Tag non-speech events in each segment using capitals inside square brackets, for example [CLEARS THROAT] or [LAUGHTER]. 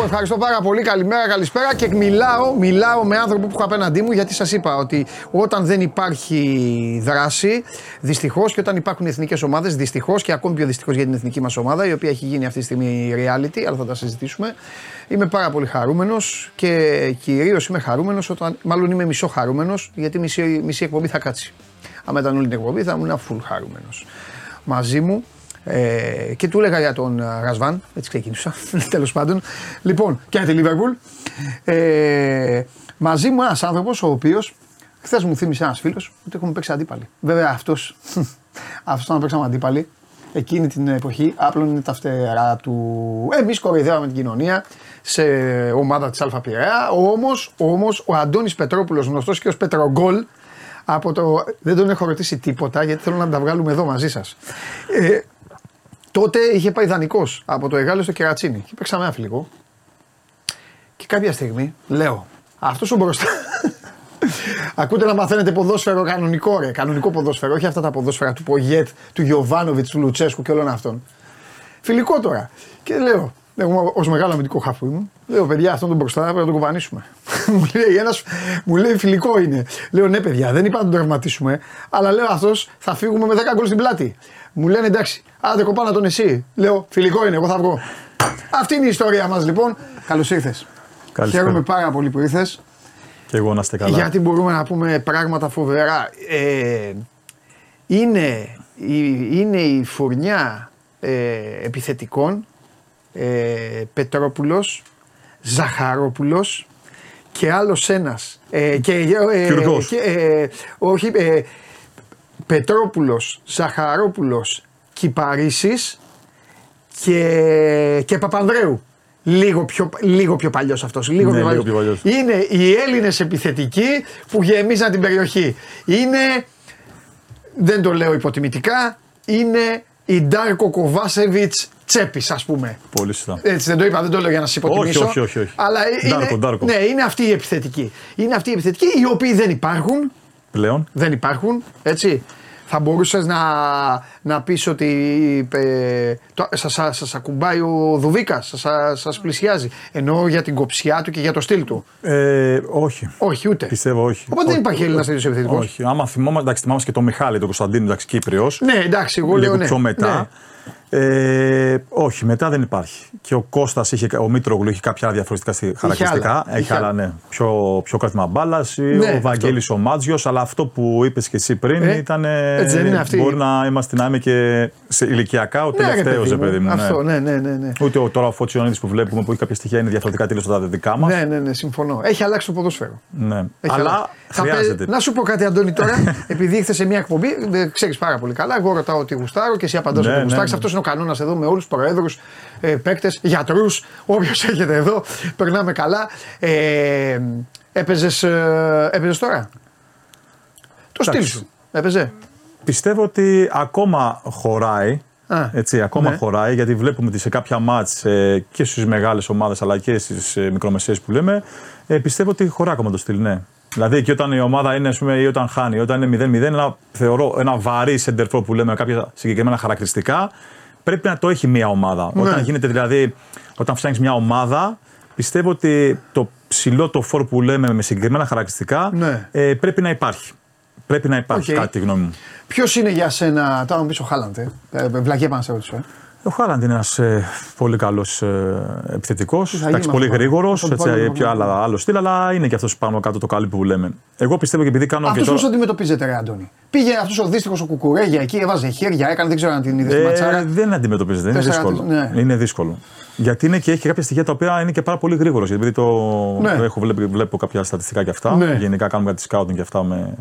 Έχω ευχαριστώ πάρα πολύ. Καλημέρα, καλησπέρα και μιλάω, μιλάω με άνθρωπο που έχω απέναντί μου γιατί σας είπα ότι όταν δεν υπάρχει δράση, δυστυχώς και όταν υπάρχουν εθνικές ομάδες, δυστυχώς και ακόμη πιο δυστυχώς για την εθνική μας ομάδα, η οποία έχει γίνει αυτή τη στιγμή reality, αλλά θα τα συζητήσουμε. Είμαι πάρα πολύ χαρούμενος και κυρίως είμαι χαρούμενος όταν. Μάλλον είμαι μισό χαρούμενος γιατί μισή, μισή εκπομπή θα κάτσει. Αν ήταν όλη την εκπομπή θα ήμουν full χαρούμενος. Μαζί μου ε, και του έλεγα για τον ε, Ρασβάν, έτσι ξεκίνησα, [LAUGHS] τέλος πάντων. Λοιπόν, και για τη Λίβερπουλ. Ε, μαζί μου ένας άνθρωπος ο οποίος χθες μου θύμισε ένας φίλος ότι έχουμε παίξει αντίπαλοι. Βέβαια αυτός, [LAUGHS] αυτός να παίξαμε αντίπαλοι, εκείνη την εποχή άπλωνε τα φτερά του. Εμείς κοροϊδεύαμε την κοινωνία σε ομάδα της Αλφα Πειραιά. Όμως όμως, ο Αντώνης Πετρόπουλος, γνωστός και ως Πετρογκόλ, από το. Δεν τον έχω ρωτήσει τίποτα γιατί θέλω να τα βγάλουμε εδώ μαζί σας. Ε, τότε είχε πάει δανεικός από το Εγάλιο στο Κερατσίνη και παίξαμε ένα φιλικό. Και κάποια στιγμή λέω, αυτός ο μπροστά. [LAUGHS] Ακούτε να μαθαίνετε ποδόσφαιρο κανονικό ρε, κανονικό ποδόσφαιρο, όχι αυτά τα ποδόσφαιρα του Πογέτ, του Γιωβάνοβιτς, του Λουτσέσκου και όλων αυτών. Φιλικό τώρα. Και λέω, εγώ ως μεγάλο αμυντικό χάφου ήμουν. Λέω, παιδιά, αυτόν τον μπροστά πρέπει να τον κουβανίσουμε. [LAUGHS] μου, λέει, ένας, μου λέει, φιλικό είναι. Λέω, ναι, παιδιά, δεν είπα να τον τερματίσουμε, αλλά λέω αυτός θα φύγουμε με 10 γκολ στην πλάτη. Μου λένε εντάξει, άντε κοπάνα τον εσύ. Λέω, φιλικό είναι, εγώ θα βγω. Αυτή είναι η ιστορία μας λοιπόν. Καλώς ήρθες. Χαίρομαι πάρα πολύ που ήρθες. Και εγώ να είστε καλά. Γιατί μπορούμε να πούμε πράγματα φοβερά. Ε, είναι, είναι η φουρνιά ε, επιθετικών ε, Πετρόπουλος, Ζαχαρόπουλος και άλλος ένας. Ε, και, ε, και, ε, όχι, ε, Πετρόπουλος, Ζαχαρόπουλος, Κυπαρίσης και, και Παπανδρέου. Λίγο πιο, λίγο πιο παλιός αυτός. Λίγο, ναι, πιο, λίγο πιο παλιός. Είναι οι Έλληνες επιθετικοί που γεμίζαν την περιοχή. Είναι, δεν το λέω υποτιμητικά, είναι η Ντάρκο Κοβάσεβιτς τσέπης, ας πούμε. Πολύ σωστά. Έτσι δεν το είπα, δεν το λέω για να σας υποτιμήσω. Όχι, όχι, όχι. Αλλά Ντάρκο, είναι, Ντάρκο. Ναι, είναι αυτοί οι επιθετικοί. Είναι αυτοί οι επιθετικοί οι οποίοι δεν υπάρχουν. Πλέον. Δεν υπάρχουν, έτσι. Θα μπορούσες να, να πεις ότι ε, το, σας, σας, σας ακουμπάει ο Δουβίκας, σας, σας πλησιάζει. Ενώ για την κοψιά του και για το στυλ του. Ε, όχι. Όχι, ούτε. Πιστεύω όχι. Οπότε δεν υπάρχει Έλληνας τέτοιο επιθετικός. Όχι. Άμα θυμόμαστε, εντάξει, θυμάμαι και τον Μιχάλη, τον Κωνσταντίνο, εντάξει, Κύπριος. Ναι, εντάξει, εγώ λέω Λίγο ναι. πιο μετά. Ναι. Ε, όχι, μετά δεν υπάρχει. Και ο Κώστας είχε, ο Μήτρογλου είχε κάποια άλλα διαφορετικά στη- χαρακτηριστικά. άλλα, Έχει είχε άλλα, άλλα. ναι. Πιο, πιο κρατήμα μπάλας. Ναι, ο Βαγγέλης ο Μάτζιος. Αλλά αυτό που είπες και εσύ πριν Ε, ήταν. έτσι δεν είναι αυτή. Μπορεί να είμαστε να είμαι και σε ηλικιακά ο Ναι, ρε τελευταίο, παιδί μου, παιδί μου. Αυτό, ναι, ναι, ναι. ναι. Ούτε ο, τώρα ο Φωτσιονίδη που βλέπουμε που έχει κάποια στοιχεία είναι διαφορετικά τελείως από τα δικά μας. Ναι, ναι, ναι, συμφωνώ. Έχει αλλάξει το ποδόσφαιρο. Ναι. Έχει Αλλά αλλάξει. Θα χρειάζεται. πέ- Να σου πω κάτι, Αντώνη, τώρα, [LAUGHS] επειδή ήρθες σε μια εκπομπή, ξέρεις πάρα πολύ καλά. Εγώ ρωτάω ότι γουστάρω και εσύ απαντάς Ναι, ότι ναι, γουστάρεις. ναι. Αυτός είναι ο κανόνας εδώ με όλους τους προέδρους, ε, παίκτες, γιατρούς, όποιος έχετε εδώ. Περνάμε καλά. Ε, Έπαιζες έπαιζες τώρα; Το στυλ Εντάξει. σου. Έπαιζε; Πιστεύω ότι ακόμα χωράει. Α, έτσι, ακόμα ναι. χωράει γιατί βλέπουμε ότι σε κάποια μάτς ε, και στις μεγάλες ομάδες αλλά και στις ε, μικρομεσαίες που λέμε ε, πιστεύω ότι χωράει ακόμα το στυλ, ναι. Δηλαδή και όταν η ομάδα είναι, ας πούμε, ή όταν χάνει, ή όταν είναι 0-0, ένα, θεωρώ ένα βαρύ σεντερφόρ που λέμε με κάποια συγκεκριμένα χαρακτηριστικά, πρέπει να το έχει μια ομάδα. Ναι. Όταν γίνεται δηλαδή, όταν φτιάχνεις μια ομάδα, πιστεύω ότι το ψηλό το φόρ που λέμε με συγκεκριμένα χαρακτηριστικά Ναι. ε, πρέπει να υπάρχει. Πρέπει να υπάρχει Οκ. κάτι, τη γνώμη μου. Ποιος είναι για σένα, τώρα μου πεις ο Χάλαντ, ε. ε βλακία πάνω σε ρωτήσω. Ε. Ο Χάλαντ είναι ένας ε, πολύ καλός ε, επιθετικός. θα γίνει Πολύ αυτό, γρήγορος. θα το πάρουμε Πιο από άλλα, άλλο στυλ, αλλά είναι και αυτός πάνω κάτω το καλή που λέμε. Εγώ πιστεύω και επειδή κάνω και Αυτός τώρα. πώς αντιμετωπίζεται, Ρε Αντώνη. Πήγε αυτός ο δύστιχο ο Κουκουρέγια εκεί, έβαζε χέρια, έκανε, δεν ξέρω αν την είδες στη Ε, ματσάρα. δεν αντιμετωπίζεται. Είναι Τέσσερα δύσκολο. της- ναι. Είναι δύσκολο. Γιατί είναι και έχει και κάποια στοιχεία τα οποία είναι και πάρα πολύ γρήγορος. Γιατί το, Ναι. το έχω βλέπει, βλέπω κάποια στατιστικά και αυτά. Ναι. Γενικά κάνουμε κάτι scouting και αυτά με.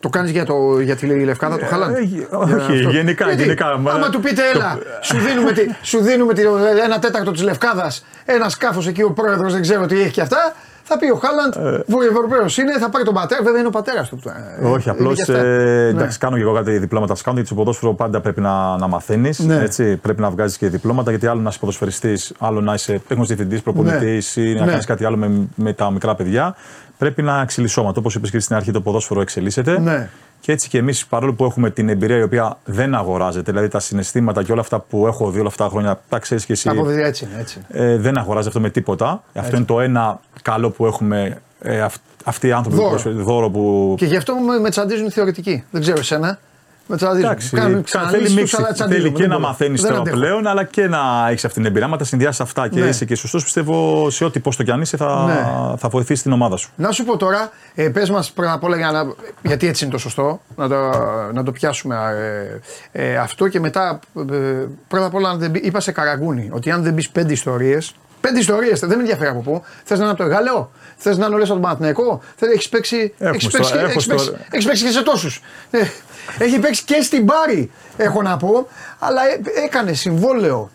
Το κάνεις για, το, για τη Λευκάδα, το Χάλαντ. Ε, Για όχι, αυτό. γενικά, Γιατί, γενικά, μα- Άμα του πείτε, έλα, σου δίνουμε, τη, [LAUGHS] σου δίνουμε τη, ένα τέταρτο της Λευκάδας, ένα σκάφος εκεί ο πρόεδρος, δεν ξέρω τι έχει και αυτά. Θα πει ο Χάλαντ, Ε. Βορειοευρωπαίο είναι, θα πάρει τον πατέρα. Βέβαια είναι ο πατέρας του. Ε, Όχι, είναι απλώς. και αυτά. Ε, Ναι. εντάξει, κάνω και εγώ κάτι διπλώματα scouting γιατί στο ποδόσφαιρο πάντα πρέπει να, να μαθαίνεις. Ναι. Πρέπει να βγάζεις και διπλώματα γιατί άλλο να είσαι ποδοσφαιριστής, άλλο να είσαι τέχνο διευθυντής, προπονητής ή να Ναι. κάνεις κάτι άλλο με, με τα μικρά παιδιά. Πρέπει να εξελισσόμαστε. Όπως είπες και στην αρχή, το ποδόσφαιρο εξελίσσεται. Ναι. Και έτσι και εμείς, παρόλο που έχουμε την εμπειρία η οποία δεν αγοράζεται, δηλαδή τα συναισθήματα και όλα αυτά που έχω δει όλα αυτά τα χρόνια, τα ξέρεις και εσύ. Από παιδιά έτσι είναι. Έτσι. είναι. Ε, δεν αγοράζεται αυτό με τίποτα. Αυτό είναι το ένα καλό που έχουμε ε, αυ- αυτοί οι άνθρωποι Δώρο. που προσφέρουν- δώρο που. Και γι' αυτό με, με τσαντίζουν οι θεωρητικοί. Δεν ξέρω εσένα. Με τσαντίζουν. Εντάξει, Κάνουν κα- ξαναλύσεις θέλει, τους, μίξη, αλλά τσαντίζουν. θέλει και Δεν να μπορώ. μαθαίνεις Δεν τώρα αντέχω. πλέον, αλλά και να έχεις αυτή την εμπειρία. Άμα τα συνδυάσεις αυτά και Ναι. είσαι και σωστός, πιστεύω σε ό,τι πώς το κι αν είσαι θα, Ναι. θα βοηθήσεις την ομάδα σου. Να σου πω τώρα, ε, πες μας πρώτα απ' όλα για να, γιατί έτσι είναι το σωστό, να το, να το πιάσουμε ε, ε, αυτό και μετά ε, πρώτα απ' όλα αν δεν μπει- είπα σε καραγκούνι ότι αν δεν μπεις πέντε ιστορίες, πέντε ιστορίες, δεν με ενδιαφέρει από πού, θες να είναι από το Εγάλεο, θες να είναι όλες από τον Παναθηναϊκό, θες, έχεις παίξει, Έχουμε έχεις στο- παίξει, έχω έχεις στο- παίξει, έχεις παίξει και σε τόσους. Ε, έχει παίξει και στην Πάρη, έχω να πω, αλλά ε, έκανε συμβόλαιο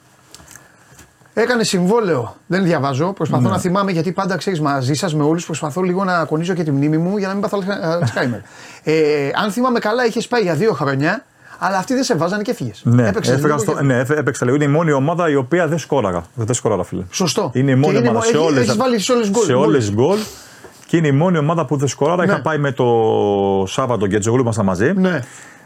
Έκανε συμβόλαιο. Δεν διαβάζω. Προσπαθώ Ναι. να θυμάμαι γιατί πάντα ξέρεις μαζί σας με όλους. Προσπαθώ λίγο να κονίζω και τη μνήμη μου για να μην πάθω Αλτσχάιμερ. ε, αν θυμάμαι καλά, είχες πάει για δύο χρόνια, αλλά αυτοί δεν σε βάζανε και έφυγες. Ναι, έφυγα στο, ναι, έφε- έπαιξα λίγο. Είναι η μόνη ομάδα η οποία δεν σκόραγα. Δεν σκόραγα, φίλε. Σωστό. Είναι η Και μόνη είναι ομάδα μο- σε έχει- όλες έχεις βάλει σε όλες γκολ. σε όλες γκολ. Και είναι η μόνη ομάδα που δεν σκόραγα. Ναι. Είχα πάει με το Σάββατο και Τζογλού ήμασταν μαζί. Ναι.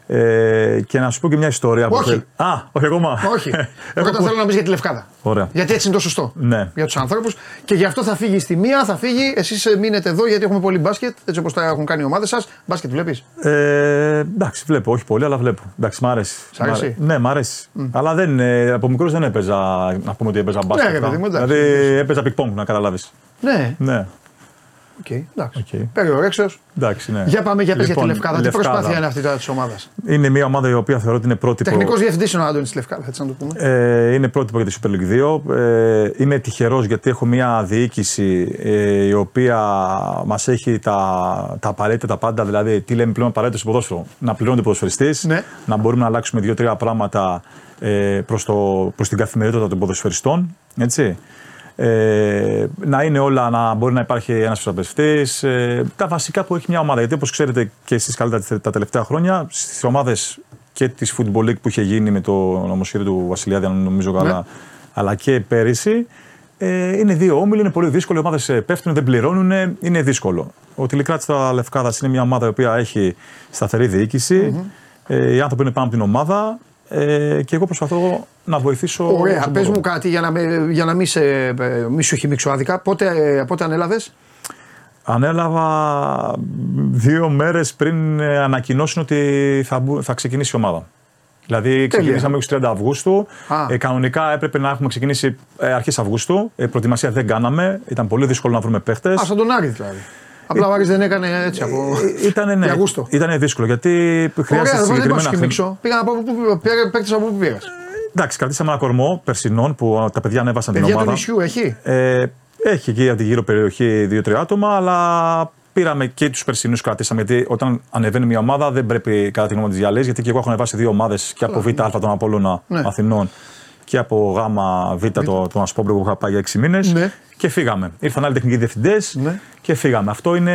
Ε, και να σου πω και μια ιστορία που Όχι. θέλ- Α, όχι ακόμα. Όχι. [LAUGHS] Έχω Πρώτα πω- θέλω να πει για τη Λευκάδα. Ωραία. Γιατί έτσι είναι το σωστό. Ναι. Για τους ανθρώπους. Και γι' αυτό θα φύγει στη μία, θα φύγει. Εσείς μείνετε εδώ γιατί έχουμε πολύ μπάσκετ. Έτσι όπως τα έχουν κάνει οι ομάδες σας. Μπάσκετ βλέπεις; Ε, εντάξει, βλέπω, όχι πολύ, αλλά βλέπω. Εντάξει, μ' αρέσει. Σ' αρέσει; Μ' αρέ- Ναι, μ' αρέσει. Αλλά δεν, ε, από μικρός δεν έπαιζα. Να πούμε ότι έπαιζα μπάσκετ. ρε παιδί μου, εντάξει. δηλαδή έπαιζα πινγκ-πονγκ, να καταλάβεις. Ναι, Ναι, οκ, εντάξει. Οκ. Περιορέξεω. εντάξει, ναι. Για πάμε για πες για τη Λοιπόν, Λευκάδα. Τι Λευκάδα. προσπάθεια είναι αυτή τώρα της ομάδας; Είναι μια ομάδα η οποία θεωρώ ότι είναι πρότυπο. Τεχνικός διευθυντής είναι ο Άντωνης της Λευκάδας, έτσι να το πούμε. Ε, είναι πρότυπο για τη Super League 2. Ε, είμαι τυχερός γιατί έχω μια διοίκηση ε, η οποία μας έχει τα, τα απαραίτητα τα πάντα. Δηλαδή, τι λέμε πλέον απαραίτητο στο ποδόσφαιρο. Να πληρώνεται ποδοσφαιριστής, Ναι. να μπορούμε να αλλάξουμε δύο-τρία πράγματα ε, προς, το, προς την καθημερινότητα των ποδοσφαιριστών. Έτσι. Ε, να είναι όλα, να μπορεί να υπάρχει ένας φυσιογραφιστή. Ε, τα βασικά που έχει μια ομάδα. Γιατί όπως ξέρετε και εσεί καλύτερα τα τελευταία χρόνια, στις ομάδες και της Football League που είχε γίνει με το νομοσχέδιο του Βασιλιάδη, αν νομίζω καλά, Ναι. αλλά και πέρυσι, ε, είναι δύο όμιλοι, είναι πολύ δύσκολο. Οι ομάδες πέφτουν, δεν πληρώνουν, είναι δύσκολο. Ο Τηλικράτης στα Λευκάδα είναι μια ομάδα η οποία έχει σταθερή διοίκηση. Ε, οι άνθρωποι είναι πάνω από την ομάδα. Ε, και εγώ προσπαθώ να βοηθήσω. Ωραία, όσο πες μπορώ. μου κάτι για να, με, για να μην, σε, ε, μη σου χυμίξω άδικα. Πότε, ε, πότε ανέλαβες, Ανέλαβα δύο μέρες πριν ε, ανακοινώσουν ότι θα, μπου- θα ξεκινήσει η ομάδα. Δηλαδή ξεκινήσαμε 30 Αυγούστου. Α. Ε, κανονικά έπρεπε να έχουμε ξεκινήσει ε, αρχές Αυγούστου. Ε, προετοιμασία δεν κάναμε. Ήταν πολύ δύσκολο να βρούμε παίχτες. Α, σαν τον Άρης δηλαδή. Απλά ο Άρης δεν έκανε έτσι από. Ήτανε, ναι, Για γούστο. ήτανε δύσκολο γιατί χρειάζεται Ωραία, δεν πάω να συγκεκριμένα σου χρήματα. χυμίξω. Πήγα να πω παίκτες από πού πήγα. Εντάξει, κρατήσαμε ένα κορμό περσινών που τα παιδιά ανέβασαν την Παιδιά του ομάδα. νησιού έχει; Ε, έχει εκεί από τη γύρω περιοχή δύο-τρία άτομα, αλλά πήραμε και τους περσινούς κρατήσαμε. Γιατί όταν ανεβαίνει μια ομάδα δεν πρέπει κατά τη γνώμη τη διαλύσει. Γιατί και εγώ έχω ανεβάσει δύο ομάδες και από Β' Α των Απόλλωνα Ναι. Αθηνών και από Γ Β το, τον Ασπόμπρο που είχα πάει για 6 μήνες. Ναι. Και φύγαμε. Ήρθαν άλλοι τεχνικοί διευθυντές Ναι. και φύγαμε. Αυτό είναι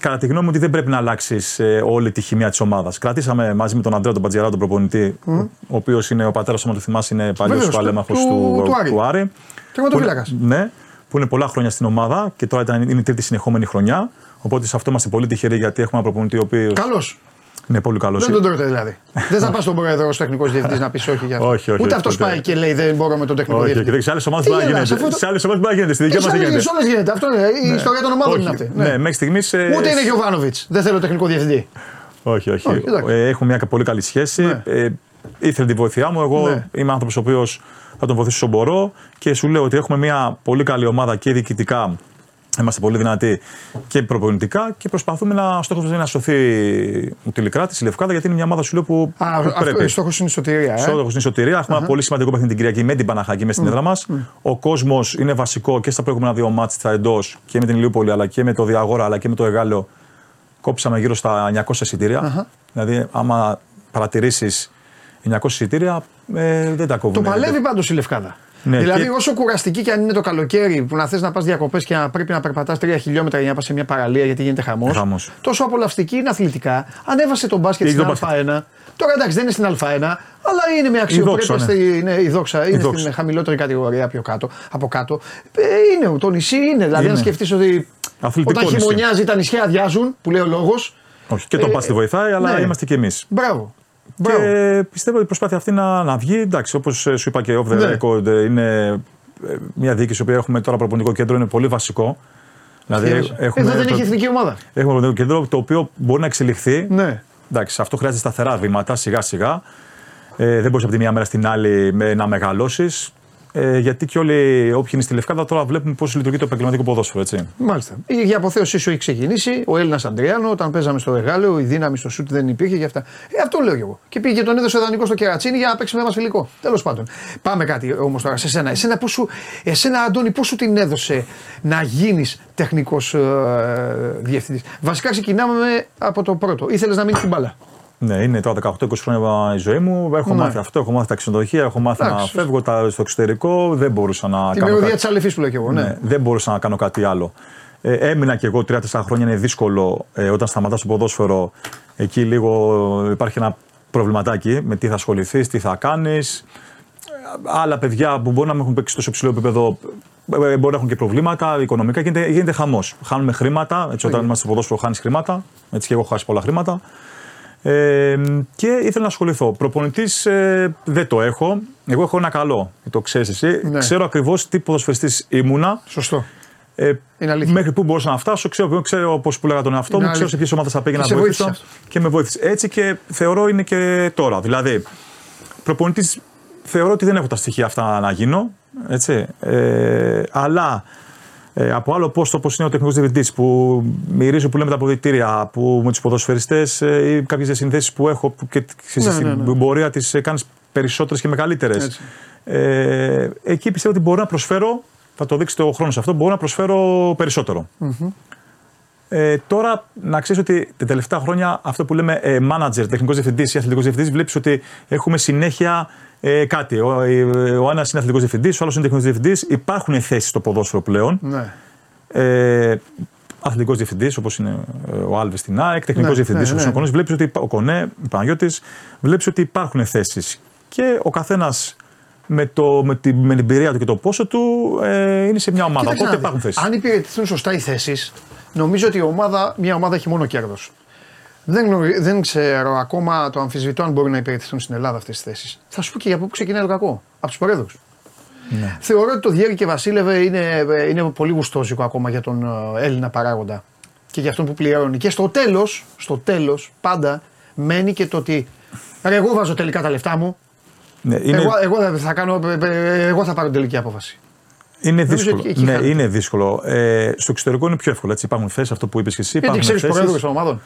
κατά τη γνώμη μου ότι δεν πρέπει να αλλάξεις όλη τη χημεία της ομάδας. Κρατήσαμε μαζί με τον Αντρέα τον Πατζιαρά, τον προπονητή, ο οποίος είναι ο πατέρας, αν το θυμάσαι, είναι παλιός Βεβαίως, παλέμαχο του- του, του Άρη. του Άρη. Τερματοφύλακας. Που είναι- Ναι, που είναι πολλά χρόνια στην ομάδα και τώρα ήταν, είναι η τρίτη συνεχόμενη χρονιά. Οπότε σε αυτό είμαστε πολύ τυχεροί γιατί έχουμε ένα προπονητή ο οποίο Καλός. Είναι πολύ καλός. Δεν τον τρώτε δηλαδή. δεν θα πας στον πρόεδρο ως τεχνικός διευθυντής να πεις όχι για αυτό. Όχι, όχι, Ούτε όχι, αυτός ποτέ. πάει και λέει δεν μπορώ με τον τεχνικό Όχι, διευθυντή. και σε άλλες ομάδες Τι μπορεί να γελάς, γίνεται. αφού το- Σε άλλες ομάδες μπορεί να γίνεται. Στη δικιά Ε, μας σε δεν όλες- γίνεται. σε όλες γίνεται. Αυτό είναι. Η ιστορία των ομάδων είναι αυτή. Ναι, μέχρι στιγμής. Ούτε είναι Γιωβάνοβιτς. Δεν θέλω τεχνικό διευθυντή. Όχι, όχι. Όχι, εντάξει. Ε, έχουμε μια πολύ καλή σχέση. Ναι. Ε, ήθελε τη βοήθειά μου. Εγώ Ναι. είμαι άνθρωπος ο οποίος θα τον βοηθήσω όσο μπορώ και σου λέω ότι έχουμε μια πολύ καλή ομάδα και διοικητικά. Είμαστε πολύ δυνατοί και προπονητικά και προσπαθούμε να. Ο στόχος μας είναι να σωθεί ο Τηλικράτης, η Λευκάδα, γιατί είναι μια ομάδα σου λέω που Α, αυτό, στόχος είναι η σωτηρία. Ε. Στόχος είναι η σωτηρία. Έχουμε ένα πολύ σημαντικό παιχνίδι την Κυριακή με την Παναχάκη μέσα στην έδρα μας. Ο κόσμος είναι βασικό και στα προηγούμενα δύο μάτια στα εντός και με την Ηλιούπολη αλλά και με το Διαγόρα αλλά και με το Εγάλεο. Κόψαμε γύρω στα 900 εισιτήρια. Δηλαδή, άμα παρατηρήσεις 900 εισιτήρια, ε, δεν τα Το κόβουμε. παλεύει πάντως η Λευκάδα. Ναι, δηλαδή, και- όσο κουραστική και αν είναι το καλοκαίρι που να θες να πας διακοπές και να πρέπει να περπατάς 3 χιλιόμετρα για να πας σε μια παραλία γιατί γίνεται χαμός. Χαμός. Τόσο απολαυστική είναι αθλητικά. Ανέβασε τον μπάσκετ Έχει στην το μπάσκετ. Α1. Τώρα εντάξει δεν είναι στην Α1, αλλά είναι με αξιοπρέπεια. δόξα, ναι. στη- είναι η δόξα. Είναι δόξα. στην χαμηλότερη κατηγορία πιο κάτω, από κάτω. Ε, είναι, το νησί είναι. Δηλαδή, Είναι. αν σκεφτείς ότι Αθλητικό όταν νησί. χειμωνιάζει τα νησιά αδειάζουν, που λέει ο λόγος. Όχι, και το ε, τη βοηθάει, αλλά ναι. είμαστε κι εμείς. Μπράβο. Και πιστεύω ότι η προσπάθεια αυτή να, να βγει. Εντάξει, όπως σου είπα και off the ναι. record, είναι ε, μια διοίκηση που έχουμε τώρα προπονητικό κέντρο, είναι πολύ βασικό. Δηλαδή, έχουμε, Εδώ δεν έχει εθνική ομάδα. Έχουμε προπονητικό κέντρο το οποίο μπορεί να εξελιχθεί. Ναι. Εντάξει, αυτό χρειάζεται σταθερά βήματα, σιγά σιγά. Ε, δεν μπορείς από τη μία μέρα στην άλλη να μεγαλώσεις. Ε, γιατί και όλοι όποιοι είναι στη Λευκάδα τώρα βλέπουν πώς λειτουργεί το επαγγελματικό ποδόσφαιρο. Έτσι. Μάλιστα. Η αποθέωσή σου έχει ξεκινήσει. Ο Έλληνας Αντριάνο, όταν παίζαμε στο Εγάλεο, η δύναμη στο σουτ δεν υπήρχε γι' αυτά. Ε, αυτό λέω και εγώ. Και πήγε και τον έδωσε δανεικό στο κερατσίνη για να παίξει με μα φιλικό. Τέλος πάντων. Πάμε κάτι όμως τώρα σε σένα. Εσένα, πώς σου, εσένα Αντώνη, πώς σου την έδωσε να γίνεις τεχνικός ε, διευθυντής; Βασικά ξεκινάμε από το πρώτο. Ήθελες να μείνεις στην μπάλα; Ναι, είναι τώρα 18-20 χρόνια η ζωή μου. Έχω ναι. μάθει αυτό, έχω μάθει τα ξενοδοχεία, έχω μάθει να φεύγω στο εξωτερικό. Δεν μπορούσα να Την κάνω. Την κάτι... της αληθή που λέω και εγώ. Ναι. ναι. δεν μπορούσα να κάνω κάτι άλλο. Ε, έμεινα κι εγώ 3-4 χρόνια. Είναι δύσκολο ε, όταν σταματά το ποδόσφαιρο. Εκεί λίγο υπάρχει ένα προβληματάκι με τι θα ασχοληθείς, τι θα κάνεις. Άλλα παιδιά που μπορεί να μην έχουν παίξει τόσο υψηλό επίπεδο ε, μπορεί να έχουν και προβλήματα οικονομικά. Γίνεται, γίνεται χαμός. Χάνουμε χρήματα. Έτσι, όταν είμαστε στο ποδόσφαιρο, χάνεις χρήματα. Έτσι και εγώ έχω χάσεις πολλά χρήματα. Ε, και ήθελα να ασχοληθώ. Προπονητής ε, δεν το έχω. Εγώ έχω ένα καλό. Το ξέρεις εσύ. Ναι. Ξέρω ακριβώς τι ποδοσφαιριστής ήμουνα. Σωστό. Ε, μέχρι πού μπορούσα να φτάσω, ξέρω, ξέρω πώ πουλάγα τον εαυτό μου, ξέρω σε ποιες ομάδες θα πήγαινα να βοηθήσω. Και με βοήθησε. Έτσι και θεωρώ είναι και τώρα. Δηλαδή, προπονητής θεωρώ ότι δεν έχω τα στοιχεία αυτά να γίνω. Έτσι. Ε, αλλά ε, από άλλο πόστο όπως είναι ο τεχνικός διευθυντής που μυρίζω που λέμε τα αποδητήρια, που με τους ποδοσφαιριστές ε, ή κάποιες συνθέσει που έχω που και ναι, στην ναι, ναι. πορεία τις ε, κάνεις περισσότερες και μεγαλύτερες. Ε, εκεί πιστεύω ότι μπορώ να προσφέρω, θα το δείξει το χρόνος σε αυτό, μπορώ να προσφέρω Ε, τώρα να ξέρεις ότι τα τελευταία χρόνια αυτό που λέμε ε, manager, τεχνικός διευθυντής ή αθλητικός διευθυντής, βλέπεις ότι έχουμε συνέχεια ε, κάτι. Ο, ο ένας είναι αθλητικός διευθυντής, ο άλλος είναι τεχνικός διευθυντής. Υπάρχουν θέσεις στο ποδόσφαιρο πλέον. Ναι. Ε, αθλητικός διευθυντής, όπως είναι ε, ο Άλβε στην ΑΕΚ, τεχνικός ναι, διευθυντής, ναι, ναι. ο Κονές, βλέπεις ότι ο Κονέ, ο Παναγιώτης, βλέπεις ότι υπάρχουν θέσεις. Και ο καθένας με, το, με, την, με την εμπειρία του και το πόσο του ε, είναι σε μια ομάδα. Οπότε υπάρχουν θέσεις. Αν υπηρετηθούν σωστά οι θέσεις, νομίζω ότι η ομάδα, μια ομάδα έχει μόνο κέρδος. Δεν, δεν ξέρω ακόμα το αμφισβητώ αν μπορεί να υπηρετηθούν στην Ελλάδα αυτές τις θέσεις. Θα σου πω και για πού ξεκινάει το κακό. Από τους προέδρου. Ναι. Θεωρώ ότι το Διέρη και Βασίλευε είναι, είναι πολύ γουστόζικο ακόμα για τον ε, Έλληνα παράγοντα και για αυτόν που πληρώνει. Και στο τέλος, στο τέλος, πάντα μένει και το ότι ρε, εγώ βάζω τελικά τα λεφτά μου. Ναι, είναι... εγώ, εγώ, θα κάνω, ε, ε, εγώ θα πάρω την τελική απόφαση. Είναι δύσκολο. ναι, είναι δύσκολο. Ε, στο εξωτερικό είναι πιο εύκολο. Έτσι. Υπάρχουν θέσει, αυτό που είπες και εσύ. Γιατί ξέρεις προέδρου των ομάδων.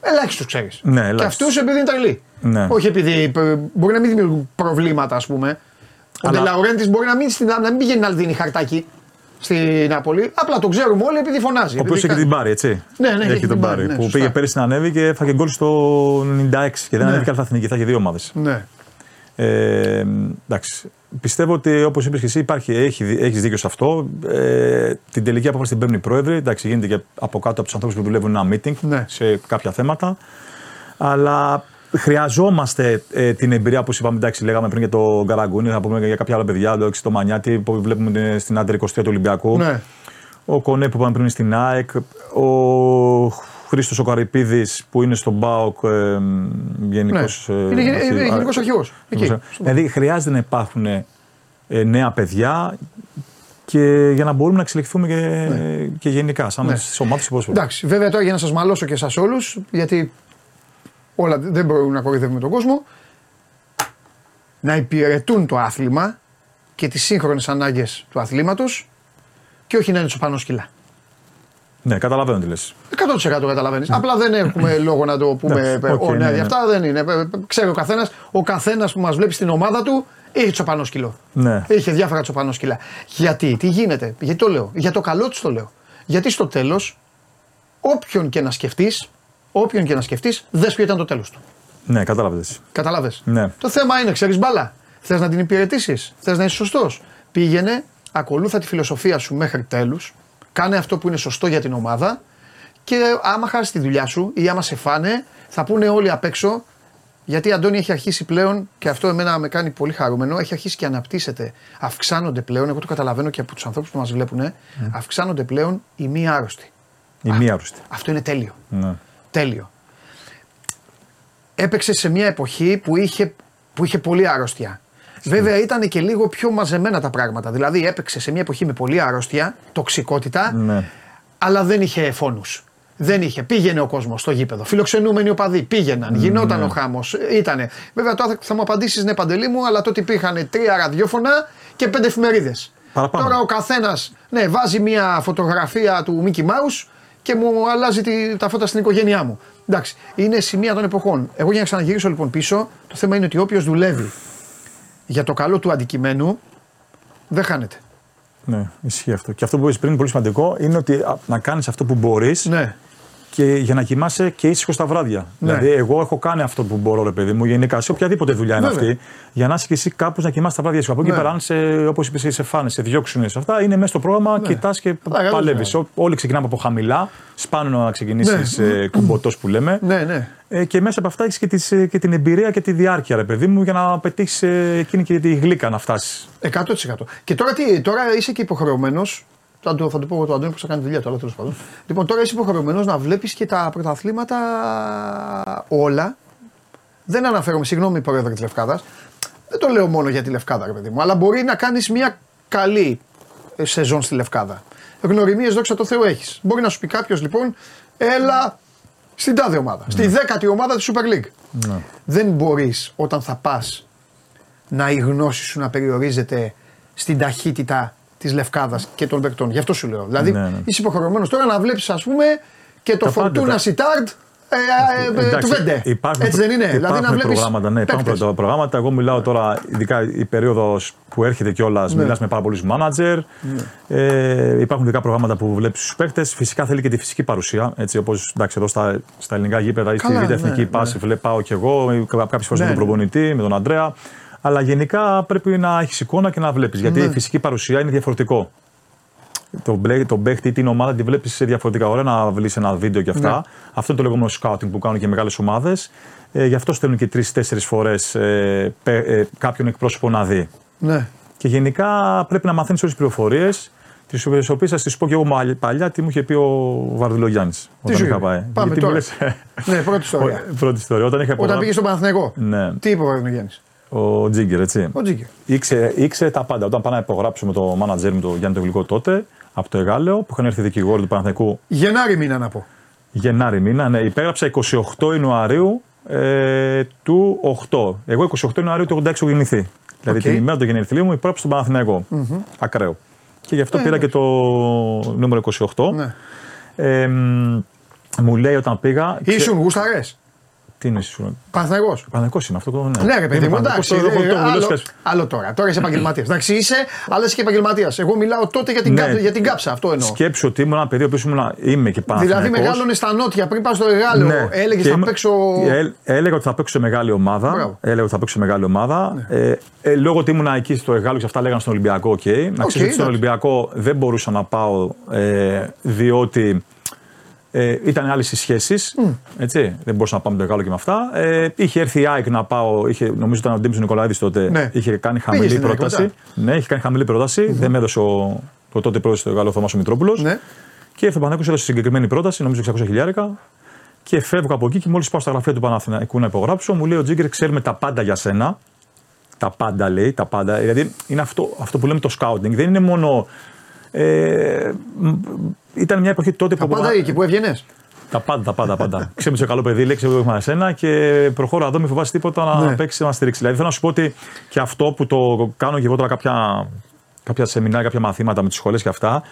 Ελάχιστο ξέρεις. Ναι, και αυτού επειδή είναι τρελοί. Ναι. Όχι επειδή μπορεί να μην δημιουργούν προβλήματα, ας πούμε. Ο Ντελαουρέντη μπορεί να μην, να μην πηγαίνει να δίνει χαρτάκι στην Νάπολη. Απλά το ξέρουμε όλοι επειδή φωνάζει. Ο οποίος έχει την πάρει, έτσι. Ναι, ναι, έχει, έχει τον πάρει. Ναι, που πήγε πέρυσι να ανέβει και έφαγε γκολ στο 96 και δεν ναι. ανέβηκε αλφα Θα είχε δύο ομάδες. Ναι. Ε, εντάξει. Πιστεύω ότι όπως είπες και εσύ, υπάρχει, έχει, έχεις δίκιο σε αυτό. Ε, την τελική απόφαση την παίρνουν οι πρόεδροι. Εντάξει, γίνεται και από κάτω από τους ανθρώπους που δουλεύουν ένα meeting ναι. σε κάποια θέματα. Αλλά χρειαζόμαστε ε, την εμπειρία που είπαμε. Εντάξει, λέγαμε πριν για το Γκαραγκούνι, θα πούμε για κάποια άλλα παιδιά, το, το Μανιάτη που βλέπουμε στην άντρη 23 του Ολυμπιακού. Ναι. Ο Κονέ που είπαμε πριν στην ΑΕΚ. Ο Χρήστος ο Καρυπίδης που είναι στον ΠΑΟΚ ε, γενικός. Ναι. Ε, είναι είναι γενικός αρχηγός. Δηλαδή χρειάζεται να υπάρχουν ε, νέα παιδιά και για να μπορούμε να εξελιχθούμε και, ναι. και γενικά, σαν ναι. στι ομάδε του Εντάξει, βέβαια τώρα για να σας μαλώσω και εσάς όλους, γιατί όλα δεν μπορούν να κορυδεύουμε τον κόσμο, να υπηρετούν το άθλημα και τις σύγχρονες ανάγκες του αθλήματος και όχι να είναι πάνω σκυλά. Ναι, καταλαβαίνω τι λες. 100% καταλαβαίνεις. Ναι. Απλά δεν έχουμε λόγο να το πούμε. Okay, ναι, ναι, ναι. Αυτά δεν είναι. Ξέρει ο καθένας, ο καθένας που μας βλέπει στην ομάδα του είχε τσοπανό σκυλό. Ναι. Είχε διάφορα τσοπανό σκυλά. Γιατί, τι γίνεται, γιατί το λέω. Για το καλό του το λέω. Γιατί στο τέλος, όποιον και να σκεφτείς, όποιον και να σκεφτείς, δες ποιο ήταν το τέλος του. Ναι, κατάλαβε. Κατάλαβε. Ναι. Το θέμα είναι, ξέρεις μπάλα. Θες να την υπηρετήσεις, θες να είσαι σωστός. Πήγαινε, ακολούθα τη φιλοσοφία σου μέχρι τέλους Κάνε αυτό που είναι σωστό για την ομάδα και άμα χάσει τη δουλειά σου ή άμα σε φάνε, θα πούνε όλοι απ' έξω. Γιατί Αντώνη έχει αρχίσει πλέον, και αυτό εμένα με κάνει πολύ χαρούμενο, έχει αρχίσει και αναπτύσσεται. Αυξάνονται πλέον, εγώ το καταλαβαίνω και από τους ανθρώπους που μας βλέπουν, mm. αυξάνονται πλέον οι μη άρρωστοι. Οι μη άρρωστοι. Αυτό είναι τέλειο. Ναι. Τέλειο. Έπαιξε σε μια εποχή που είχε, που είχε πολύ αρρώστια. Βέβαια ήταν και λίγο πιο μαζεμένα τα πράγματα. Δηλαδή έπαιξε σε μια εποχή με πολύ αρρώστια, τοξικότητα, Ναι. αλλά δεν είχε φόνους. Δεν είχε. Πήγαινε ο κόσμος στο γήπεδο. Φιλοξενούμενοι οπαδοί πήγαιναν. Γινόταν Ναι. ο χάμος. Ήτανε. Βέβαια τώρα θα μου απαντήσεις ναι, παντελή μου, αλλά τότε υπήρχαν τρία ραδιόφωνα και πέντε εφημερίδες. Παραπάνω. Τώρα ο καθένας ναι, βάζει μια φωτογραφία του Mickey Mouse και μου αλλάζει τη, τα φώτα στην οικογένειά μου. Εντάξει, είναι σημεία των εποχών. Εγώ για να ξαναγυρίσω λοιπόν πίσω, το θέμα είναι ότι όποιος δουλεύει για το καλό του αντικειμένου δεν χάνεται. Ναι, ισχύει αυτό. Και αυτό που είπες πριν, πολύ σημαντικό, είναι ότι α, να κάνεις αυτό που μπορείς Ναι. Και για να κοιμάσαι και ήσυχο τα βράδια. Ναι. Δηλαδή, εγώ έχω κάνει αυτό που μπορώ, ρε παιδί μου, γενικά σε οποιαδήποτε δουλειά είναι Βέβαια. αυτή, για να είσαι και εσύ κάπου να κοιμάσαι τα βράδια ήσυχα. Από εκεί Ναι. πέρα, αν σε, όπως είπες, σε φάνες, σε διώξουν σε αυτά, είναι μέσα στο πρόγραμμα, Ναι. κοιτάς και Καλά, παλεύεις. καλά. Όλοι ξεκινάμε από χαμηλά, σπάνω να ξεκινήσεις Ναι. ε, κουμποτό που λέμε. Ναι, ναι. Ε, και μέσα από αυτά έχεις και, τις, ε, και την εμπειρία και τη διάρκεια, ρε παιδί μου, για να πετύχεις ε, εκείνη και τη γλύκα να φτάσεις. 100%. Και τώρα τι, τώρα είσαι και υποχρεωμένος. Θα, το- θα του πω εγώ το Αντώνη που θα κάνει δουλειά του, αλλά τέλος πάντων. Λοιπόν, τώρα είσαι υποχρεωμένο να βλέπεις και τα πρωταθλήματα όλα. Δεν αναφέρομαι, συγγνώμη, πρόεδρε της Λευκάδας. Δεν το λέω μόνο για τη Λευκάδα, ρε παιδί μου, αλλά μπορεί να κάνεις μια καλή ε, σεζόν στη Λευκάδα. Γνωριμίες, δόξα τω Θεώ, έχεις. Μπορεί να σου πει κάποιος λοιπόν, έλα στην τάδε ομάδα. Στη δέκατη ομάδα της Super League. Δεν μπορείς όταν θα πας να η γνώση σου να περιορίζεται στην ταχύτητα της Λευκάδας και των παικτών. Γι' αυτό σου λέω. Δηλαδή, Ναι, ναι. είσαι υποχρεωμένος τώρα να βλέπεις, ας πούμε, και το Τα πάντα, Φορτούνα τα- Σιτάρντ ε, ε, ε, του Εντάξει, Βέντε. Υπάρχουν, Έτσι δεν είναι; Υπάρχουν δηλαδή να βλέπεις. προγράμματα, ναι, υπάρχουν πρώτα προγράμματα. Εγώ μιλάω τώρα, ειδικά η περίοδος που έρχεται κιόλας, Ναι. μιλάς με πάρα πολλούς μάνατζερ. Ε, υπάρχουν ειδικά προγράμματα που βλέπεις τους παίκτες. Φυσικά θέλει και τη φυσική παρουσία. Έτσι, όπως εδώ στα, στα ελληνικά γήπεδα ή στη Καλά, Β' ναι, Εθνική ναι. Πάση, βλέπω και εγώ, κάποιες φορές Ναι, με τον ναι. προπονητή, με τον Αντρέα. Αλλά γενικά πρέπει να έχεις εικόνα και να βλέπεις. Γιατί Ναι. η φυσική παρουσία είναι διαφορετικό. Το, μπλε, το παίχτη ή την ομάδα τη βλέπεις διαφορετικά. Ωραία να βρεις ένα βίντεο και αυτά. Ναι. Αυτό είναι το λεγόμενο scouting που κάνουν και μεγάλες ομάδες. Ε, γι' αυτό στέλνουν και τρει-τέσσερι φορές ε, πε- ε, κάποιον εκπρόσωπο να δει. Ναι. Και γενικά πρέπει να μαθαίνεις όλες τις πληροφορίες, τις οποίες θα τι πω και εγώ μαλ- παλιά τι μου είχε πει ο Βαρδιλογιάννη. σου Όταν είχα είπε; πάει. Πάμε Γιατί τώρα. μου λες, ναι, πρώτη [LAUGHS] ιστορία. Πρώτη ιστορία. Όταν είχα Όταν υπογράψει- πήγε στον Παναθηναϊκό. Ναι, Τι είπε ο Βαρδινογέννη. Ο Τζίγκερ, έτσι. Ο Τζίγκερ. Ήξερε, ήξερε τα πάντα. Όταν πάω να υπογράψω με το μάνατζερ μου, τον Γιάννη το Γλυκό τότε, από το Αιγάλεω, που είχαν έρθει δικηγόροι του Παναθηναϊκού Γενάρη μήνα να πω. Γενάρη μήνα, ναι, υπέγραψα 28 Ιανουαρίου ε, του 8. Εγώ 28 Ιανουαρίου του 86 έχω γεννηθεί. Δηλαδή Οκ. την ημέρα του γενεθλίου μου υπέγραψα στον Παναθηναϊκό Ακραίο. Και γι' αυτό πήρα και το νούμερο 28. Ναι. Ε, μ, μου λέει όταν πήγα. ξε- Ήσουν γούσταρε. Τι είναι ήσουν. Παναθηναϊκό. Παναθηναϊκός είναι αυτό το. Ναι, Ναι, ρε παιδί Είναι μου, Παναθηναϊκός, εντάξει. το- το- ε, το- το- άλλο, το- το- άλλο τώρα. Τώρα είσαι επαγγελματίας. Εντάξει, είσαι, αλλά είσαι και επαγγελματίας. Εγώ μιλάω τότε για την, Ναι. κάψα, για την κάψα. Αυτό εννοώ. Σκέψου ότι ήμουν ένα παιδί ο οποίος ήμουν, είμαι και Παναθηναϊκός. Δηλαδή μεγάλωνες στα νότια πριν πας στο Αιγάλεω. Ναι. Έλεγες Και θα είμαι- παίξω. Ε, έλεγα ότι θα παίξω σε μεγάλη ομάδα. Μπράβο. Ναι. Έλεγα ότι θα παίξω σε μεγάλη ομάδα. Ε, ε, λόγω ότι ήμουν εκεί στο Αιγάλεω και αυτά λέγανε στον Ολυμπιακό, οκ. Να ξέρεις ότι στον εντάξει. Ολυμπιακό δεν μπορούσα να πάω ε, διότι ε, ήταν άλλες οι σχέσεις. Έτσι, δεν μπορούσα να πάω με το Αιγάλεω και με αυτά. Ε, είχε έρθει η ΑΕΚ να πάω, είχε, νομίζω ήταν ο Ντέμης Νικολαΐδης τότε. Ναι. Είχε κάνει Πήγες χαμηλή στην ΑΕΚ πρόταση. μετά. Ναι, είχε κάνει χαμηλή πρόταση. Δεν με έδωσε ο, ο τότε πρόεδρος του Εγάλο Θωμάσο Μητρόπουλος. Ναι. Και ήρθε ο Παναθηναϊκός έδωσε συγκεκριμένη πρόταση, νομίζω 600 χιλιάρικα. Και φεύγω από εκεί και μόλις πάω στα γραφεία του Παναθηναϊκού να υπογράψω, μου λέει ο Τζίγκερ: Ξέρουμε τα πάντα για σένα. Τα πάντα λέει, τα πάντα. Δηλαδή είναι αυτό, αυτό που λέμε το scouting. Δεν είναι μόνο. Ε, μ, ήταν μια εποχή τότε Τα που. πάντα εκεί που έβγαινες; Τα πάντα, τα πάντα. πάντα. [LAUGHS] Ξέρω είσαι καλό παιδί, λέει, ξέρω εγώ έχουμε εσένα και προχώρα εδώ, μην φοβάσαι τίποτα να Ναι. παίξεις να στηρίξεις. Δηλαδή θέλω να σου πω ότι και αυτό που το κάνω και εγώ τώρα κάποια, κάποια σεμινάρια, κάποια μαθήματα με τις σχολές και αυτά.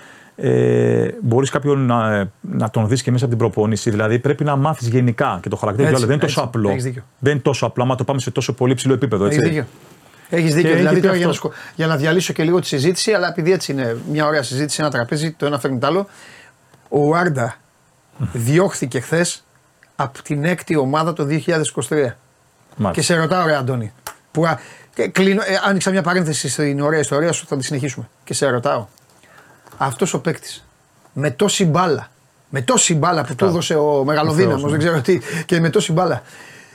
Ε, Μπορείς κάποιον να, να τον δεις και μέσα από την προπόνηση. Δηλαδή πρέπει να μάθεις γενικά και το χαρακτήρα του Έτσι, άλλου. Δεν είναι τόσο έτσι. απλό. Έχεις δίκιο. Δεν είναι τόσο απλό, άμα το πάμε σε τόσο πολύ ψηλό επίπεδο. Έχεις Έτσι. δίκιο. Έχεις δίκιο. Και δηλαδή έχει τώρα πει για να, αυτό. σκο- για να διαλύσω και λίγο τη συζήτηση, αλλά επειδή έτσι είναι μια ωραία συζήτηση, ένα τραπέζι, το ένα φέρνει το άλλο. Ο Άρντα διώχθηκε χθες από την έκτη ομάδα το 2023. Και Μάλιστα. σε ρωτάω, ρε Αντώνη. Που, α, και κλείνω, ε, άνοιξα μια παρένθεση στην ωραία ιστορία σου, θα τη συνεχίσουμε. Και σε ρωτάω. Αυτός ο παίκτης με τόση μπάλα, με τόση μπάλα που του έδωσε ο Μεγαλοδύναμος, Θεός, δεν ναι. ξέρω τι, και με τόση μπάλα.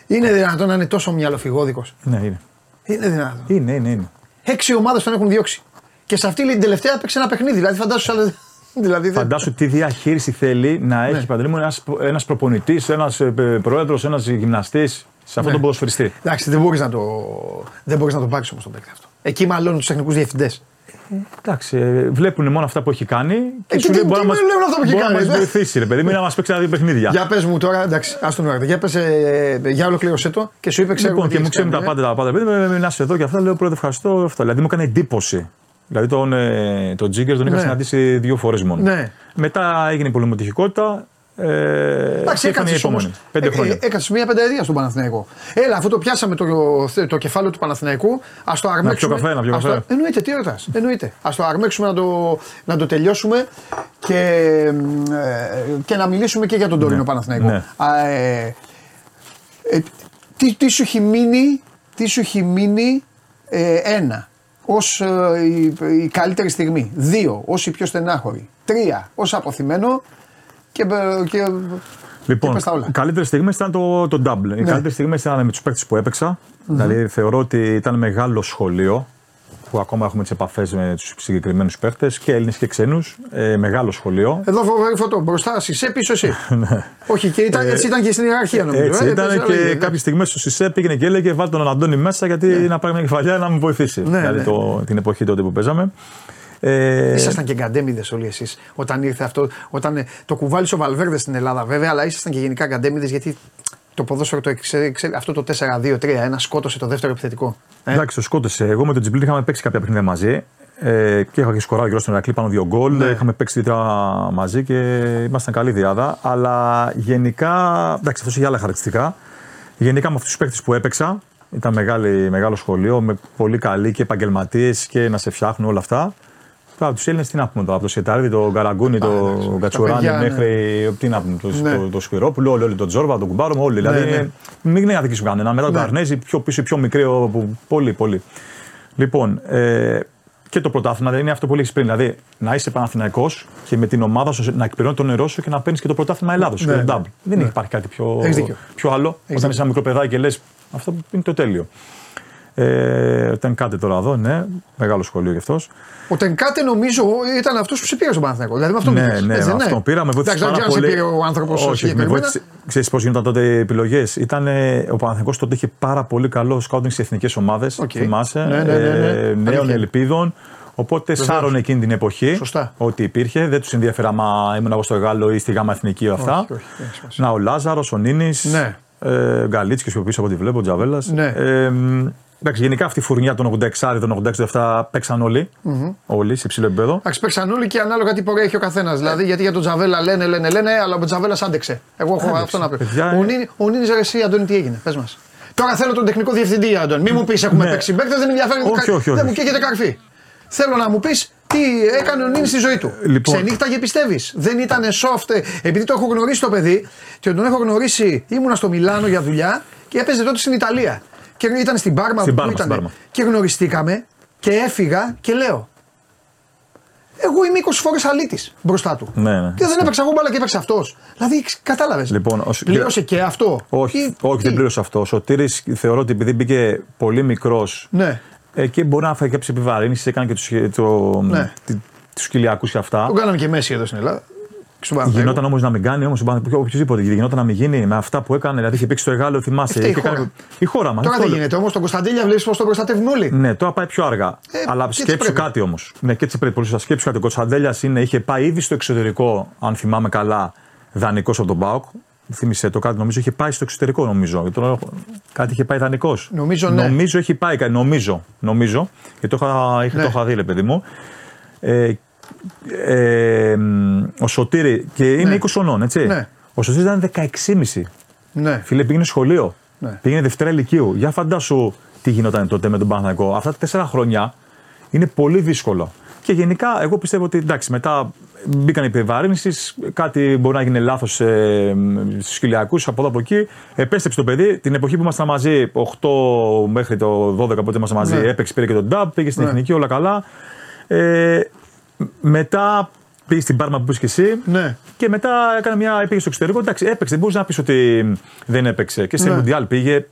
Είναι δυνατόν να είναι τόσο μυαλοφυγόδικος; Ναι, είναι. Είναι δυνατόν. Είναι, είναι, είναι. Έξι ομάδες τον έχουν διώξει. Και σε αυτή λέει, την τελευταία έπαιξε ένα παιχνίδι. Δηλαδή, φαντάσου άλλε. [LAUGHS] Δηλαδή δεν- Φαντάσου τι διαχείριση θέλει να έχει παντελή μου ένας, ένας προπονητής, ένας ε, πρόεδρος, ένας γυμναστής σε αυτόν Ναι. τον ποδοσφαιριστή. Εντάξει, δεν μπορείς να το, δεν μπορείς να το πάρεις όμως τον παίκτη αυτό. Εκεί μαλώνουν τους τεχνικούς διευθυντές. Εντάξει, ε, βλέπουν μόνο αυτά που έχει κάνει και Ε, σου τι- λέει τι- μπορεί να τι μας, με λένε αυτά που έχει μπορεί να κάνει, μας ε; βοηθήσει, ρε παιδί, μην να μας παίξει ένα-δύο παιχνίδια. Για πες μου τώρα, εντάξει, α τον ώρα. Για πες, ε, για ολοκλήρωσέ το και σου είπε ξέρω Λοιπόν, τι και μου έχεις ξέρουν τα κάνει, ε. πάντα τα πάντα. Επειδή με μιλά εδώ και αυτά, λέω πρώτα ευχαριστώ. Αυτό. Δηλαδή μου έκανε εντύπωση. Δηλαδή τον, ε, τον Τζίγκερ τον είχα Ναι. συναντήσει δύο φορές μόνο. Ναι. Μετά έγινε η πολυμετυχικότητα. Ε, Εντάξει, και ήρθαν οι έκατσε όμως. επόμενοι. Πέντε χρόνια. Έκατσε μία πενταετία στον Παναθηναϊκό. Έλα, αφού το πιάσαμε το, το κεφάλαιο του Παναθηναϊκού, ας το αρμέξουμε. καφέ, να πιω ας καφέ. Το, εννοείται, τι ρωτάς. Εννοείται. Α το αρμέξουμε να το, να το τελειώσουμε και, ε, και να μιλήσουμε και για τον τωρινό Παναθηναϊκό. Ναι. Α, ε, ε, τι, τι σου έχει μείνει, τι σου έχει μείνει ε, ένα, ως ε, η, η καλύτερη στιγμή. Δύο, ως η πιο στενάχωρη. Τρία, ως αποθυμένο και, ε, και Λοιπόν, πες τα όλα. Ναι. οι καλύτερες στιγμές ήταν το, το double. Οι καλύτερες στιγμές ήταν με τους παίκτες που έπαιξα. Δηλαδή θεωρώ ότι ήταν μεγάλο σχολείο που ακόμα έχουμε τις επαφές με τους συγκεκριμένους παίκτες και Έλληνες και ξένους. Ε, μεγάλο σχολείο. Εδώ φοβερή φωτό. Μπροστά εσύ, πίσω εσύ. Όχι, και ήταν, έτσι ήταν και στην ιεραρχία νομίζω. Ναι. Έτσι ε, ήταν έπαιζε, και έλεγε, κάποιες στιγμές στο Σισε πήγαινε και έλεγε βάλτε τον Αντώνη μέσα γιατί να πάρει μια κεφαλιά να μου βοηθήσει. Ναι, δηλαδή ναι. Το, την εποχή τότε που παίζαμε. Ε, Ήσασταν και γκαντέμιδες όλοι εσείς όταν ήρθε αυτό. Όταν, ε, το κουβάλισε ο Βαλβέρδες στην Ελλάδα βέβαια, αλλά ήσασταν και γενικά γκαντέμιδες γιατί το ποδόσφαιρο το εξε- εξε- αυτό το 4-2-3-1 σκότωσε το δεύτερο επιθετικό. Ε, Εντάξει, το σκότωσε. Εγώ με τον Τζιμπλίν είχαμε παίξει κάποια παιχνίδια μαζί. Ε, και είχα και σκοράρει γύρω στον Ερακλή πάνω δύο γκολ. Ναι. Είχαμε παίξει δύο μαζί και ήμασταν καλή διάδα. Αλλά γενικά, εντάξει, αυτό είχε άλλα χαρακτηριστικά. Γενικά με αυτούς τους παίκτες που έπαιξα, ήταν μεγάλη, μεγάλο σχολείο με πολύ καλοί και επαγγελματίες και να σε φτιάχνουν όλα αυτά. Τώρα τους Έλληνες τι να πούμε τώρα, από το Σιετάριδη, τον Καραγκούνι, εντάξει, τον τα Κατσουράνη παιδιά, ναι. μέχρι. Τι να πούμε, το, Ναι. το, το Σπυρόπουλο, όλοι, όλοι, τον Τζόρβα, τον Κουμπάρο, όλοι. δηλαδή ναι. μην είναι αδικήσουμε κανένα. Μετά τον Ναι. Καρνέζη, πιο πίσω, πιο μικρό. που- Πολύ, πολύ. Λοιπόν, ε, και το πρωτάθλημα δεν είναι αυτό που έλεγες πριν. Δηλαδή να είσαι Παναθηναϊκός και με την ομάδα σου να εκπληρώνει τον νερό σου και να παίρνεις και το πρωτάθλημα Ελλάδος. Ναι, και το ναι. double. Δεν Ναι. υπάρχει κάτι πιο, Έχεις δίκιο. πιο άλλο. Όταν είσαι ένα μικρό παιδάκι και λες αυτό είναι το τέλειο. Ε, ήταν κάτι τώρα εδώ, ναι. Μεγάλο σχολείο γι' αυτός. Ο Τενκάτε νομίζω ήταν αυτός που σε πήρε στον Παναθηναϊκό. Δηλαδή με αυτό Ναι, μιλάς, ναι, έτσι δεν αυτό είναι; πήρα. Με βοήθησε Εντάξει, δεν πάρα ξέρω αν πολύ. σε πήρε ο άνθρωπος Όχι, με συγκεκριμένα. βοήθησε. Ξέρεις πώς γίνονταν τότε οι επιλογές; Ο Παναθηναϊκός τότε είχε πάρα πολύ καλό scouting στις εθνικές ομάδες. Οκ. Θυμάσαι. Ναι, ναι, ναι, ναι. ε, νέων Αλήθεια. ελπίδων. Οπότε σάρωνε εκείνη την εποχή Σωστά. ό,τι υπήρχε. Δεν τους ενδιαφέρε άμα ήμουν εγώ στο Αιγάλεω ή στη Γάμα Εθνική αυτά. Όχι, όχι, δεν έχει σημασία. Να ο Λάζαρος, ο Νίνης. Ναι. Ε, Γκαλίτσκι πιο πίσω από ό,τι βλέπω, ο Τζαβέλας. Ναι. Ε, μ, εντάξει, γενικά αυτή η φουρνιά των 86, των 86-87 παίξαν όλοι. Όλοι σε υψηλό επίπεδο. Εντάξει, παίξαν όλοι και ανάλογα τι πορεία έχει ο καθένας. Δηλαδή, γιατί για τον Τζαβέλα λένε, λένε, λένε, αλλά ο Τζαβέλας άντεξε. Εγώ έχω αυτό να πω. παιδιά, Ο ε. Νίνη, ο Νίνης, ρε, εσύ, Αντώνη, τι έγινε, πες μας. Τώρα θέλω τον τεχνικό διευθυντή, Αντώνη. Μην μου πεις έχουμε Ναι. παίξει παίκτε, δεν με ενδιαφέρει. Όχι, κα- όχι, Δεν όχι. μου καίγεται καρφί. Θέλω να μου πεις τι έκανε ο Νίνης στη ζωή του. Λοιπόν. Ξενύχταγε, πιστεύεις. Δεν ήταν soft. ε, Επειδή το έχω γνωρίσει το παιδί και τον έχω γνωρίσει, ήμουνα στο Μιλάνο για δουλειά και έπαιζε τότε στην Ιταλία. Και ήταν στην Πάρμα Στην που Πάρμα, ήταν. στην Πάρμα. Και γνωριστήκαμε και έφυγα και λέω. Εγώ είμαι 20 φορές αλήτης μπροστά του. Ναι, ναι. Και δεν έπαιξα εγώ μπάλα και έπαιξε αυτός. Δηλαδή, κατάλαβες. Λοιπόν, ως- Πλήρωσε και αυτό. Όχι, Ή- όχι τι; δεν πλήρωσε αυτό. Ο Σωτήρης θεωρώ ότι επειδή μπήκε πολύ μικρός Ναι. ε, και μπορεί να φάει κάποιε επιβαρύνσει, έκανε και τους το, Ναι. τη- τους κοιλιακούς και αυτά. Τον κάναμε και Μέση εδώ στην Ελλάδα. Και στον Παναθηναϊκό. Γινόταν όμως να μην κάνει όμως οποιοδήποτε. Γινόταν να μην γίνει με αυτά που έκανε. Δηλαδή είχε παίξει στο Εγάλεο, θυμάσαι. Φταίει η είχε χώρα. κάνει- Η χώρα μα. Τώρα δεν γίνεται όμως. Τον Κωνσταντέλια βλέπεις πώς τον προστατεύουν όλοι. Ναι, τώρα πάει πιο αργά. Ε, Αλλά και έτσι σκέψου πρέπει. κάτι όμως. Ναι, και έτσι πρέπει. Πολύ σωστά. Σκέψου κάτι. Ο Κωνσταντέλια είχε πάει ήδη στο εξωτερικό, αν θυμάμαι καλά, δανεικός από τον Μπάουκ. Θύμησε το κάτι, νομίζω είχε πάει στο εξωτερικό, νομίζω. Γιατί τώρα έχω- Κάτι είχε πάει δανεικός. Νομίζω, ναι. Νομίζω έχει πάει κάτι. Νομίζω. νομίζω γιατί το είχα, είχα- Ναι. το είχα δει, ρε παιδί μου. Ε, ε, μ, ο Σωτήρη, και είναι Ναι. 20 χρονών, έτσι. Ναι. Ο Σωτήρης ήταν 16,5. Ναι. Φίλε, πήγαινε σχολείο. Ναι. Πήγαινε Δευτέρα Λυκείου. Για φαντάσου τι γινόταν τότε με τον Παναθηναϊκό. Αυτά τα τέσσερα χρόνια είναι πολύ δύσκολο. Και γενικά, εγώ πιστεύω ότι εντάξει, μετά μπήκαν οι επιβαρύνσεις, κάτι μπορεί να γίνει λάθος ε, στους χιλιακού από εδώ από εκεί. Επέστρεψε το παιδί. Την εποχή που ήμασταν μαζί, 8 μέχρι το 12 πότε ήμασταν μαζί, Ναι. έπαιξε, πήρε και τον Νταμπ, πήγε στην Ναι. εθνική, όλα καλά. Ε, μετά πήγε στην Πάρμα που είπε και εσύ. Ναι. Και μετά έκανε μια. πήγε στο εξωτερικό. Εντάξει, έπαιξε. Δεν μπορεί να πεις ότι δεν έπαιξε. Και στην Ναι. Μουντιάλ πήγε.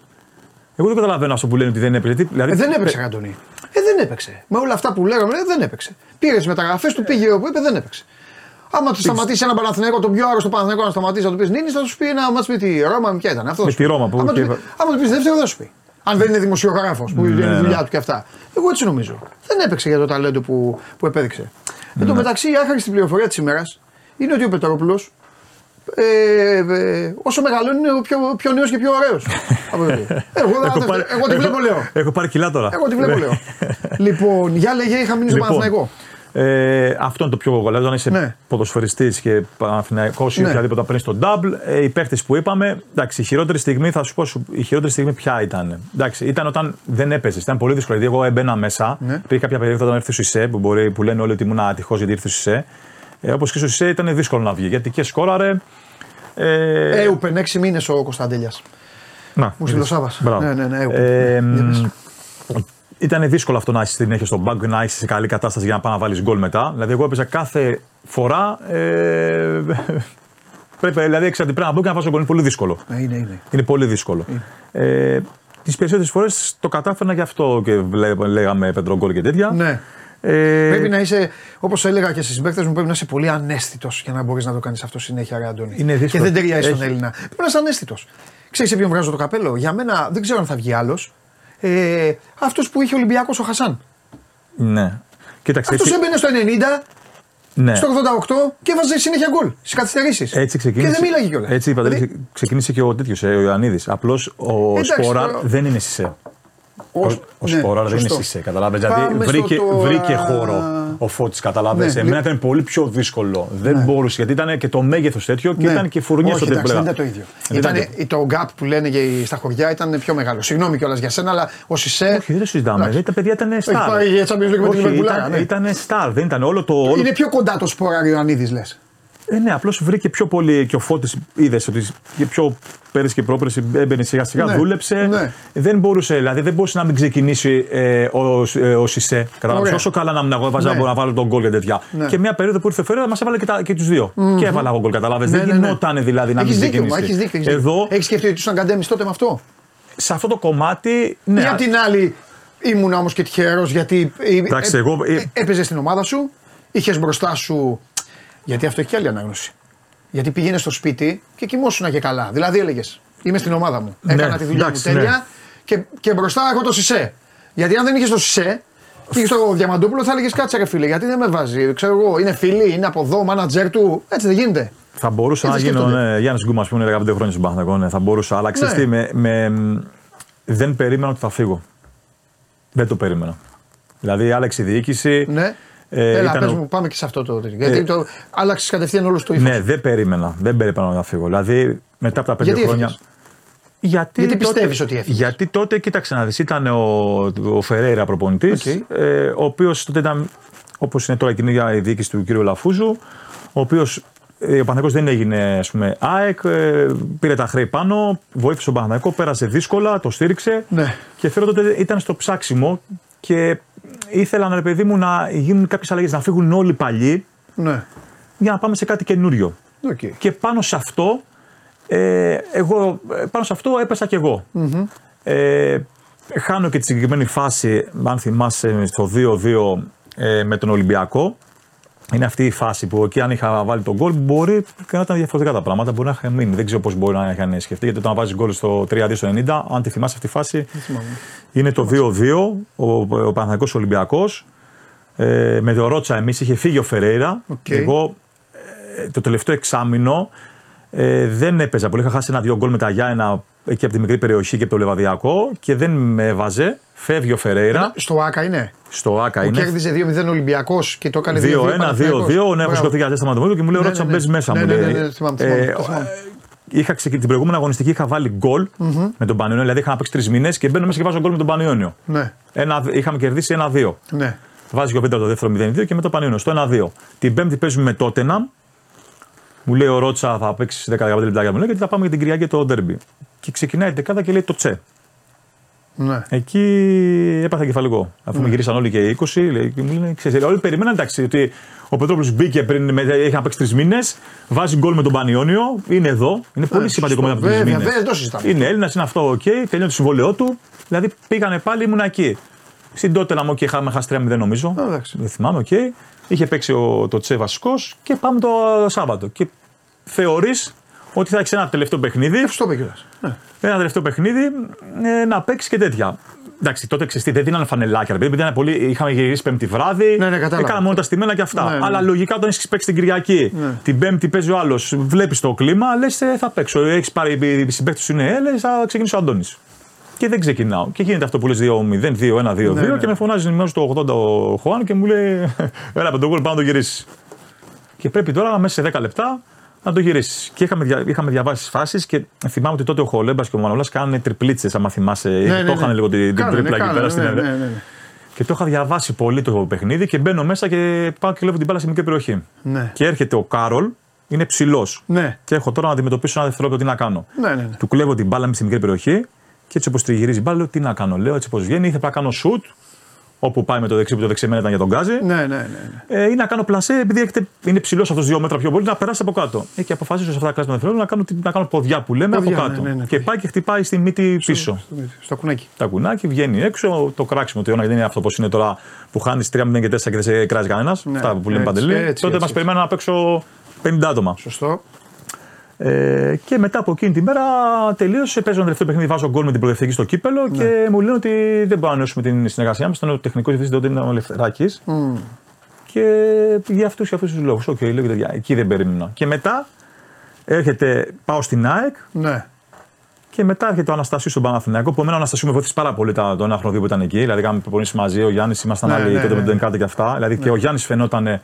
Εγώ δεν καταλαβαίνω αυτό που λένε ότι δεν έπαιξε. Τι- Δηλαδή, Ε, δεν έπαιξε, Αντώνη. Ε, δεν έπαιξε. Με όλα αυτά που λέγαμε, ε, δεν έπαιξε. Πήρες τι μεταγραφές του, πήγε όπου είπε, δεν έπαιξε. Άμα του σταματήσει ένα Παναθηναϊκό, τον πιο άρρωστο Παναθηναϊκό να σταματήσει, να του πεις Νίνης, θα σου πει ένα μάτσο με τη Ρώμα, ποια ήταν. Αυτός Με σου τη πει. Ρώμα που Άμα και- του πει- άμα του πεις δεύτερο, δεν σου πει. Αν δεν είναι δημοσιογράφος που είναι η ναι. δουλειά του και αυτά. Εγώ έτσι νομίζω. Δεν έπαιξε για το ταλέντο που, που επέδειξε. Εν Ναι. τω μεταξύ, η άχαριστη πληροφορία της ημέρας είναι ότι ο Πετρόπουλος ε, ε, όσο μεγαλώνει είναι ο πιο, πιο νέος και πιο ωραίος. [LAUGHS] εγώ, Έχω εγώ, πάρει- εγώ τη βλέπω, έχω- λέω. Έχω πάρει κιλά τώρα. Εγώ τη βλέπω, Ναι. λέω. λοιπόν, για λέγε, είχα μείνει στο Λοιπόν, Παναθηναϊκό. Ε, αυτό είναι το πιο γολέο. Όταν είσαι Ναι. ποδοσφαιριστής και Παναθηναϊκός ή Ναι. οποιαδήποτε παίρνεις τον double, ε, οι παίχτες που είπαμε, εντάξει, η χειρότερη στιγμή θα σου πω, σου- η χειρότερη στιγμή ποια ήταν. Εντάξει, ήταν όταν δεν έπαιζες. Ήταν πολύ δύσκολο. Γιατί εγώ έμπαινα μέσα. Ναι. Υπήρχε κάποια περίοδο όταν έρθει ο Σισε που, μπορεί, που λένε όλοι ότι ήμουν ατυχώ γιατί ήρθε ο Σισε. Ε, Όπως και στο Σισε ήταν δύσκολο να βγει. Γιατί και σκόραρε. Ε, Έουπεν 6 μήνες ο Κωνσταντέλιας. να, Μου στείλε ο Σάβας. Μπράβο. Ναι, ναι, ναι, εγώ. Ε, Ναι, για πες. Ήταν δύσκολο αυτό να είσαι συνέχεια στον πάγκο και να είσαι σε καλή κατάσταση για να πάει να βάλεις γκολ μετά. Δηλαδή, εγώ έπαιζα κάθε φορά. Ε, πρέπει, δηλαδή, έξω από την πρέπει να μπω και να βάζω γκολ. Είναι πολύ δύσκολο. Ναι, είναι, είναι. Είναι πολύ δύσκολο. Ε, Τις περισσότερες φορές το κατάφερνα γι' αυτό και βλέ- λέγαμε πεντρογκόλ και τέτοια. Ναι. Ε, Πρέπει να είσαι, όπως έλεγα και στις συμπαίκτες μου, πρέπει να είσαι πολύ ανέστητος για να μπορείς να το κάνεις αυτό συνέχεια, ρε Αντώνη. Είναι δύσκολο. Και δεν ταιριάζει στον Έχει- Έλληνα. Πρέπει να είσαι ανέστητος. Ξέρεις σε ποιον βγάζω το καπέλο; Για μένα δεν ξέρω αν θα βγει άλλος. Ε, αυτός που είχε Ολυμπιακός ο Χασάν. Ναι. Κοίταξε. Αυτός έτσι- έμπαινε στο 90, ναι. στο 88 και έβαζε συνέχεια γκολ στις καθυστερήσεις. Έτσι ξεκίνησε. Και δεν μίλαγε κιόλας. Έτσι, Παντελή, ξεκίνησε και ο τέτοιος, ο Ιωαννίδης. Απλώς ο Εντάξει, Σπόραρ τώρα- δεν είναι σισε. Ο, ο ναι, Σπόραρ δεν είναι σωστό. σισε. Καταλάβες. Δηλαδή Πάμε στο βρήκε, τώρα- βρήκε χώρο ο Φώτης. Καταλάβει. Ναι, Εμένα λέ- ήταν πολύ πιο δύσκολο. Δεν μπορούσε γιατί ήταν και το μέγεθος τέτοιο και Ναι. ήταν και φουρνιές Όχι, τότε που εντάξει, δεν λέγαμε. ήταν το ίδιο. Δεν Ήταν, το gap που λένε και στα χωριά ήταν πιο μεγάλο. Συγγνώμη κιόλας για σένα, αλλά ο Σισε. Όχι, δεν το συζητάμε. Εντάξει. Δηλαδή, τα παιδιά ήταν star. πάει για Champions League με την Όχι, Λιβερπουλάρα, ήταν, ναι. ήταν star. Δεν ήταν όλο το. Όλο... Είναι πιο κοντά το σπόρα Ιωαννίδη, λες. Ε, ναι, απλώς βρήκε πιο πολύ και ο Φώτης είδες ότι και πιο πέρυσι και πρόπερσι έμπαινε σιγά σιγά, Ναι, δούλεψε. ναι. Δεν μπορούσε, δηλαδή δεν μπορούσε να μην ξεκινήσει ε, ο, ε, ο Σισε. Κατάλαβες, Ωραία. όσο καλά να ήμουν εγώ, έβαζα Ναι. να βάλω τον γκολ και τέτοια. Ναι. Και μια περίοδο που ήρθε ο Φεραίρα μας έβαλε και, τα, και τους δυο Και έβαλα εγώ γκολ, κατάλαβες. Ναι, δεν ναι, ναι. γινόταν δηλαδή να Έχεις μην δίκιο, ξεκινήσει. μα, έχεις δίκιο, έχεις δίκιο. Εδώ, Έχεις σκεφτεί ότι του αγκαντέμει τότε με αυτό; σε αυτό το κομμάτι. Ναι, Ή απ' την άλλη, ήμουν όμως και τυχερός γιατί ε, Εντάξει, ε, εγώ- ε, έπαιζες στην ομάδα σου, είχες μπροστά σου. Γιατί αυτό έχει και άλλη ανάγνωση. Γιατί πήγαινε στο σπίτι και κοιμόσουν και καλά. Δηλαδή έλεγες: Είμαι στην ομάδα μου. Ναι, Έκανα τη δουλειά εντάξει, μου τέλεια ναι. και, και μπροστά έχω το Σισε. Γιατί αν δεν είχες το Σισε, πήγες στο Διαμαντόπουλο, θα έλεγες κάτσε ρε φίλε, γιατί δεν με βάζει. Ξέρω εγώ, είναι φίλη, είναι από εδώ, μάνατζερ του. Έτσι δεν γίνεται. Θα μπορούσα Έτσι να γίνω σκέφτονται. ναι, Γιάννης Γκούμας, που είναι 15 χρόνια στον Παναθηναϊκό. Ναι, θα μπορούσα, αλλά ξέρεις Ναι. τι, με, με- δεν περίμενα ότι θα φύγω. Δεν το περίμενα. Δηλαδή, άλλαξε η διοίκηση. Ναι. Ε, Έλα, ήταν πες ο- μου, πάμε και σε αυτό το. Γιατί το άλλαξες κατευθείαν όλο το ύφος. Ναι, δεν περίμενα. Δεν περίμενα να φύγω. Δηλαδή, μετά από τα πέντε Γιατί χρόνια. έφυγες; Γιατί, Γιατί τότε- πιστεύεις ότι έφυγες; Γιατί τότε, κοίταξε να δεις, ήταν ο, ο Φερέιρα προπονητής, Οκ. ε, ο οποίος τότε ήταν, όπως είναι τώρα η ίδια η διοίκηση του κ. Αλαφούζου, ο οποίος ε, ο Παναθηναϊκός δεν έγινε ας πούμε, ΑΕΚ, ε, πήρε τα χρέη πάνω, βοήθησε τον Παναθηναϊκό, πέρασε δύσκολα, το στήριξε. Ναι. Και θέλω τότε ήταν στο ψάξιμο και ήθελαν, ρε παιδί μου, να γίνουν κάποιες αλλαγές, να φύγουν όλοι οι παλιοί Ναι. για να πάμε σε κάτι καινούριο. Οκ. Και πάνω σε αυτό, ε, εγώ, ε, πάνω σε αυτό έπεσα κι εγώ. Ε, χάνω και τη συγκεκριμένη φάση, αν θυμάσαι, στο 2-2 ε, με τον Ολυμπιακό. Είναι αυτή η φάση που εκεί αν είχα βάλει το γκολ μπορεί και να ήταν διαφορετικά τα πράγματα. Μπορεί να είχα μείνει. Δεν ξέρω πώς μπορεί να είχαν σκεφτεί. Γιατί όταν βάζεις γκολ στο 3-2 στο 90, αν τη θυμάσαι αυτή τη φάση, είναι το 2-2 ο, ο Παναθηναϊκός Ολυμπιακός. Ε, με το Ρότσα εμείς είχε φύγει ο Φερέιρα. Οκ. Εγώ ε, το τελευταίο εξάμεινο ε, δεν έπαιζα πολύ. Είχα χάσει ένα-δύο γκολ με τα Γιάννα εκεί από τη μικρή περιοχή και από το Λεβαδιακό και δεν με έβαζε. Φεύγει ο Φερέιρα. Στο ΑΚΑ είναι; Στο ΑΚΑ Που είναι. κέρδιζε 2-0 Ολυμπιακός και το έκανε 2-1. 2-1, 2-2. Ναι, έχω Μπράβο. σκοτωθεί για τέσσερα μάτια και μου λέει: Ναι, Ρώτησα, ναι, μπες ναι. μέσα. Ναι, μου ναι, λέει. ναι, ναι, θυμάμαι, θυμάμαι, το θυμάμαι. ε, Είχα ξεκι... Την προηγούμενη αγωνιστική είχα βάλει γκολ με τον Πανιόνιο, δηλαδή είχα να παίξει τρεις μήνες και μπαίνω μέσα και βάζω γκολ με τον Πανιόνιο. Ναι, Ένα, είχαμε κερδίσει 1-2. ναι. Βάζει και ο Πέτρα το δεύτερο 0-2 και με το Πανιόνιο στο 1-2. Την Πέμπτη παίζουμε με Τότεναμ. Μου λέει ο Ρότσα θα παίξεις 10-15 λεπτά μου λέει γιατί θα πάμε για την Κυριακή το ντέρμπι. Και ξεκινάει η δεκάδα και λέει το τσε. ναι. Εκεί έπαθα κεφαλικό. Αφού με γυρίσαν όλοι και οι 20, λέει, και μου λένε, ξέρεις, όλοι περιμέναν εντάξει, ότι ο Πετρόπουλος μπήκε πριν, με, είχε να παίξει τρεις μήνες, βάζει γκολ με τον Πανιόνιο, είναι εδώ. Είναι πολύ Ε, σημαντικό σωστό. μετά από τρεις Βέβαια, μήνες. βέβαια, δεν το συζητάμε. Είναι Έλληνας, είναι αυτό, οκ, τελειώνει το συμβόλαιό του. Δηλαδή πήγανε πάλι, ήμουν εκεί. Στην τότε να μου και είχαμε χάσει 3-0 νομίζω. Α, εντάξει. Δεν θυμάμαι, οκ. Είχε παίξει ο, το Τσε βασικό και πάμε το Σάββατο. Και θεωρείς ότι θα έχεις ένα τελευταίο παιχνίδι. Αυτό είπε κιόλας. Ναι. Ένα τελευταίο παιχνίδι ε, να παίξεις και τέτοια. Εντάξει, τότε ξέρεις δεν δίνανε φανελάκια. Επειδή ήταν πολύ, είχαμε γυρίσει Πέμπτη βράδυ. Ναι, ναι, κατάλαβα. έκανα μόνο τα στημένα και αυτά. Ναι, ναι. Αλλά λογικά όταν έχεις παίξει την Κυριακή, Ναι. την Πέμπτη παίζει ο άλλος, βλέπεις το κλίμα, λες θα παίξω. Έχεις πάρει οι συμπαίκτες σου είναι, λες θα ξεκινήσει ο Αντώνης. Και δεν ξεκινάω. Και γίνεται αυτό που λες 2-0, 2-1, 2-2 Ναι, ναι. και με φωνάζει μέσα στο 80 ο Χωάν και μου λέει [LAUGHS] Έλα, πεντογκόλ, πάνω να το γυρίσεις. Και πρέπει τώρα μέσα σε 10 λεπτά να το γυρίσεις. Και είχαμε, δια, είχαμε διαβάσεις φάσεις και θυμάμαι ότι τότε ο Χολέμπας και ο Μανολάς κάνανε τριπλίτσες, άμα θυμάσαι. Ναι, το είχαν λίγο την, την Κάνανε, τρίπλα εκεί κάνανε, πέρα στην ναι, ΕΔΕ. ναι, ναι, ναι. Και το είχα διαβάσει πολύ το παιχνίδι και μπαίνω μέσα και πάω και λέω την μπάλα σε μικρή περιοχή. Ναι. Και έρχεται ο Κάρολ, είναι ψηλός. Ναι. Και έχω τώρα να αντιμετωπίσω ένα δευτερόλεπτο τι να κάνω. Ναι, ναι, ναι. Του κλέβω την μπάλα μου στη μικρή περιοχή και έτσι όπως τριγυρίζει η μπάλα, λέω τι να κάνω. Λέω έτσι όπως βγαίνει, ήθελα να κάνω σουτ, όπου πάει με το δεξί που το δεξιμένο ήταν για τον Γκάζι. Ναι, ναι, ναι. ναι. Ε, ή να κάνω πλασέ, επειδή έχετε, είναι ψηλός αυτός δύο μέτρα πιο πολύ, να περάσει από κάτω. Ε, και αποφασίζω σε αυτά τα κλάσματα δευτερόλεπτα να κάνω, να κάνω ποδιά που λέμε Ποδιά, από κάτω. ναι, ναι, ναι, και ποδιά. πάει και χτυπάει στη μύτη πίσω. Στο, στο κουνάκι. Τα κουνάκι βγαίνει έξω, το κράξιμο του αιώνα δεν είναι αυτό που είναι τώρα που χάνεις 3-0 και 4 και δεν σε κράζει κανένας. Ναι, αυτά που λέμε έτσι, παντελή. έτσι, Τότε έτσι, μας περιμένουν να παίξω 50 άτομα. Σωστό. Ε, και μετά από εκείνη την μέρα τελείωσε. Παίζω ένα τελευταίο παιχνίδι, βάζω γκολ με την Προοδευτική στο κύπελο Ναι. και μου λένε ότι δεν μπορούμε να ανανεώσουμε την συνεργασία μας. Ήταν ο τεχνικός διευθυντής τότε ήταν ο Λευθεράκη. Και για αυτούς και αυτούς τους λόγους. Οκ, λέω και παιδιά, εκεί δεν περίμενα. Και μετά έρχεται, πάω στην ΑΕΚ Ναι. και μετά έρχεται ο Αναστασίου στον Παναθηναϊκό. Που εμένα ο Αναστασίου με βοήθησε πάρα πολύ τα- τον ένα χρόνο που ήταν εκεί. Δηλαδή, είχαμε προπονήσει μαζί, ο Γιάννης, ήμασταν Ναι, άλλοι ναι, τότε ναι. με τεν Κάτε και αυτά. Δηλαδή, και ο Γιάννης φαινόταν.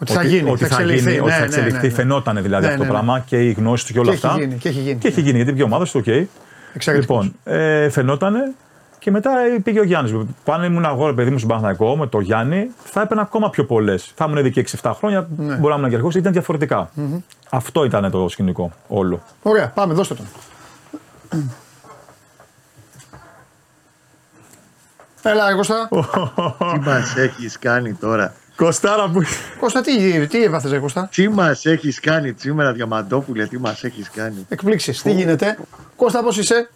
Ότι θα γίνει, ότι θα θα, εξελιχθεί. γίνει, ότι Ναι, θα ναι, εξελιχθεί. ναι, ναι. Φαινόταν δηλαδή Ναι, αυτό το ναι, ναι. πράγμα και η γνώση του και όλα Και έχει αυτά. γίνει, και έχει γίνει. Και έχει γίνει, γιατί πήγε ομάδα του, οκ. Εξαιρετικός. Λοιπόν, ε, φαινότανε και μετά πήγε ο Γιάννης. Αν έμενα, ρε παιδί μου στον Παναθηναϊκό με τον Γιάννη, θα έπαιρνα ακόμα πιο πολλές. Θα ήμουν ήδη και 6-7 χρόνια, Ναι. μπορεί να ήμουν και αρχηγός, ήταν διαφορετικά. Αυτό ήταν το σκηνικό όλο. Ωραία, πάμε, δώστε τον. Έλα, ρε Κώστα. Τι μας έχεις κάνει τώρα; Κοστάρα που. Κώστα, τι, τι έβαθες, ρε Κώστα; Τι μας έχεις κάνει σήμερα, Διαμαντόπουλε, τι μας έχεις κάνει; Εκπλήξεις, τι γίνεται; Κώστα, πώς είσαι;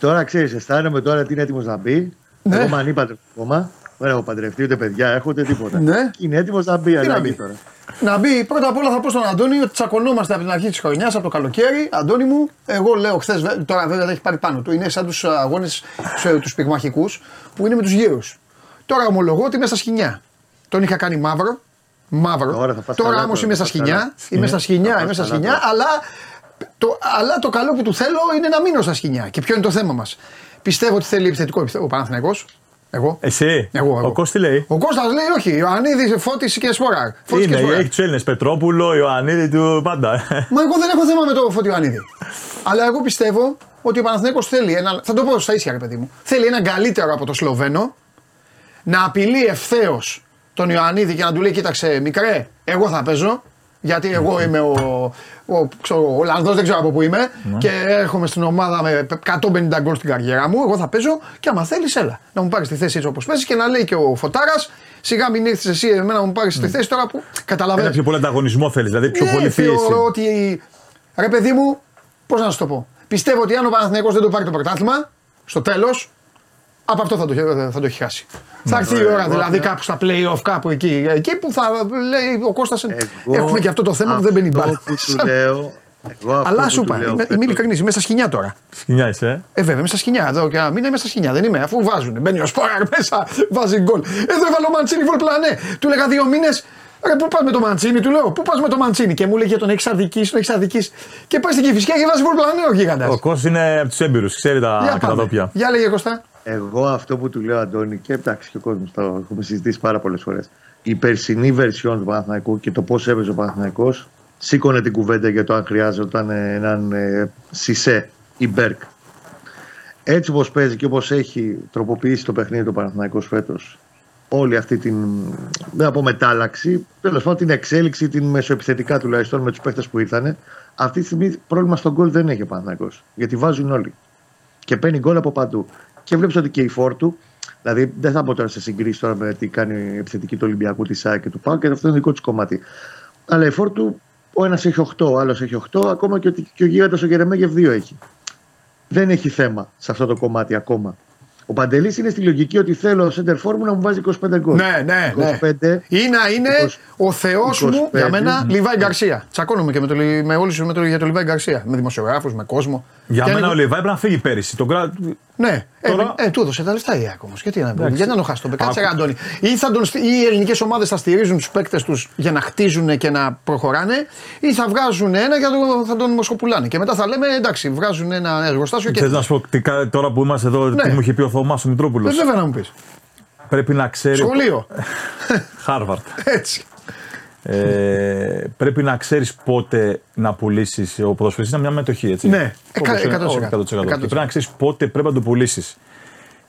Τώρα ξέρεις, αισθάνομαι τώρα ότι είναι έτοιμος να μπει. Ναι. Εγώ μαν είπατε ακόμα. Δεν έχω παντρευτεί ούτε παιδιά, έχω ούτε τίποτα. Ναι. Και είναι έτοιμος να μπει, Τι να Αλάκη, μπει; τώρα. Να μπει, πρώτα απ' όλα θα πω στον Αντώνη ότι τσακωνόμαστε από την αρχή της χρονιάς, από το καλοκαίρι. Αντώνη μου, εγώ λέω χθες, τώρα βέβαια δεν έχει πάρει πάνω του. Είναι σαν τους αγώνες τους πυγμαχικούς που είναι με τους γύρους. Τώρα ομολογώ ότι είμαι στα σκηνιά. Τον είχα κάνει μαύρο. Μαύρο. Τώρα θα φας Τώρα καλά, όμως τώρα είμαι θα στα φας καλά. σκηνιά. Είμαι στα σκηνιά, Θα είμαι φας στα καλά σκηνιά, τώρα. αλλά το, αλλά το καλό που του θέλω είναι να μείνω στα σκηνιά. Και ποιο είναι το θέμα μας. Πιστεύω ότι θέλει επιθετικό επιθετικό. Ο Παναθηναϊκός. Εγώ. Εσύ, Εγώ, εγώ. ο Κώστη λέει; Ο Κώστας λέει όχι. Ιωαννίδη, Φώτης και Σποράρ. Φώτης και Είναι, Σποράρ. έχει τους Έλληνες Πετρόπουλο, Ιωαννίδη του πάντα. Μα εγώ δεν έχω θέμα με το Φώτη Ιωαννίδη. Αλλά εγώ πιστεύω ότι ο Παναθηναίκος θέλει ένα. Θα το πω στα ίσια, ρε παιδί μου. Θέλει έναν καλύτερο από το Σλοβαίνο να απειλεί ευθέως τον Ιωαννίδη και να του λέει: Κοίταξε, μικρέ, εγώ θα παίζω. Γιατί εγώ είμαι ο, ο, ξέρω, ο Ολλανδός, δεν ξέρω από πού είμαι και έρχομαι στην ομάδα με 150 γκολ στην καριέρα μου. Εγώ θα παίζω και άμα θέλεις, έλα να μου πάρεις τη θέση έτσι όπως παίζεις και να λέει και ο Φωτάρας, σιγά μην ήρθες εσύ εμένα να μου πάρεις τη θέση τώρα που Ένα καταλαβαίνει. πιο πολύ ανταγωνισμό θέλεις, δηλαδή πιο Ναι, πολύ πίεση. θεωρώ ότι. Ρε παιδί μου, πώς να σου το πω. Πιστεύω ότι αν ο Παναθηναϊκός δεν το πάρει το πρωτάθλημα, στο τέλος, από αυτό θα το, θα το έχει χάσει. θα έρθει η ώρα εγώ δηλαδή απλά- κάπου στα play-off, κάπου εκεί, εκεί που θα λέει ο Κώστας Εγώ Έχουμε και αυτό το θέμα που δεν μπαίνει μπάλα. Αυτό που του λέω. Εγώ αυτό Αλλά που σου του είπα, λέω είμαι, φέτος- είμαι ειλικρινής, είμαι στα σκηνιά τώρα. Σκηνιά είσαι, ε; Ε, βέβαια, είμαι στα σκηνιά εδώ και να μην είμαι στα σκηνιά. Δεν είμαι, αφού βάζουν. Μπαίνει ο Σπόραρ μέσα, βάζει γκολ. Εδώ έβαλε ο Μαντσίνη βολ πλανέ. Του έλεγα δύο μήνες. Ρε, πού πας με το Μαντσίνη, του λέω. Πού πας με το Μαντσίνη. Και μου λέγε τον έχεις αδικήσει, τον έχεις αδικήσει. Και πάει στην Κυφυσιά και βάζεις βολ πλανέ ο γίγαντας. Ο Κώστας είναι από τους έμπειρους, ξέρει τα Για πάμε. καταδόπια. Για λέγε Κωστά. Εγώ αυτό που του λέω Αντώνη και εντάξει και ο κόσμος το έχουμε συζητήσει πάρα πολλές φορές. Η περσινή βερσιόν του Παναθηναϊκού και το πώς έπαιζε ο Παναθηναϊκός σήκωνε την κουβέντα για το αν χρειάζονταν ε, έναν ε, Σισε ή Μπέρκ. Έτσι όπως παίζει και όπως έχει τροποποιήσει το παιχνίδι του Παναθηναϊκός φέτος, όλη αυτή την. δεν θα πω μετάλλαξη, τέλος πάντων την εξέλιξη, την μεσοεπιθετικά τουλάχιστον με τους παίχτε που ήρθαν, αυτή τη στιγμή πρόβλημα στον γκολ δεν έχει ο Παναθηναϊκός. Γιατί βάζουν όλοι και παίρνει γκολ από παντού. Και βλέπεις ότι και η φόρτου, δηλαδή δεν θα πω τώρα σε συγκρίσεις τώρα με τι κάνει η επιθετική του Ολυμπιακού, τη ΣΑΕ και του ΠΑΚ, γιατί αυτό είναι δικό της κομμάτι. Αλλά η φόρτου, ο ένας έχει 8, ο άλλος έχει 8, ακόμα και, ότι, και ο γίγαντας ο Γερεμέγεφ 2 έχει. Δεν έχει θέμα σε αυτό το κομμάτι ακόμα. Ο Παντελής είναι στη λογική ότι θέλω ο Σέντερ Φόρ μου να μου βάζει 25 γκολ. Ναι, ναι, ναι. 25, Ή να είναι 20, ο Θεός μου 25, για μένα, ναι. Λιβάη Γκαρσία. Τσακώνομαι και με, το, Λι- με όλους με το, για τον Λιβάη Γκαρσία. Με δημοσιογράφους, με κόσμο. Για Και μένα αν- ο Λιβάη πρέπει να φύγει πέρυσι. Τον κρα... Ναι, Τώρα- ε, ε, του έδωσε τα λεφτά η ΑΕΚ όμω. Γιατί να, Εντάξει. γιατί να το χάσει τον Κάτσε, ρε, Άκου. Αντώνη. Ή, θα τον, στει- ή οι ελληνικές ομάδες θα στηρίζουν τους παίκτες τους για να χτίζουν και να προχωράνε, ή θα βγάζουν ένα και θα τον, θα τον μοσχοπουλάνε. Και μετά θα λέμε εντάξει, βγάζουν ένα εργοστάσιο και. Θες να σου πω τι κα- τώρα που είμαστε εδώ, Ναι. τι μου είχε πει ο Θωμάς ο Μητρόπουλος. Ε, βέβαια να μου πεις. Πρέπει να ξέρει. Σχολείο. Χάρβαρντ. Έτσι. Ε, πρέπει να ξέρεις πότε να πουλήσεις. Ο ποδοσφαιριστής είναι μια μετοχή, έτσι. Ναι, Όπως εκα- είναι- 100%. 100%. Και πρέπει να ξέρεις πότε πρέπει να το πουλήσεις.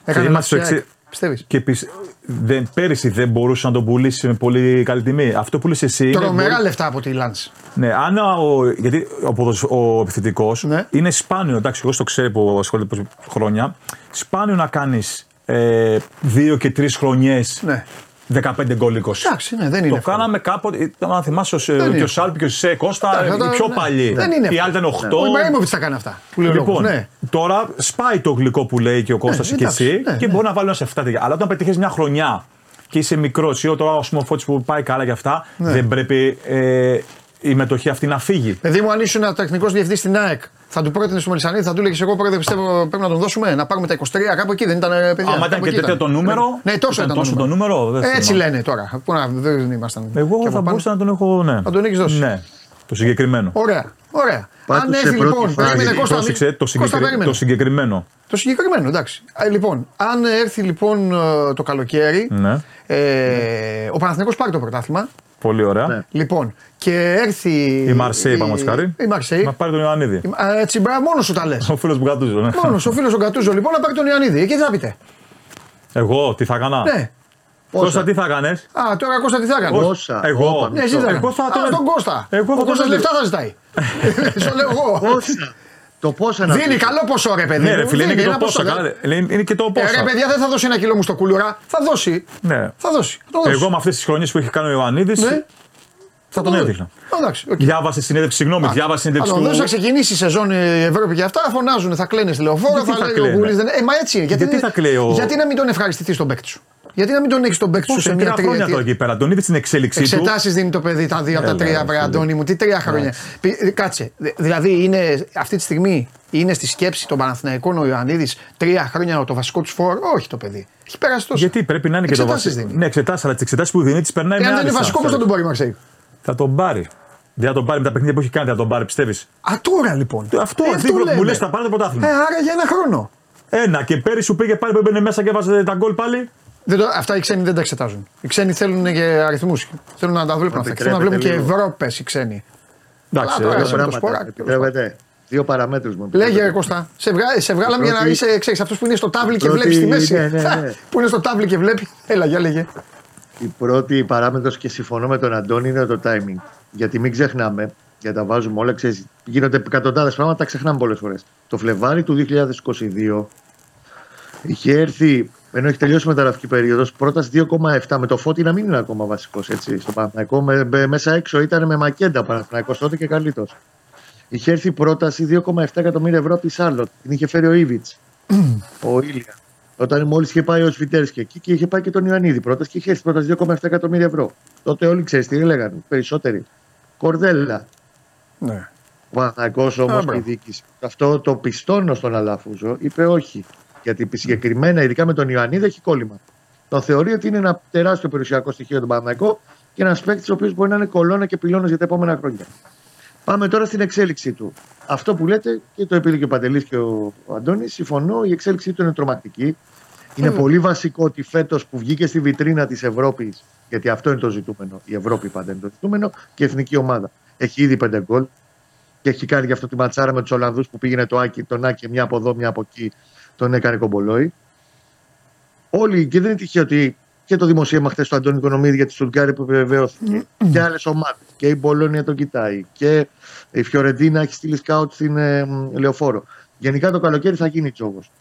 Έκανε είμαστε λάθος η στη ΑΕΚ. Πιστεύεις. Και πισ... δεν, πέρυσι δεν μπορούσε να το πουλήσεις με πολύ καλή τιμή. Αυτό που πουλήσεις εσύ. είναι Τρομερά μπορεί- λεφτά από τη Λάντς. Ναι, αν ο, γιατί ο, ποδοσ... ο επιθετικός Ναι. είναι σπάνιο, εντάξει, εγώ στο ξέρω που ασχολείται τόσα χρόνια. Σπάνιο να κάνεις ε, δύο και τρεις χρονιές Ναι. 15 γκολ 20. Εντάξει, ναι, δεν είναι. Το εύκολο. κάναμε κάποτε. Αν θυμάσαι, ο, είναι και ο Σάλπ και ο Σέ Κώστα, Εντάξει, οι τα- πιο ναι. παλιοί. Δεν είναι Οι άλλοι ήταν 8. Ο Ιμπραήμοβιτ τα κάνει αυτά. Που λέει ο Λοιπόν, λόγος, ναι. τώρα σπάει το γλυκό που λέει και ο Κώστας και εντάξει, εσύ ναι, και ναι. μπορεί να βάλει ένα σε 7 τέτοια. Αλλά όταν πετύχεις μια χρονιά και είσαι μικρός, ή τώρα ο Σμοφώτη που πάει καλά και αυτά, Ναι. δεν πρέπει ε, η μετοχή αυτή να φύγει. Παιδί μου, αν ήσουν ένα τεχνικός διευθυντής στην ΑΕΚ, θα του πρότεινε στο Μελισανίδη, θα του έλεγες Εγώ πρόεδρε πιστεύω πρέπει να τον δώσουμε, να πάρουμε τα 23 κάπου εκεί. Δεν ήταν ε, παιδιά. Άμα ήταν κάπου και εκεί τέτοιο το νούμερο. Ναι, τόσο ήταν, τόσο το νούμερο. δεν Έτσι θυμάμαι. λένε τώρα. Πού να, δεν ήμασταν. Εγώ και από θα πάνω. μπορούσα να τον έχω. Ναι. Θα τον έχεις δώσει. Ναι, το συγκεκριμένο. Ωραία. Ωραία. Πάντως αν σε έρθει πρώτη λοιπόν. φάση- Περίμενε Κώστα. Πρόσεξε μην- το, Κώστα, συγκεκρι... περίμενε. το συγκεκριμένο. Το συγκεκριμένο, εντάξει. Ε, λοιπόν, αν έρθει λοιπόν ε, το καλοκαίρι, Ναι. ε, ο Παναθηναϊκός πάρει το πρωτάθλημα. Πολύ ωραία. Ναι. Λοιπόν, και έρθει. Η Μαρσέη, πάμε χάρη. Η Μαρσέη. Να πάρει τον Ιωαννίδη. Η- α, Έτσι, μπράβο, μόνος σου τα λες. Ο φίλος μου κατούζω. Ναι. Μόνος ο φίλος ο Κατούζο λοιπόν να πάρει τον Ιωαννίδη. Εκεί τι θα πείτε; Εγώ τι θα έκανα; Ναι. Κώστα, τι θα έκανες; Α, τώρα Κώστα τι θα έκανες; Πόσα; Εγώ. Όπα, Ναι, εσύ θα Εγώ θα Α, τον- τον Κώστα. Εγώ θα ο τον Κώστας έλεγα. λεφτά θα ζητάει. [LAUGHS] Στο λέω εγώ. Πόσα. Το πόσα να Δίνει πεις. καλό ποσό ρε παιδί. Ναι, μου. ρε φίλε, είναι Δίνει και το ένα πόσα. ποσό, καλά, δεν- Είναι είναι και το Ε, Ρε πόσα. παιδιά δεν θα δώσει ένα κιλό μου στο κουλουρά. Θα δώσει. Ναι. Θα δώσει. Θα το δώσει. Εγώ με αυτές τις χρονιές που έχει κάνει ο Ιωαννίδης Ναι. θα τον το έδειχνα. δώσει. Εντάξει, οκ. Διάβασε συνέντευξη, συγγνώμη, διάβασε Θα συνέντευξη τον δώσει, θα του. ξεκινήσει η σεζόν η Ευρώπη και αυτά, θα φωνάζουν, θα κλαίνε στη λεωφόρο, Γιατί θα θα λέει ο κλαίνε; Γκούλης. Δεν... Ε, μα έτσι είναι. Γιατί, Γιατί θα κλαίει ο- γιατί να μην τον ευχαριστηθεί τον παίκτη σου; Γιατί να μην τον έχεις τον παίκτη σου Πόσα σε μια τρία χρόνια τώρα τριετία. εκεί πέρα. Τον είδες στην εξέλιξή του. Εξετάσεις δίνει το παιδί τα δύο από τα Έλα, τρία, ρε, βρε φίλε. Αντώνη μου. Τι τρία χρόνια. Πη- Κάτσε. Δη- Δηλαδή είναι αυτή τη στιγμή είναι στη σκέψη των Παναθηναϊκών ο Ιωαννίδης τρία χρόνια το βασικό τους φορ. Όχι το παιδί. Έχει περάσει τόσο. Γιατί πρέπει να είναι και το Εξετάσεις βασικό. δίνει. Ναι, εξετάσεις, αλλά τις εξετάσεις που δίνει τις περνάει Ε, με αν δεν άλλη είναι βασικό, πώς θα τον πάρει η Μαρσέη; Θα τον πάρει. Δεν θα τον πάρει με τα παιχνίδια που έχει κάνει, θα τον πάρει, πιστεύεις; Α, τώρα λοιπόν. Αυτό, Ε, αυτό μου λέμε. λες, θα πάρει το Ε, πρωτάθλημα. άρα για ένα χρόνο. Ένα και πέρυσι σου πήγε πάλι που έμπαινε μέσα και έβαζε τα γκολ πάλι. Δεν το, αυτά οι ξένοι δεν τα εξετάζουν. Οι ξένοι θέλουν και αριθμούς. Θέλουν να τα βλέπουν αυτά. Θέλουν να βλέπουν και επιτρέπετε λίγο. Ευρώπες οι ξένοι. Εντάξει, Αλλά τώρα ε, εσύ με το Πράγματα. σποράκι, τέλος Επιτρέπετε. Δύο παραμέτρους μου. Λέγε ρε επιτρέπετε. Κώστα, σε, βγα, σε βγάλαμε για να Πρώτη- είσαι, ξέρεις, αυτός που είναι στο τάβλι και Πρώτη- βλέπεις στη μέση. ναι, ναι, ναι. που είναι στο τάβλι και βλέπει. Έλα, για λέγε. Η πρώτη παράμετρος και συμφωνώ με τον Αντώνη είναι το timing. Γιατί μην ξεχνάμε, γιατί τα βάζουμε όλα, ξέρεις, γίνονται εκατοντάδες πράγματα, τα ξεχνάμε πολλές φορές. Το Φλεβάρι του 2022 είχε έρθει, ενώ έχει τελειώσει η μεταγραφική περίοδος, πρόταση 2,7 με το φώτι να μην είναι ακόμα βασικός. Στο Παναθηναϊκό, με, με- μέσα έξω ήταν με μακέντα Παναθηναϊκός τότε και καλύτερος. Είχε έρθει πρόταση 2,7 εκατομμύρια ευρώ από τη Σάρλοτ. Την είχε φέρει ο Ήβιτ. ο Ήλια. Όταν μόλις είχε πάει ο Σβιτέρσκι εκεί και είχε πάει και τον Ιωαννίδη πρόταση και είχε έρθει πρόταση 2,7 εκατομμύρια ευρώ. Τότε όλοι ξέρεις τι έλεγαν, περισσότεροι. Κορδέλα. Ναι. Ο Παναθηναϊκός Α, όμως και μπράβο. η διοίκηση. Αυτό το πιστώνω στον Αλάφουζο είπε όχι. Γιατί συγκεκριμένα, ειδικά με τον Ιωαννίδη, έχει κόλλημα. Τον θεωρεί ότι είναι ένα τεράστιο περιουσιακό στοιχείο τον Παναθηναϊκό και ένας παίκτης ο οποίος μπορεί να είναι κολόνα και πυλώνας για τα επόμενα χρόνια. Πάμε τώρα στην εξέλιξή του. Αυτό που λέτε και το είπε και ο Παντελής και ο, ο Αντώνης, συμφωνώ, η εξέλιξή του είναι τρομακτική. Είναι πολύ βασικό ότι φέτος που βγήκε στη βιτρίνα της Ευρώπης, γιατί αυτό είναι το ζητούμενο, η Ευρώπη πάντα είναι το ζητούμενο, και η εθνική ομάδα. Έχει ήδη πέντε γκολ και έχει κάνει γι' αυτό τη ματσάρα με τους Ολλανδούς που πήγαινε το Άκη, τον Άκη μια από εδώ, μια από εκεί, τον έκανε κομπολόι. Όλοι, και δεν είναι τυχαίο ότι και το δημοσίευμα χθες του Αντώνη Κονομίδη για τη Στουτγκάρη που επιβεβαιώθηκε και άλλες ομάδες. Και η Μπολόνια τον κοιτάει. Και η Φιωρεντίνα έχει στείλει σκάουτ στην ε, μ, Λεωφόρο. Γενικά το καλοκαίρι θα γίνει τζόγος.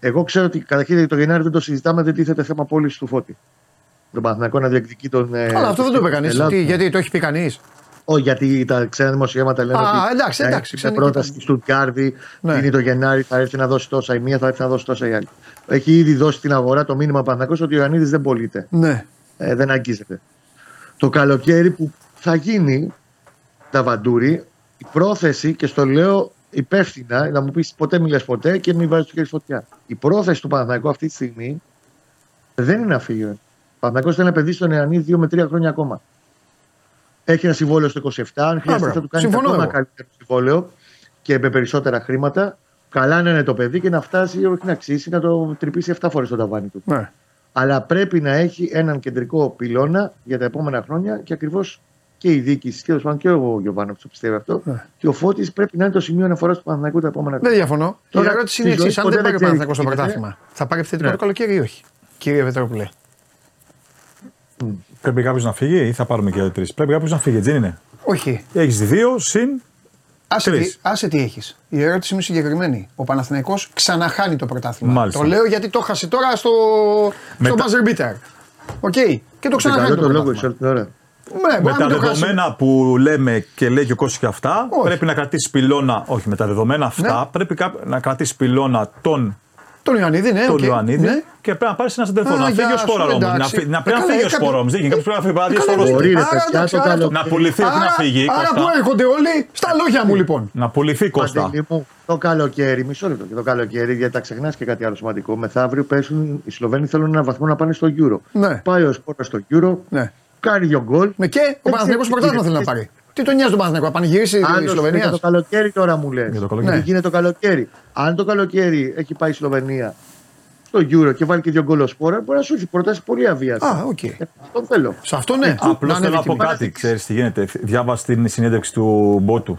Εγώ ξέρω ότι καταρχήν το Γενάρη δεν το συζητάμε, δεν τίθεται θέμα πώληση του φώτη. Τον Παναθηναϊκό να διεκδικεί τον. ε, Αλλά αυτό δεν το είπε κανείς. Ελλάδα. Γιατί το έχει πει κανείς; Όχι, γιατί τα ξένα δημοσιεύματα λένε Α, ότι εντάξει, θα εντάξει, έρθει ξένοι με πρόταση κοιτάνε. στη Στουτγκάρδη, Ναι. είναι το Γενάρη, θα έρθει να δώσει τόσα η μία, θα έρθει να δώσει τόσα η άλλη. Έχει ήδη δώσει την αγορά το μήνυμα Παναθηναϊκός ότι ο Ιωαννίδης δεν πωλείται. Ναι. Ε, δεν αγγίζεται. Το καλοκαίρι που θα γίνει τα βαντούρι, η πρόθεση και στο λέω υπεύθυνα, να μου πεις ποτέ μιλέ ποτέ και μην βάζεις το χέρι στη φωτιά. Η πρόθεση του Παναθηναϊκού αυτή τη στιγμή δεν είναι να φύγει. Ο Παναθηναϊκός θέλει να επενδύσει στον Ιωαννίδη 2 με 3 χρόνια ακόμα. Έχει ένα συμβόλαιο στο 27. Αν χρειαστεί μπράβο. θα του κάνει Συμφωνώ ακόμα εγώ. καλύτερο συμβόλαιο και με περισσότερα χρήματα. Καλά να είναι το παιδί και να φτάσει, όχι να αξίσει, να το τρυπήσει 7 φορές το ταβάνι του. ναι. Αλλά πρέπει να έχει έναν κεντρικό πυλώνα για τα επόμενα χρόνια και ακριβώς και η διοίκηση, και, τέλος πάντων και ο Γιωβάνο το πιστεύει αυτό. Ναι. Και ο Φώτης πρέπει να είναι το σημείο αναφοράς του Παναθηναϊκού τα επόμενα Δεν χρόνια. διαφωνώ. Τώρα, η ερώτηση στη είναι ζωή εξής: Αν ποτέ δεν πάρει ο δεν ξέρεις Παναθηναϊκός στο τι γίνεται. πρωτάθλημα, θα πάρει επιθετικό Ναι. το καλοκαίρι ή όχι; Κύριε Βετρόπουλε. Πρέπει κάποιος να φύγει ή θα πάρουμε και τρεις; Πρέπει κάποιος να φύγει, έτσι δεν είναι; Όχι. Έχεις δύο συν. Άσε Τρεις. τι, άσε τι έχεις. Η ερώτηση μου είναι συγκεκριμένη. Ο Παναθηναϊκός ξαναχάνει το πρωτάθλημα. Μάλιστα. Το λέω γιατί το χάσε τώρα στο, στο Μετά- buzzer beater. Οκ. Και το Και ξαναχάνει καλό το το λόγο πρωτάθλημα. σε όλη την ώρα. Ναι, Με μπορεί τα να μην το χάσει. δεδομένα που λέμε και λέει και ο Κώστας και αυτά, Όχι. πρέπει να κρατήσει πυλώνα. Όχι, με τα δεδομένα αυτά, Ναι. πρέπει κά- να κρατήσει πυλώνα τον, Τον Ιωαννίδη, ναι. τον οκ. Ιωαννίδη Ναι. και πρέπει να πάρεις ένα σεντερφόρ. Α, Να φύγει γεια ο σου, σπόρο όμως. Να, εντάξει. φύ- να Ε, πρέπει να καλά, φύγει ο ε, κάποιο- σπόρο όμως. Δεν γίνει. Κάποιο πρέπει να φύγει. Πρέπει να Καλά, διασπορώσει. Μπορεί, ρε Άρα, παιδιά, εντάξει, το άρα καλό. το- Να πουληθεί, όχι να Άρα- φύγει. Άρα Κώστα. που έρχονται όλοι στα λόγια μου λοιπόν. Να πουληθεί Κώστα. Παντελή μου, το καλοκαίρι, μισό λεπτό. Και το καλοκαίρι, γιατί τα ξεχνάς και κάτι άλλο σημαντικό. Μεθαύριο πέσουν οι Σλοβένοι θέλουν ένα βαθμό να πάνε στο Euro. Ναι. Πάει ο Σπόραρ στο Euro, Ναι. κάνει δύο γκολ. Ναι, και ο Παναθηναϊκός ξέρει πρωτάθλημα τι θέλει να γίνεται. πάρει. Τι τον νοιάζει τον Παναθηναϊκό, να πανηγυρίσει η Άλλος Σλοβενία; για το καλοκαίρι τώρα μου λες. Για το καλοκαίρι. Τι γίνεται το καλοκαίρι. Αν το καλοκαίρι έχει πάει η Σλοβενία στο Euro και βάλει και δύο γκολ ο Σπόραρ, μπορεί να σου έρθει πρόταση πολύ αβίαστη. Α, οκ. Ε, Αυτό θέλω. Σε αυτό ναι. Απλώς Να θέλω ανέβει να πω τιμή. κάτι. Ξέρεις τι γίνεται. Διάβασα την συνέντευξη του Μπότου.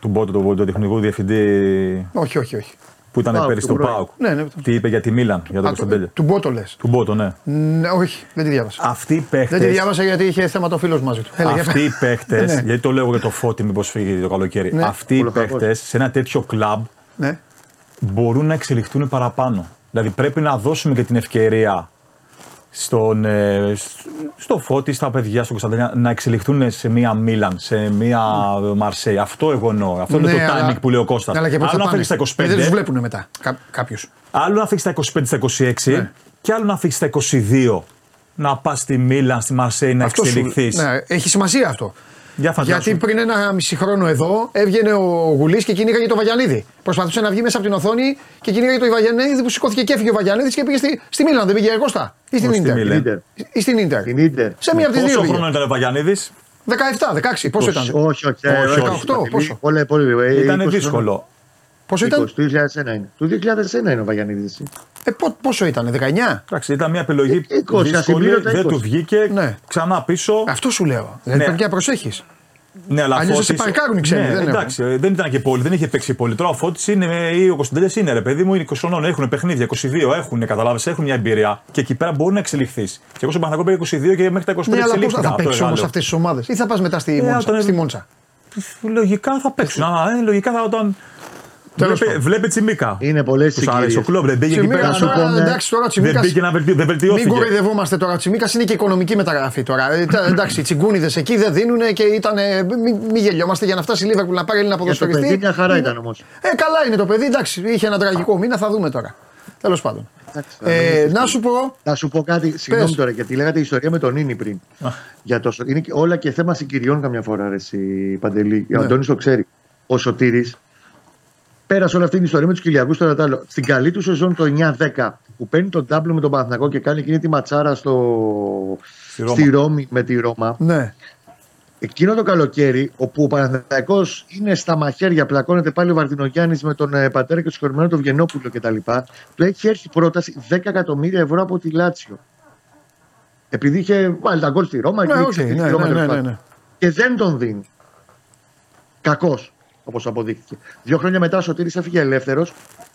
Του Μπότου, του, του τεχνικού διευθυντή Όχι, όχι, όχι. Που ήταν Πάουκ, πέρυσι του στο Μπρόι. Πάουκ. Ναι, ναι. Τι είπε για τη Μίλαν, για τον Α, του- Κωνσταντέλια; Του Μπότο λες. Του Μπότο, ναι. Ναι, όχι, δεν τη διάβασα. Αυτοί οι Δεν τη παίχτε. διάβασα γιατί είχε θέμα το φίλος μαζί του. Έλα, για Αυτοί οι πες. παίχτε, [LAUGHS] Ναι. γιατί το λέω για το φώτι, μήπως φύγει το καλοκαίρι. Ναι. Αυτοί οι Ολοκαρπός. παίχτες σε ένα τέτοιο κλαμπ Ναι. μπορούν να εξελιχθούν παραπάνω. Δηλαδή πρέπει να δώσουμε και την ευκαιρία στον, ε, σ- στο Φώτη, στα παιδιά, στον Κωνσταντίνια να εξελιχθούν σε μία Μίλαν, σε μία Μαρσέη. Αυτό εγώ εννοώ. Αυτό είναι Ναι, το αλλά- timing που λέει ο Κώστας. Ναι, αλλά και πώς Άλλο θα να φύγεις στα πάνε. 25, Ε, Δεν τους βλέπουν μετά κάποιους. άλλο να φύγεις στα 25, στα 26 Ναι. και άλλο να φύγεις στα 22. Να πας στη Μίλαν, στη Μαρσέη να εξελιχθείς. Ναι, έχει σημασία αυτό. Για φαντάσου. Γιατί πριν ένα μισή χρόνο εδώ έβγαινε ο Γουλής και κυνήγαγε το Βαγιανίδη. Προσπαθούσε να βγει μέσα από την οθόνη και κυνήγαγε το Βαγιανίδη που σηκώθηκε και έφυγε ο Βαγιανίδης και πήγε στη, στη Μίλαν. Δεν πήγε εγώ στα. Ή στην Όχι, στη Ιντερ. Μίλαν. Ίντερ. Ή στην Ιντερ. Την Ίντερ. Σε μία από τις δύο. Πόσο πήγε. χρόνο ήταν ο Βαγιανίδης, 17, 16, πόσο ήταν; Όχι, όχι. ε, Όχι, όχι, 18, Παντελή, πόσο; Πολύ, πολύ. ε, ήταν 20 δύσκολο. Πόσο χρονών. ήταν; 20, του 2001 είναι. Του 2001 είναι ο Βαγιανίδης. Ε, πο- πόσο ήταν, 19. Εντάξει, ήταν μια επιλογή 20, δύσκολη, ασυμπλήρωτα δεν 20. του βγήκε Ναι. ξανά πίσω. Αυτό σου λέω. Δηλαδή Ναι. πρέπει να προσέχεις. Ναι, αλλά Αλλιώς Φώτης- σε παρκάρουν οι ξένοι, Ναι, δεν εντάξει, ε, δεν ήταν και πολύ, δεν είχε παίξει πολύ. Τώρα ο Φώτης είναι, ή ο Κωνσταντέλια είναι ρε παιδί μου, είναι 20 χρονών, έχουν παιχνίδια, 22 έχουν, καταλάβει, έχουν μια εμπειρία και εκεί πέρα μπορούν να εξελιχθείς. Και εγώ στον Παναγό πήγα 22 και μέχρι τα 25 Ναι, αλλά πώς εξελίχθηκα. θα Αυτό παίξει όμως λέω. αυτές τις ομάδες; Ή θα πας μετά στη, Ε, Μόντσα, όταν- στη Μόντσα; Λογικά θα παίξουν. Α, ε, λογικά θα όταν. Τέλος Βλέπε, πάντων. βλέπε Τσιμίκα. Είναι πολλέ Τους άρεσε ο συγκυρίες. κλόμπ, δεν πήγε εκεί Τσιμίκα, πέρα. σου τώρα, πω, ναι. εντάξει, τώρα ο Δεν Τσιμίκας- πήγε να βελτιώσει. Δεν Μην βελτιώθηκε. κοροϊδευόμαστε τώρα. Ο Τσιμίκας είναι και οικονομική μεταγραφή τώρα. Ε, τα- εντάξει, οι τσιγκούνιδες εκεί δεν δίνουν και ήταν. Μην μη γελιόμαστε για να φτάσει η Λίβερπουλ να πάρει Έλληνα Για το παιδί ποδοσφαιριστή. μια χαρά ήταν όμως. Ε, καλά είναι το παιδί, εντάξει, είχε ένα τραγικό μήνα, θα δούμε τώρα. Τέλος πάντων. Ε, να σου πω. Θα σου πω κάτι, συγγνώμη Πες. τώρα, γιατί λέγατε ιστορία με τον Νίνη πριν. Για το, είναι και όλα και θέμα συγκυριών καμιά φορά, ρε, εσύ, Παντελή. Ο Ναι. Αντώνης το ξέρει. Ο Σωτήρης πέρασε όλη αυτή την ιστορία με τους Κυλιακού τώρα τ' άλλο. Στην καλή του σεζόν το 9-10 που παίρνει τον τάμπλο με τον Παναθηνακό και κάνει εκείνη τη ματσάρα στο... Στη Ρώμα. στη Ρώμη με τη Ρώμα. Ναι. Εκείνο το καλοκαίρι, όπου ο Παναθηναϊκός είναι στα μαχαίρια, πλακώνεται πάλι ο Βαρδινογιάννης με τον ε, πατέρα και το συγχωρημένο τον Βιενόπουλο κτλ. Του έχει έρθει πρόταση 10 εκατομμύρια ευρώ από τη Λάτσιο. Επειδή είχε βάλει τα γκολ στη Ρώμα Ναι, και οκ, είχε ναι, στη ναι, Ρώμα, ναι, τέλος ναι, πάντων. ναι. Και δεν τον δίνει. Κακός, όπως αποδείχθηκε. Δύο χρόνια μετά ο Σωτήρης έφυγε ελεύθερος.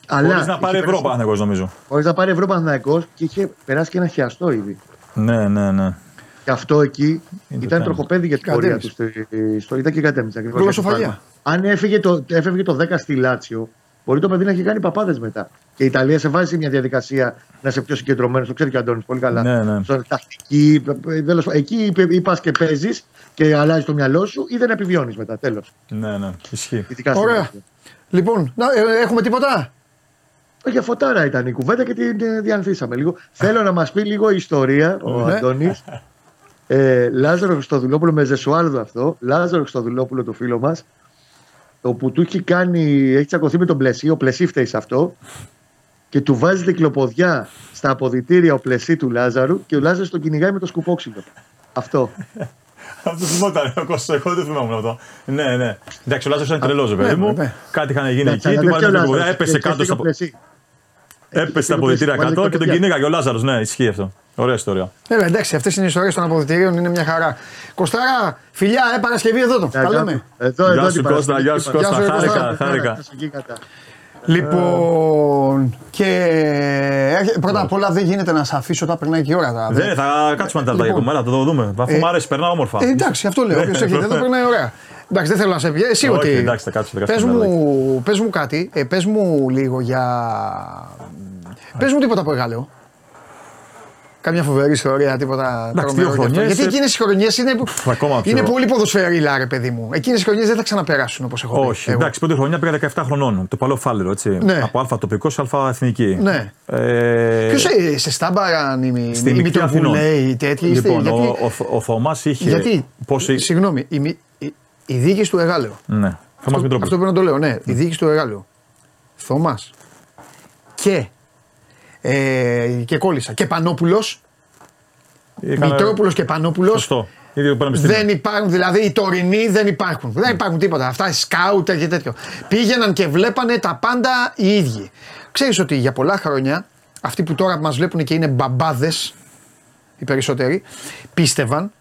Χωρίς να πάρει ευρώ Παναγό νομίζω. Χωρίς να πάρει ευρώ Παναθηναϊκός και είχε περάσει και ένα χιαστό ήδη. Ναι, ναι, ναι. Και αυτό εκεί Είναι το ήταν θέμα. τροχοπέδι για την πορεία του. Κατέμισε. στο- Στο, ήταν και κατέμισε. ακριβώς Γλωσσοφαγία. για το πράγμα. Αν έφυγε το, έφευγε το 10 στη Λάτσιο, μπορεί το παιδί να έχει κάνει παπάδες μετά. Και η Ιταλία σε βάζει σε μια διαδικασία να είσαι πιο συγκεντρωμένος. Το ξέρει και ο Αντώνης πολύ καλά. Ναι, ναι. Στον τακτική. τέλος πάντων, εκεί ή πα και παίζεις και αλλάζεις το μυαλό σου ή δεν επιβιώνεις μετά. Τέλος. Ναι, ναι, ισχύει. Ειδικά στην Ωραία. Ελλάδα. Λοιπόν, να, ε, έχουμε τίποτα; Ε, Για φωτάρα ήταν η κουβέντα και την ε, διανθήσαμε λίγο. Θέλω να μας πει λίγο ιστορία ο Ναι. Αντώνης. Ε, Λάζαρο Χριστοδουλόπουλο με Ζεσουάλδο αυτό. Λάζαρο Χριστοδουλόπουλο το φίλο μας. Όπου του έχει κάνει, έχει τσακωθεί με τον Πλεσί. Ο Πλεσί φταίει σε αυτό. Και του βάζει δικλοποδιά στα αποδητήρια ο Πλεσί του Λάζαρου και ο Λάζαρος τον κυνηγάει με το σκουπόξυλο. Αυτό. Αυτό θυμόταν ο Κώστας. Εγώ δεν θυμόμουν αυτό. Ναι, ναι. Εντάξει, ο Λάζαρος ήταν τρελός, παιδί ναι, μου. ναι. Κάτι είχαν γίνει Εντάξει, εκεί. αλλά Του δεν βάλε φταίει ο το Λάζαρος. έπεσε Φταίει κάτω και στα. ο Πλεσί. Έπεσε στα και ο αποδητήρια Πλεσί, κάτω βάλε και τον δικλοποδιά. κυνήγαγε ο Λάζαρος. Ναι, ισχύει αυτό. Ωραία ιστορία. Ε, εντάξει, αυτές είναι οι ιστορίες των αποδητηρίων, είναι μια χαρά. Κοστάρα, φιλιά, ε, Παρασκευή εδώ το. Τα λέμε. Εδώ, εδώ Γεια την σου Κώστα, Παρασκευή. γεια σου Γεια σου, Κώστα. Κώστα. Χάρηκα, χάρηκα. Γεια σου, Γίγαντα. Λοιπόν, και έρχε- πρώτα απ' όλα δεν γίνεται να σε αφήσω όταν περνάει και η ώρα. τα- Δεν, θα κάτσουμε να τα Λοιπόν. πούμε. Έλα, το δούμε. Αφού Ε, μου άρεσε, περνάω όμορφα. Ε, εντάξει, αυτό λέω. Όποιος έρχεται εδώ περνάει ωραία. Εντάξει, δεν θέλω να σε πιέσει. Εσύ Όχι, ότι. εντάξει, θα κάτσω, θα Πες κάτσω μου, πες μου κάτι, ε, πες μου λίγο για. Πες μου τίποτα από Εγάλεο. Κάμια φοβερή ιστορία, τίποτα Εντάξει, τρομερό δύο και αυτό. χρονιές, Γιατί ε, εκείνες οι χρονιές είναι, που- ακόμα πιο- είναι πολύ ποδοσφαιρίλα, ρε παιδί μου. Εκείνες οι χρονιές δεν θα ξαναπεράσουν όπως έχω πει. Όχι, εγώ. εντάξει, πρώτη χρονιά πήγα 17 χρονών. Το παλαιό φάλερο, έτσι. Ναι. Από Α τοπικός σε Α εθνική. Ναι. Ε, Ποιος σε στάμπαραν οι Στη οι Μικτή Αθηνών. Μητροπουλέοι, οι τέτοιοι. είστε, Λοιπόν, γιατί, ο, ο, ο Θωμάς είχε. γιατί Πόση... συγγνώμη, η, μη- η, η διοίκηση του Εγάλεου. Ναι, Θωμάς Αυτό, Μητρόπουλος. αυτό πρέπει να το λέω, ναι. Η διοίκηση του Εγάλεου. Θωμάς. Και. Ε, και κόλλησα. Και Πανόπουλος. Έκανε- Μητρόπουλος και Πανόπουλος. Σωστό. Ίδιο πανεπιστήμιο. Δεν υπάρχουν, δηλαδή οι τωρινοί δεν υπάρχουν. Δεν υπάρχουν τίποτα. Αυτά σκάουτερ και τέτοιο. Πήγαιναν και βλέπανε τα πάντα οι ίδιοι. Ξέρεις ότι για πολλά χρόνια αυτοί που τώρα μας βλέπουν και είναι μπαμπάδες, οι περισσότεροι, πίστευαν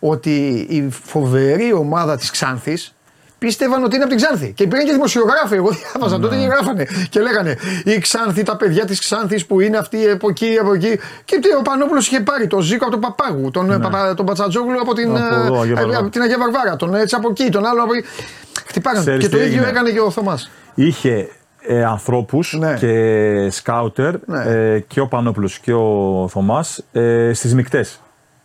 ότι η φοβερή ομάδα της Ξάνθης πίστευαν ότι είναι από την Ξάνθη. Και υπήρχαν και δημοσιογράφοι. Εγώ διάβαζα τότε και γράφανε. Και λέγανε η Ξάνθη, τα παιδιά της Ξάνθης που είναι αυτοί από εκεί, από εκεί. Και τι, ο Πανόπουλος είχε πάρει τον Ζήκο από τον Παπάγου, τον, Παπα, τον Πατσατζόγλου από την, Ναι. Από εδώ, ε, Αγία Βαρβάρα. από την Αγία Βαρβάρα, τον έτσι από εκεί, τον άλλο από εκεί. Χτυπάγανε. Ξέρεις Και το τι ίδιο έγινε. έκανε και ο Θωμάς. Είχε ε, ανθρώπους Ναι. και σκάουτερ Ναι. ε, και ο Πανόπουλος και ο Θωμάς ε, στις μεικτές.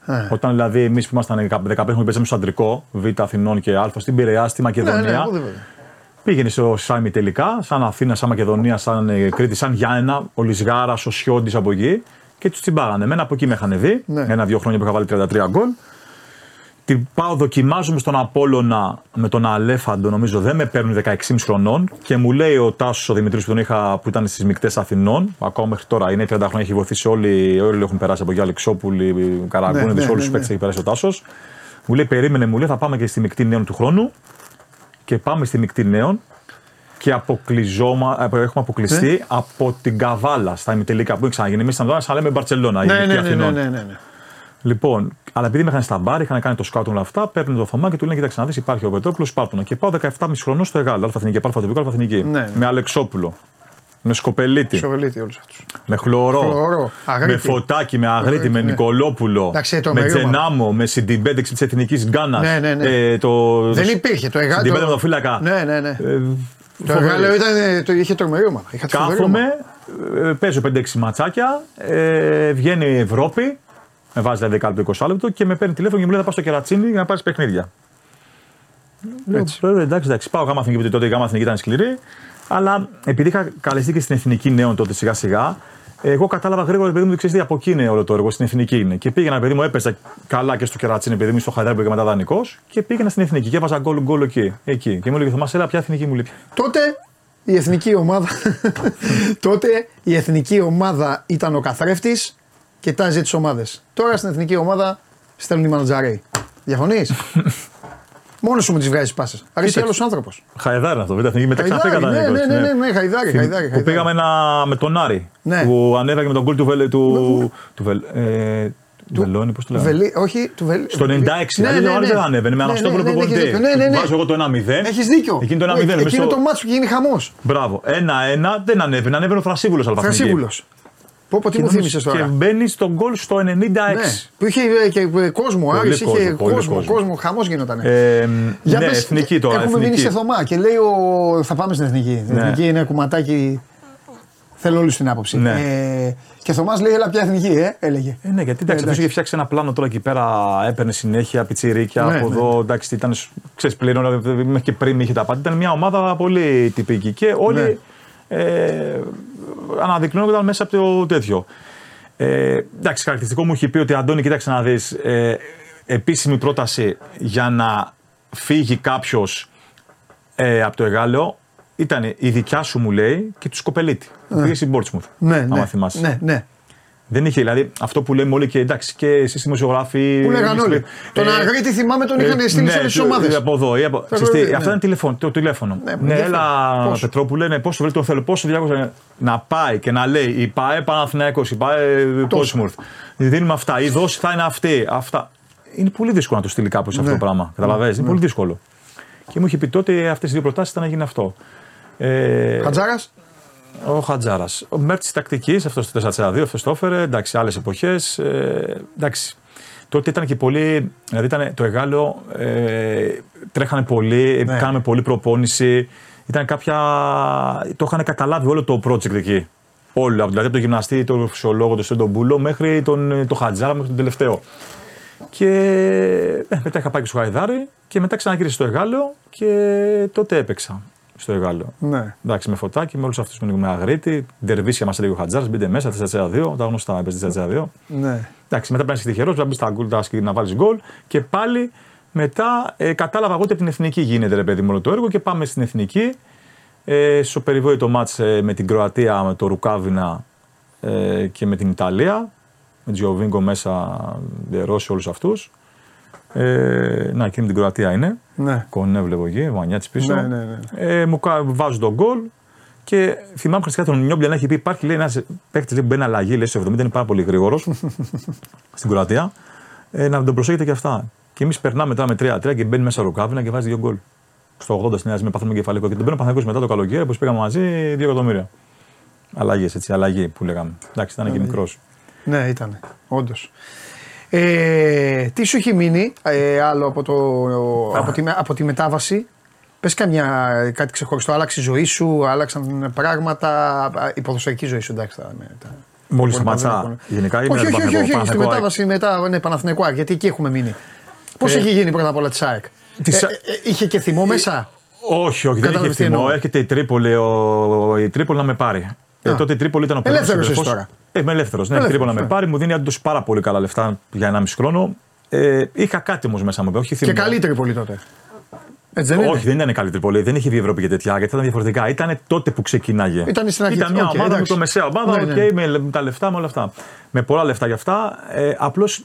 Ε. Όταν δηλαδή εμείς που ήμασταν 15 χρόνια παίζαμε στο αντρικό, Β Αθηνών και Α, στην Πειραιά, στη Ναι, Μακεδονία. ναι, οπουδήποτε. Πήγαινε στο Σάιμι τελικά, σαν Αθήνα, σαν Μακεδονία, σαν ε, Κρήτη, σαν Γιάννενα, ο Λισγάρα, ο Σιόντι από εκεί και τους τσιμπάγανε. Εμένα από εκεί με είχαν δει. Ναι. Ένα-δύο χρόνια που είχα βάλει 33 γκολ. Την πάω, δοκιμάζουμε στον Απόλλωνα με τον Αλέφαντο, νομίζω δεν με παίρνουν 16,5 χρονών και μου λέει ο Τάσος ο Δημητρής που τον είχα που ήταν στις μεικτές Αθηνών, ακόμα μέχρι τώρα είναι 30 χρόνια, έχει βοηθήσει όλοι, όλοι έχουν περάσει από εκεί, Αλεξόπουλοι, Καραγκούνιδε, Ναι, ναι, όλους ναι, τους ναι. παίκτες έχει περάσει ο Τάσος. Μου λέει, περίμενε, μου λέει, θα πάμε και στη μεικτή νέων του χρόνου και πάμε στη μεικτή νέων και αποκλειζόμα, ε, έχουμε αποκλειστεί Ναι. από την Καβάλα στα ημιτελικά που έχει ξαναγίνει. Εμείς ήταν σαν να λέμε Μπαρσελόνα. η Ναι, Μεικτή ναι, ναι, ναι, Αθηνών. ναι, ναι, ναι. Λοιπόν, αλλά επειδή με είχαν στα μπαρ, είχαν κάνει το σκάουτ όλα αυτά, παίρνουν το Θωμά και του λένε: Κοίταξε να δεις, υπάρχει ο Πετρόπουλος, πάρτονα. Και πάω 17,5 χρονών στο Εγάλο, Αλφαθηνική, Αλφαθηνική, Αλφαθηνική. Ναι, ναι. Με Αλεξόπουλο, με Σκοπελίτη, Σοβελίτη όλους αυτούς. με χλωρό, Χλωρό, Αγρίτη. με φωτάκι, με αγρίτη, με ναι. Νικολόπουλο, Εντάξει, το με μερίωμα. Τζενάμο, με Σιντιμπέντεξ της Εθνικής Γκάνας. Ναι, ναι, ναι. Ε, το... Δεν υπήρχε το Εγάλεο. Σιντιμπέντε με το φύλακα. Ναι, ναι, ναι. Ε, Το φοβερή. Εγάλεο ήταν, το είχε τρομερή ομάδα. Είχα τη φοβερή ομάδα. Κάθομαι, ε, παίζω 5-6 ματσάκια, ε, βγαίνει η Ευρώπη, με βάζει δηλαδή κάλπο 20 λεπτό και με παίρνει τηλέφωνο και μου λέει θα πάω στο κερατσίνι για να πάρεις παιχνίδια. Λέω, «Ε, εντάξει, εντάξει, πάω γάμα εθνική, γιατί τότε η γάμα εθνική ήταν σκληρή. Αλλά επειδή είχα καλεστεί και στην εθνική νέων τότε σιγά σιγά, εγώ κατάλαβα γρήγορα παιδί μου ότι ξέρεις τι από εκεί είναι όλο το έργο, στην εθνική είναι. Και πήγαινα, παιδί μου, έπαιζα καλά και στο κερατσίνι, παιδί μου, στο Χαϊδάρμπο και μετά δανεικός και πήγαινα στην εθνική και έβαζα γκολ γκολ εκεί. εκεί. Και μου έλεγε Θωμά, έλα, ποια εθνική μου λέει. Τότε η εθνική ομάδα, [LAUGHS] τότε η εθνική ομάδα ήταν ο καθρέφτης και τάζε τις ομάδες. Τώρα στην εθνική ομάδα στέλνουν οι μανατζαρέοι. Διαφωνείς; [LAUGHS] Μόνος σου μου τις βγάζεις πάσες. Αρέσει άλλος άνθρωπος. Χαϊδάρι αυτό, βέβαια, εθνική μετά Χαϊδάρι, ξαναπήγα ναι, δανεικός, ναι, ναι, ναι, ναι, χαϊδάρι, χαϊδάρι, Που χαϊδάρι. πήγαμε ένα, με τον Άρη. Ναι. Που ανέβηκε με τον γκολ του, Βελ, του, του, Βελ, ε, του Βελόνι, πώς το λέω. Βελί, όχι, του Βελί. Στο 96, δηλαδή ο Άρης δεν ανέβαινε με Αναστόπουλο ναι, ναι, προπονητή. έχεις δίκιο. Ναι, ναι, ναι. Βάζω εγώ το 1-0. Έχεις δίκιο. Εκείνο το 1-0. Ε, εμείς Εκείνο το- το μάτσο που γίνει χαμός. Μπράβο. 1-1 δεν ανέβαινε, ανέβαινε ο Θρασίβουλο Αλφαθηνική. Φρασίβουλο. Πω, πω, τι μου θύμισες Και τώρα. μπαίνει στον γκολ στο 96. Ναι, που είχε ε, και ε, κόσμο, Πολύ Άρης είχε κόσμο, πολύ κόσμο, κόσμο. κόσμο, χαμός γινόταν. Ε, Για ναι, πες, εθνική τώρα. Έχουμε εθνική. μείνει σε Θωμά και λέει ο... θα πάμε στην εθνική. Η Ναι. εθνική είναι κουματάκι. Θέλω όλους την άποψη. Ναι. Ε, και Θωμάς λέει, έλα πια εθνική, ε, έλεγε. Ε, ναι, γιατί εντάξει, εντάξει. αυτό είχε φτιάξει ένα πλάνο τώρα εκεί πέρα, έπαιρνε συνέχεια πιτσιρίκια Ναι, από ναι. εδώ. Εντάξει, ήταν, ξέρεις, πλέον, μέχρι και πριν είχε τα πάντα. Ήταν μια ομάδα πολύ τυπική και όλοι Ναι. Ε, αναδεικνύονταν μέσα από το τέτοιο. Ε, εντάξει, χαρακτηριστικό μου έχει πει ότι Αντώνη, κοίταξε να δεις. Ε, επίσημη πρόταση για να φύγει κάποιος ε, από το Εγάλεο ήταν η δικιά σου, μου λέει, και τους Σκοπελίτη. Που πήγε στην Portsmouth. Ναι, άμα ναι, θυμάσαι. ναι, ναι. Δεν είχε, δηλαδή αυτό που λέμε όλοι και εντάξει και εσείς δημοσιογράφοι. Που λέγανε όλοι. Τον Αγρίτη θυμάμαι τον είχαν στείλει σε όλες τις ομάδες. Ε, Από εδώ ή από. Θα Ξέρεις τι, βρω, ναι. Αυτό είναι τηλεφωνο, το τηλέφωνο. Ναι, Ναι, μου ενδιαφέρει. έλα Πόσο; Πετρόπουλε, ναι, πόσο το θέλω, πόσο 200 να πάει και να λέει η ΠαΕ Παναθηναϊκός, η ΠαΕ Πόσμουρθ. Δίνουμε αυτά, η δόση θα είναι αυτή. Αυτά. Είναι πολύ δύσκολο να το στείλει κάπω αυτό Ναι. το πράγμα. Καταλαβαίνεις, είναι πολύ δύσκολο. Και μου είχε πει τότε αυτές οι δύο προτάσεις ήταν να γίνει αυτό. Ε, Χατζάρας; Ο Χατζάρας. Ο Μέρ της τακτικής, αυτός το 4-4-2, αυτό το έφερε. Εντάξει, άλλες εποχές. Ε, εντάξει. Τότε ήταν και πολύ. Δηλαδή ήταν το Εγάλεο, ε, τρέχανε πολύ, Ναι. κάναμε πολύ προπόνηση. Ήταν κάποια. Το είχαν καταλάβει όλο το project εκεί. Όλο. Δηλαδή από τον γυμναστή, τον φυσιολόγο, τον Σεντομπούλο μέχρι τον, το Χατζάρα, μέχρι τον τελευταίο. Και ε, μετά είχα πάει και στο Χαϊδάρι και μετά ξαναγύρισα στο Εγάλεο και τότε έπαιξα στο Εγάλεο. Ναι. Εντάξει, με φωτάκι, με όλους αυτούς που είναι με αγρίτη. Ντερβίσια μας έλεγε ο Χατζάρ, μπείτε μέσα, 4-4-2, τα γνωστά, έπαιζε 4-4-2. ναι. Εντάξει, μετά παίρνεις τυχερός, να μπεις στα γκολ, τα σκι- να βάλεις γκολ και πάλι μετά ε, κατάλαβα εγώ ότι από την εθνική γίνεται ρε παιδί μου όλο το έργο και πάμε στην εθνική. Ε, στο περιβόητο μάτς ε, με την Κροατία, με το Ρουκάβινα ε, και με την Ιταλία. Με Τζιοβίνκο μέσα, Ντερόση, όλους αυτούς. Ε, να, και με την Κροατία είναι. Ναι. Κονέ βλέπω εκεί, Βανιά τη πίσω. Ναι, ναι, ναι. Ε, μου κα- βάζω τον γκολ και θυμάμαι χρηστικά τον Νιόμπλια να έχει πει: Υπάρχει λέει, ένας παίκτης που μπαίνει αλλαγή, λέει στο 70, είναι πάρα πολύ γρήγορος [LAUGHS] στην Κροατία. Ε, να τον προσέχετε και αυτά. Και εμείς περνάμε τώρα με 3-3 και μπαίνει μέσα ο Ρουκάβινα και βάζει δύο γκολ. Στο 80 στην Νέα με πάθαμε κεφαλικό. Και τον παίρνω Παναγιώ μετά το καλοκαίρι που πήγαμε μαζί 2 εκατομμύρια. Αλλαγές, έτσι, αλλαγή που λέγαμε. Εντάξει, ήταν και μικρός. Ναι, ήταν. Όντως. Ε, τι σου έχει μείνει ε, άλλο από, το, από, τη, από τη μετάβαση; Πες καμιά κάτι ξεχωριστό, άλλαξε η ζωή σου, άλλαξαν πράγματα, η ποδοσφαιρική ζωή σου, εντάξει. Τα, με, τα, Μόλις μπορεί να σταματά. δεν- Γενικά ή όχι, με όχι, όχι, όχι, στη Παναθηναϊκό, ΑΕΚ. μετάβαση μετά, ναι, Παναθηναϊκό ΑΕΚ, γιατί εκεί έχουμε μείνει. Πώς Ε, έχει γίνει πρώτα απ' όλα της ΑΕΚ; της Ε, Α- ε, ε, είχε και θυμό μέσα; Όχι, όχι, δεν είχε Κατάλαβες τι θυμό. εννοώ. Έρχεται η Τρίπολη, ο, η Τρίπολη να με πάρει. Ε, Α. τότε η Τρίπολη ήταν ο πρώτο. Ελεύθερος είσαι τώρα. Ε, είμαι ελεύθερος. Ναι, η Ελεύθερος, Τρίπολη να με ναι. πάρει, μου δίνει όντως πάρα πολύ καλά λεφτά για 1,5 χρόνο. Ε, είχα κάτι όμως μέσα μου, όχι θυμό. Και καλύτερη πολύ τότε. Έτσι δεν είναι; Όχι, δεν ήταν καλύτερη πολύ. Δεν είχε βγει η Ευρώπη και τέτοια, γιατί ήταν διαφορετικά. Ήταν τότε που ξεκινάγε. Ήταν στην αρχή. Ήταν μια Οκ, ομάδα με εντάξει. το μεσαία ομάδα, Ναι, οκ, ναι. με, με τα λεφτά, με όλα αυτά. Με πολλά λεφτά για αυτά. Ε, Απλώς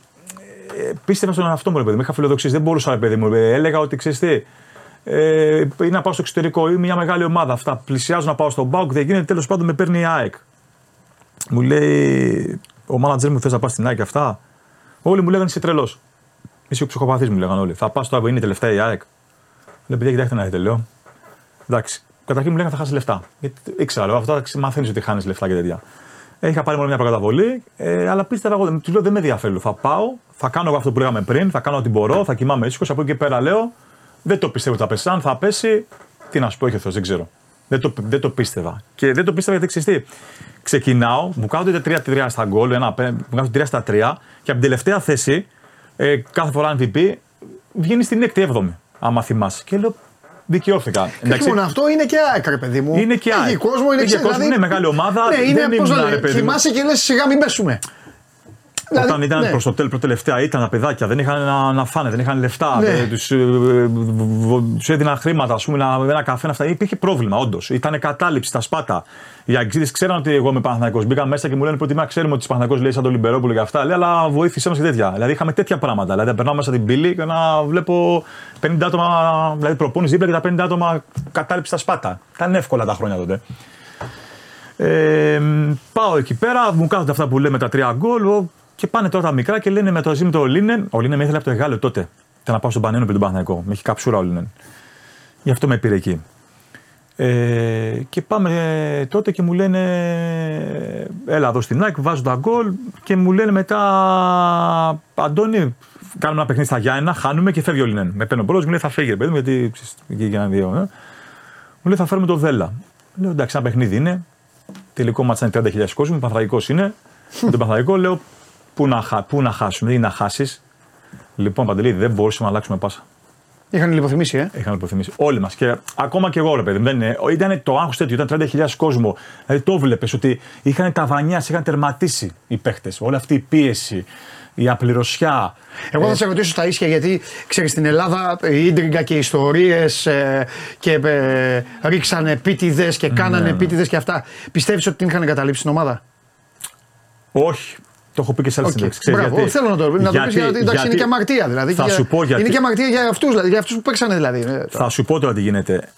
ε, πίστευα στον εαυτό μου, ρε παιδί μου. Είχα φιλοδοξίες. Δεν μπορούσα, ρε παιδί μου. Ε, έλεγα ότι ξέρεις τι. Ε, ή να πάω στο εξωτερικό ή μια μεγάλη ομάδα. Αυτά. Πλησιάζω να πάω στον ΠΑΟΚ. Δεν γίνεται. Τέλος πάντων με παίρνει η ΑΕΚ. Μου λέει ο μάνατζερ μου θες να πας στην ΑΕΚ αυτά; Όλοι μου λέγανε είσαι τρελός. Είσαι ο ψυχοπαθής μου λέγανε όλοι. Θα πας τώρα που είναι η τελευταία η ΑΕΚ. Λέω παιδιά, κοιτάξτε να δείτε, λέω. Εντάξει. Καταρχήν μου λέγανε θα χάσεις λεφτά. Γιατί ήξερα, λέω, αυτά μαθαίνεις ότι χάνεις λεφτά και τέτοια. Ε, Είχα πάρει μόνο μια προκαταβολή, ε, αλλά πίστευα εγώ. Του λέω δεν με ενδιαφέρει. λέω, Θα πάω, θα κάνω εγώ αυτό που λέγαμε πριν, θα κάνω ό,τι μπορώ, θα κοιμάμαι ήσυχος. Από εκεί και πέρα λέω, δεν το πιστεύω ότι θα πέσει. Αν θα πέσει, τι να σου πω, έχει ο Θεός, δεν ξέρω. Δεν το, δεν το πίστευα. Και δεν το πίστευα γιατί ξέρεις τι. Ξεκινάω, μου κάνουν 3-3 στα γκολ, ένα, πέ- μου κάνουν 3 στα 3 και από την τελευταία θέση, ε, κάθε φορά MVP, βγαίνει στην 6η-7η, άμα θυμάσαι. Και λέω, δικαιώθηκα. Και όχι μόνο αυτό, είναι και ΑΕΚ, ρε παιδί μου. Είναι και Έχει ΑΕΚ. κόσμο, είναι Είχε ξέρεις, κόσμο, είναι μεγάλη ομάδα, Ναι, είναι δεν πώς να ήμουν, λέει, ρε παιδί μου. Κοιμάσαι και λες σιγά μην πέσουμε. Όταν Δηλαδή, ήταν ναι. προς το τέλος, τελευταία, ήταν τα παιδάκια, δεν είχαν να, να φάνε, δεν είχαν λεφτά, Ναι. τους έδιναν χρήματα, ας πούμε, να, ένα καφέ, να αυτά. Υπήρχε πρόβλημα, όντως. Ήταν κατάληψη στα σπάτα. Οι αγγλίδε ξέραν ότι εγώ είμαι Παναθανικό. Μπήκαν μέσα και μου λένε πρώτη μέρα ξέρουμε ότι Παναθανικό λέει σαν τον Λιμπερόπουλο και αυτά. Λέει, αλλά βοήθησέ μας και τέτοια. Δηλαδή είχαμε τέτοια πράγματα. Δηλαδή περνάω μέσα την πύλη και να βλέπω 50 άτομα, δηλαδή προπόνηση δίπλα και τα 50 άτομα κατάληψη στα σπάτα. Ήταν εύκολα τα χρόνια τότε. Ε, πάω εκεί πέρα, μου κάθονται αυτά που λέμε τα τρία γκολ ο- και πάνε τώρα τα μικρά και λένε με το Ζήμι το Λίνεν. Ο Λίνεν με ήθελε από το Εγάλεο τότε. Ήταν να πάω στον Πανένο και τον Παναθηναϊκό. Με έχει καψούρα ο Λίνεν. Γι' αυτό με πήρε εκεί. Ε, και πάμε τότε και μου λένε έλα εδώ στην ΑΕΚ, βάζω τα γκολ και μου λένε μετά Αντώνη, κάνουμε ένα παιχνίδι στα Γιάννα, χάνουμε και φεύγει ο Λίνεν. Με παίρνει ο πρώτος, μου λέει θα φύγει ρε παιδί μου γιατί ξέρεις, εκεί για ένα δύο. Ε. Μου λέει θα φέρουμε το Δέλα. Λέω εντάξει, ένα παιχνίδι είναι. 3-3 τελικό μάτσα είναι 30.000 κόσμο, Πανθραϊκό είναι. Με τον Πανθραϊκό λέω πού να, χα, πού να χάσουμε, ή να χάσεις. Λοιπόν, Παντελή, δεν μπορούσαμε να αλλάξουμε πάσα. Είχαν λιποθυμήσει, ε. Είχαν υποθυμίσει. Όλοι μας. Και ακόμα και εγώ, ρε παιδί. Δεν είναι, ήταν το άγχος τέτοιο, ήταν 30.000 κόσμο. Δηλαδή το βλέπεις ότι είχαν τα βανιά, είχαν τερματίσει οι παίχτες. Όλη αυτή η πίεση, η απληρωσιά. Εγώ θα σε ρωτήσω στα ίσια γιατί ξέρεις στην Ελλάδα η ίντριγκα και οι ιστορίες και ε, ρίξανε επίτηδες και κάνανε ναι. επίτηδες και αυτά. Πιστεύεις ότι την είχαν καταλήψει στην ομάδα; Όχι. Το έχω πει και σε άλλες Οκ. συνέντευξεις. Μπράβο, θέλω να το, να το πεις γιατί, εντάξει, είναι και αμαρτία δηλαδή. Θα και- σου πω γιατί. Είναι και αμαρτία για αυτούς δηλαδή, για αυτούς που παίξανε δηλαδή. Ε, Θα σου πω τώρα τι γίνεται.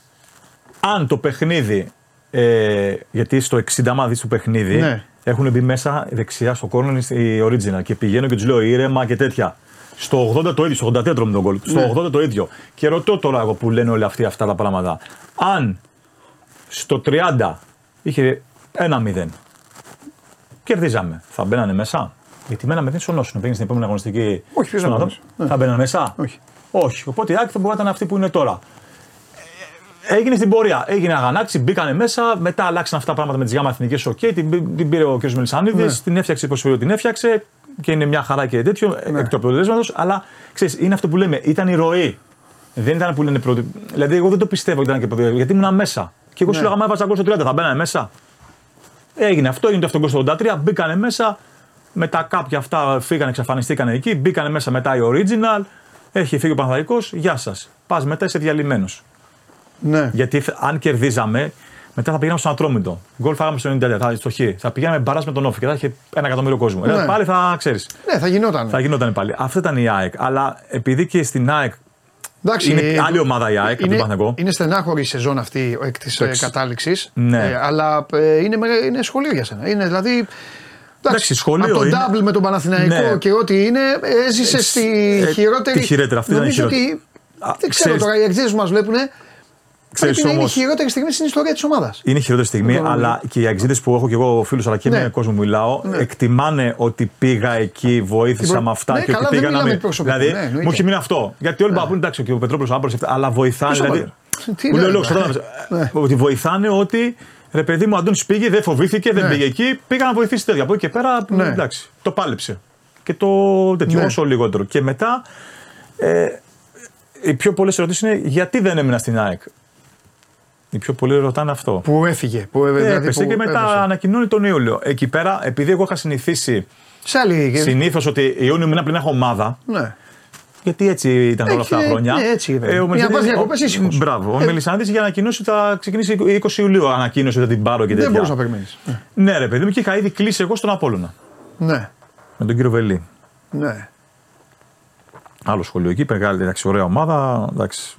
Αν το παιχνίδι. Ε, γιατί στο 60 άμα δεις το παιχνίδι Ναι. έχουν μπει μέσα δεξιά στο κόρνο η original και πηγαίνω και τους λέω ήρεμα και τέτοια. Στο 80 το ίδιο, στο 84 τρώμε το γκολ. Στο Ναι. 80 το ίδιο. Και ρωτώ τώρα εγώ που λένε όλοι αυτοί αυτά τα πράγματα. Αν στο 30 είχε 1-0 κερδίζαμε, θα μπαίνανε μέσα. Γιατί με ένα 0 σωνώσουν. Πήγαινε στην επόμενη αγωνιστική. Όχι, ποιος στον να Άδων. μπαίνει. Ναι. Θα μπαίνανε μέσα. Όχι. Όχι. Οπότε η Άκη θα μπορεί να ήταν αυτή που είναι τώρα. Ε, Έγινε στην πορεία. Έγινε αγανάξη, μπήκανε μέσα. Μετά αλλάξαν αυτά τα πράγματα με τις ΓΑΜΑ εθνικές. Οκ, την, την πήρε ο κ. Μελισανίδης, Ναι. την έφτιαξε όπω την έφτιαξε και είναι μια χαρά και τέτοιο Ναι. εκ του αποτελέσματος. Αλλά ξέρεις, είναι αυτό που λέμε, ήταν η ροή. Δεν ήταν που λένε πρώτη. Δηλαδή, εγώ δεν το πιστεύω ότι ήταν και πρώτη. Γιατί ήμουν μέσα. Και εγώ σου Ναι. λέγα, μα έβαζα γκολ στο 30, θα μπαίνανε μέσα. Έγινε αυτό, έγινε το αυτό γκολ στο 83, μπήκανε μέσα. Μετά κάποια αυτά φύγανε, εξαφανιστήκανε εκεί, μπήκανε μέσα μετά η original. Έχει φύγει ο Παναθαϊκός, γεια σας. Πας μετά είσαι διαλυμένος. ναι. Γιατί θ- αν κερδίζαμε, μετά θα πηγαίναμε στον Ατρόμητο. Γκολ φάγαμε στο 90, θα, στο Χ. Θα πηγαίναμε μπαράς με τον Όφη και θα είχε ένα εκατομμύριο κόσμο. Ναι. Ε, πάλι θα ξέρεις. ναι, θα γινόταν. Θα γινόταν πάλι. Αυτό ήταν η ΑΕΚ. Αλλά επειδή και στην ΑΕΚ Εντάξει, είναι ε, άλλη ομάδα η ΑΕΚ από τον είναι, Παναθηναϊκό. είναι στενάχωρη η σεζόν αυτή εκ τη Εντάξει. κατάληξης. Ναι. αλλά ε, είναι, μεγα- είναι σχολείο για σένα. Είναι δηλαδή. Εντάξει, σχολείο Από τον είναι. double με τον Παναθηναϊκό Ναι. και ό,τι είναι, έζησες Ε, στη ε, χειρότερη. τη χειρότερη, αυτή ήταν η Νομίζω χειρότερη. ότι. Α, δεν ξέρω ξέρεις- τώρα, οι εκδίδε που μας βλέπουν. Ξέρεις Πρέπει να είναι η όμως- χειρότερη στιγμή στην ιστορία της ομάδας. Είναι η χειρότερη στιγμή, Ναι. αλλά και οι αξίδε που έχω και εγώ φίλους, αλλά και Ναι. με κόσμο που μιλάω, εκτιμάνε ότι πήγα εκεί, βοήθησα Την προ- με αυτά Ναι, και καλά, ότι δεν πήγα να μιλάμε μην. προσωπικά, Δηλαδή, ναι, εννοείται. μου έχει μείνει αυτό. Γιατί όλοι ναι. εντάξει, και ο Πετρόπουλος άμπρος, αλλά βοηθάνε. Ποιος Δηλαδή, άμπρος; Τι μου λέει ο λέει, λόγος, ναι. κατάλαβες. Ναι. Ότι βοηθάνε ότι ρε παιδί μου, ο Αντώνης πήγε, δεν φοβήθηκε, δεν Ναι. πήγε εκεί, πήγα να βοηθήσει τέτοια. Από εκεί και πέρα, Ναι. εντάξει, το πάλεψε. Και το τέτοιο, Ναι. όσο λιγότερο. Και μετά, ε, οι πιο πολλές ερωτήσεις είναι γιατί δεν έμεινα στην ΑΕΚ; Οι πιο πολλοί ρωτάνε αυτό. Που έφυγε. Που, δηλαδή, Έπεσε που και μετά έδωσε. ανακοινώνει τον Ιούλιο. Εκεί πέρα, επειδή εγώ είχα συνηθίσει Σε άλλη. συνήθως ότι Ιούνιο μήνα πριν έχω ομάδα, Ναι. γιατί έτσι ήταν όλα αυτά τα Ε, χρόνια. ναι, έτσι ήταν. ο Για να Μελισσανίδης- πας διακοπές ο- ήσυχος. Μπράβο. Ο Ε. Μελισανδή είχε ανακοινώσει ότι θα ξεκινήσει 20 Ιουλίου. Ανακοίνωσε ότι θα την πάρω και Δεν μπορούσε να τέτοια. περιμένεις. Ναι, ρε παιδί μου, και είχα ήδη κλείσει εγώ στον Απόλωνα. Ναι. Με τον κύριο Βελή. Ναι. Άλλο σχολείο εκεί, μεγάλη, εντάξει, ωραία ομάδα. Εντάξει,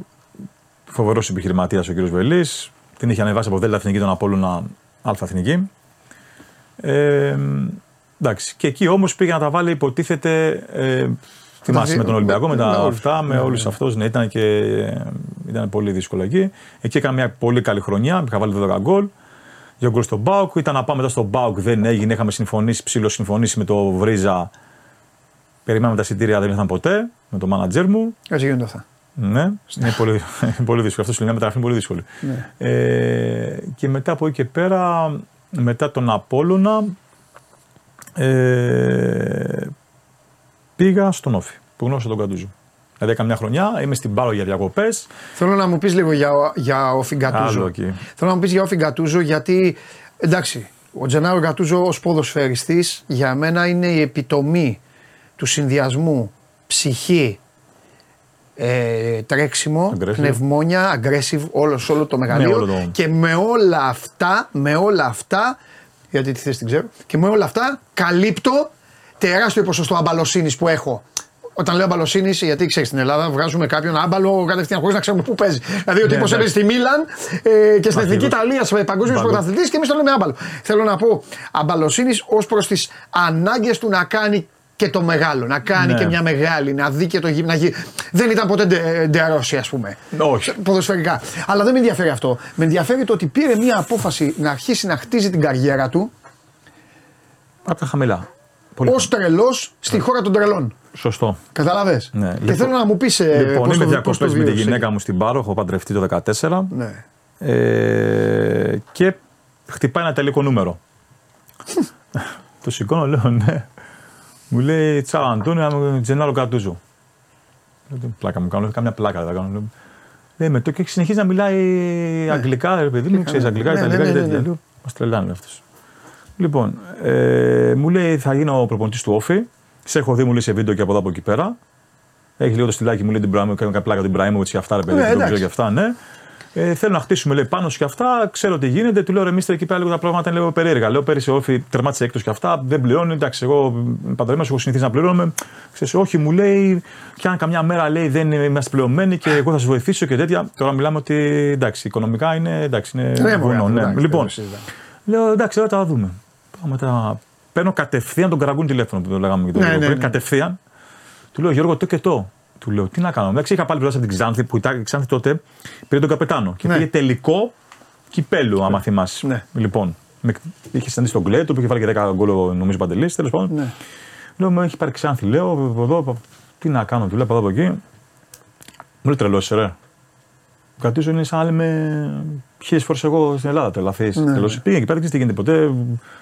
φοβερός επιχειρηματίας ο κύριος Βελής. Την είχε ανεβάσει από Δέλτα Εθνική τον Απόλωνα Α Εθνική. Ε, εντάξει, και εκεί όμως πήγε να τα βάλει, υποτίθεται. Ε, θυμάσαι δι- με τον Ολυμπιακό, με με τα όλους. αυτά, με Ναι, όλους ναι. αυτούς. Ναι, ήταν, και, ήταν πολύ δύσκολο εκεί. Εκεί έκανα μια πολύ καλή χρονιά, είχα βάλει 12 γκολ. Δύο γκολ στον Μπάουκ. Ήταν να πάμε μετά στον Μπάουκ, δεν έγινε. Είχαμε συμφωνήσει, ψηλό συμφωνήσει με το Βρίζα. Περιμέναμε τα εισιτήρια, δεν ήρθαν ποτέ με το μάνατζερ μου. Έτσι γίνονται αυτά. Ναι, είναι πολύ, [LAUGHS] πολύ δύσκολο. Αυτό σου λέει μια μεταγραφή είναι πολύ δύσκολη. Ναι. Ε, και μετά από εκεί και πέρα, μετά τον Απόλλωνα, ε, πήγα στον Όφη που γνώρισα τον Καντούζο. Δηλαδή έκανα μια χρονιά, είμαι στην Πάρο για διακοπές. Θέλω να μου πεις λίγο για, ο- για ο Φιγκατούζο. Άλλο εκεί. Θέλω να μου πεις για ο Φιγκατούζο γιατί εντάξει, ο Τζενάρο Γκατούζο ως ποδοσφαιριστής για μένα είναι η επιτομή του συνδυασμού ψυχή, ε, τρέξιμο, Aggressive. πνευμόνια, aggressive, όλο, όλο το μεγαλείο. όλο το- Και με όλα αυτά, με όλα αυτά, γιατί τη θέση την ξέρω, και με όλα αυτά καλύπτω τεράστιο ποσοστό αμπαλοσύνης που έχω. Όταν λέω αμπαλοσύνης, γιατί ξέρεις στην Ελλάδα βγάζουμε κάποιον άμπαλο κατευθείαν χωρίς να ξέρουμε πού παίζει. Δηλαδή ο Ναι, τύπος ναι. έπαιζε στη Μίλαν ε, και στην Μα, Εθνική εγώ- Ιταλία παγκόσμιος Παγκο- πρωταθλητής και εμείς το λέμε άμπαλο. Θέλω να πω αμπαλοσύνης ως προς τις ανάγκες του να κάνει και το μεγάλο, να κάνει Ναι. και μια μεγάλη, να δει και το γύμνο. να γι- Δεν ήταν ποτέ ντε- ντερόσι, ας πούμε. Όχι. Ποδοσφαιρικά. Αλλά δεν με ενδιαφέρει αυτό. Με ενδιαφέρει το ότι πήρε μια απόφαση να αρχίσει να χτίζει την καριέρα του Από τα χαμηλά. Πολύ ως τρελός στη χώρα των τρελών. Σωστό. Κατάλαβε. Ναι. Και Λοιπόν- θέλω να μου πεις. λοιπόν, είμαι διακοπές με τη γυναίκα μου στην Πάρο, έχω παντρευτεί το 2014 Ναι. ε, και χτυπάει ένα τελικό νούμερο. [LAUGHS] το σηκώνω, λέω ναι. Μου λέει Τσάου Αντώνιο, Τζενάρο Κατούζο. Λέω «Τι πλάκα μου κάνω, καμιά πλάκα δεν θα κάνω. Λέω, Λέει με το και συνεχίζει να μιλάει αγγλικά, ρε παιδί μου, ξέρεις αγγλικά, Ναι, ιταλικά ναι, και ναι, τέτοια. ναι. Λέω, μας τρελάνε αυτό. Λοιπόν, ε, μου λέει θα γίνω προπονητής του Όφη. Σε έχω δει, μου λέει σε βίντεο και από εδώ από εκεί πέρα. Έχει λίγο το στυλάκι μου, λέει την Μπράιμο, κάνει κάποια πλάκα την Μπράιμο και αυτά, ρε παιδί, Ναι, δεν το ξέρω εντάξει. και αυτά, ναι. Ε, θέλω να χτίσουμε λέει, πάνω σου και αυτά. Ξέρω τι γίνεται. Του λέω ρε Μίστερ, εκεί πέρα λίγο τα πράγματα είναι λίγο περίεργα. Λέω πέρυσι όφη τερμάτισε έκτος και αυτά. Δεν πληρώνει. Εντάξει, εγώ παντρεμένος έχω συνηθίσει να πληρώνουμε. Ξέρεις, όχι, μου λέει, και αν καμιά μέρα λέει δεν είμαστε πληρωμένοι και εγώ θα σα βοηθήσω και τέτοια. Τώρα μιλάμε ότι εντάξει, οικονομικά είναι, εντάξει, είναι Ναι, μωρέ, βουνό, ναι. εντάξει, Λοιπόν, δεν το συζητάμε. λέω εντάξει, τώρα τα δούμε. Πάμε τα... Παίρνω κατευθείαν τον καραγκούν τηλέφωνο που το λέγαμε και το Ναι, λίγο ναι, πριν. ναι. Κατευθείαν. Του λέω Γιώργο, το και το. Του λέω τι να κάνω. Εντάξει, είχα πάλι πληρώσει από την Ξάνθη που ήταν η Ξάνθη τότε πήρε τον καπετάνο και Ναι. πήγε τελικό κυπέλου, άμα θυμάσαι. Ναι. Λοιπόν, με, είχε συναντήσει τον Κλέτο που είχε βάλει και 10 γκολ, νομίζω παντελής. Τέλος πάντων. Ναι. Λέω, μου έχει πάρει Ξάνθη. Λέω, από εδώ, από- τι να κάνω, του λέω από εδώ από εκεί. Μου λέει τρελός, ρε. Ο Κατήσο είναι σαν να λέμε χίλιες φορές εγώ στην Ελλάδα. Τρελαθείς. Ναι. Τρελό. Πήγε εκεί πέρα και τι γίνεται ποτέ.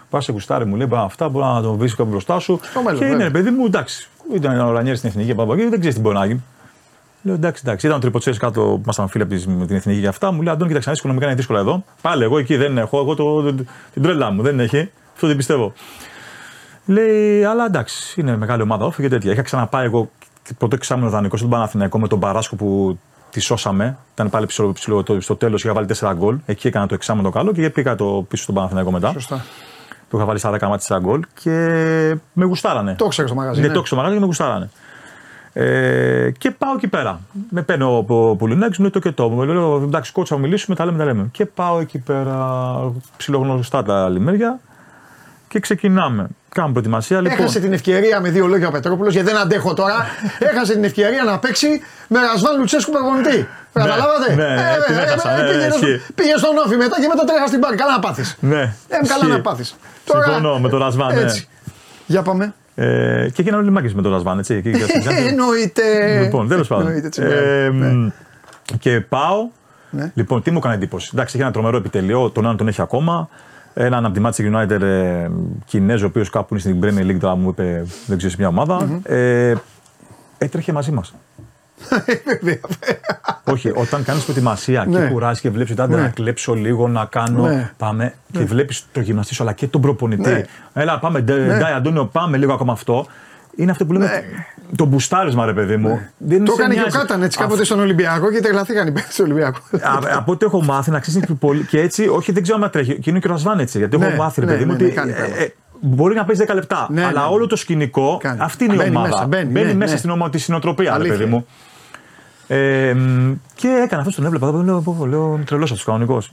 Πας σε κουστάρι, μου λέει «Μπα, αυτά μπορεί να τον βρει κάπου μπροστά σου. Στο μέλλον, και είναι βέβαια. ρε παιδί μου, εντάξει. Ήταν ο Ρανιέρη στην εθνική από εκεί, δεν ξέρεις τι μπορεί να γίνει. Λέω εντάξει, εντάξει. Ήταν ο Τριποτσέ κάτω που ήμασταν φίλοι από τη- με την εθνική και αυτά. Μου λέει Αντώνη, κοίταξε, να δεις, οικονομικά είναι δύσκολα εδώ. Πάλι εγώ εκεί δεν έχω, εγώ το, την τρέλα μου δεν έχει. Αυτό δεν πιστεύω. Λέει, αλλά εντάξει, είναι μεγάλη ομάδα όφη και τέτοια. Είχα ξαναπάει εγώ πρώτο εξάμεινο δανεικό στον Παναθηναϊκό με τον Παράσκο που τη σώσαμε. Ήταν πάλι ψηλό, ψηλό, το- στο τέλος, είχα βάλει 4 γκολ. Εκεί έκανα το εξάμεινο το καλό και πήγα το πίσω στον Παναθηναϊκό μετά. Σωστά. Που είχα βάλει στα 10 μάτια 4 γκολ και με γουστάρανε. Το ήξερα στο μαγαζί. Ναι, ναι. το έξω μαγαζί και με γουστάρανε. Ε, και πάω εκεί πέρα. Με παίρνει ο, ο Πουλινάκης, μου λέει το και το. Μου λέω εντάξει, κότσα, θα μιλήσουμε, τα λέμε, τα λέμε. Και πάω εκεί πέρα, ψιλογνωστά τα άλλη μέρια και ξεκινάμε. Κάνουμε προετοιμασία. Λοιπόν, Έχασε την ευκαιρία με δύο λόγια ο Πετρόπουλος γιατί δεν αντέχω τώρα. [LAUGHS] Έχασε την ευκαιρία να παίξει με Ρασβάν Λουτσέσκου προπονητή. Καταλάβατε; ναι, την έχασα, ναι, πήγε, ισχύει. πήγε στον Όφη μετά και μετά τρέχα στην πάρη. Καλά να πάθεις. Ναι, Ε, καλά ισχύει. να πάθει. Συμφωνώ με τον Ρασβάν, ναι. Έτσι. Για πάμε. Ε, και έγιναν όλοι μάγκες με τον Ρασβάν, έτσι. εκεί για την Ξάνθη. Ε, Εννοείται. Λοιπόν, τέλος πάντων. Εννοείται, έτσι, Ε, ναι. μ, Και πάω. Ναι. Λοιπόν, τι μου έκανε εντύπωση. Εντάξει, είχε ένα τρομερό επιτελείο, τον έναν τον έχει ακόμα. Έναν από τη Manchester United ε, Κινέζο, ο οποίος κάπου είναι στην Premier League, τώρα μου είπε δεν ξέρω σε μια ομάδα. Ε, έτρεχε μαζί μας. [LAUGHS] Όχι, όταν κάνεις προετοιμασία και Ναι. κουράζεις και βλέπεις ότι άντε Ναι. να κλέψω λίγο, να κάνω. Ναι. Πάμε και βλέπεις το γυμναστή σου αλλά και τον προπονητή. Ναι. Έλα, πάμε, ντε, Ντάι, Αντώνιο, πάμε λίγο ακόμα αυτό. Είναι αυτό που λέμε το μπουστάρισμα, ρε παιδί μου. Δεν Ναι. Το σε έκανε και ο νοιάζει. Κάταν έτσι κάποτε στον Ολυμπιακό και τρελαθήκαν οι παίκτες του Ολυμπιακού. Α, από ό,τι έχω μάθει, να ξέρεις πολύ. Και έτσι, όχι, δεν ξέρω αν τρέχει. Και είναι και ο Ρασβάν έτσι. Γιατί Ναι, έχω μάθει, ρε ναι, παιδί μου, ναι, ναι, ότι κάνει ε, πράγμα. ε, μπορεί να παίζει 10 λεπτά. Ναι, αλλά ναι, όλο ναι. το σκηνικό, Κάνει. αυτή είναι η Μπαίνει ομάδα. μέσα, μπαίνει, ναι, μέσα ναι. στην ομάδα τη συνοτροπία, ρε Αλήθεια. παιδί μου. Ε, μ, και έκανα αυτός τον έβλεπα. Λέω, πω, πω, λέω τρελός αυτός κανονικός.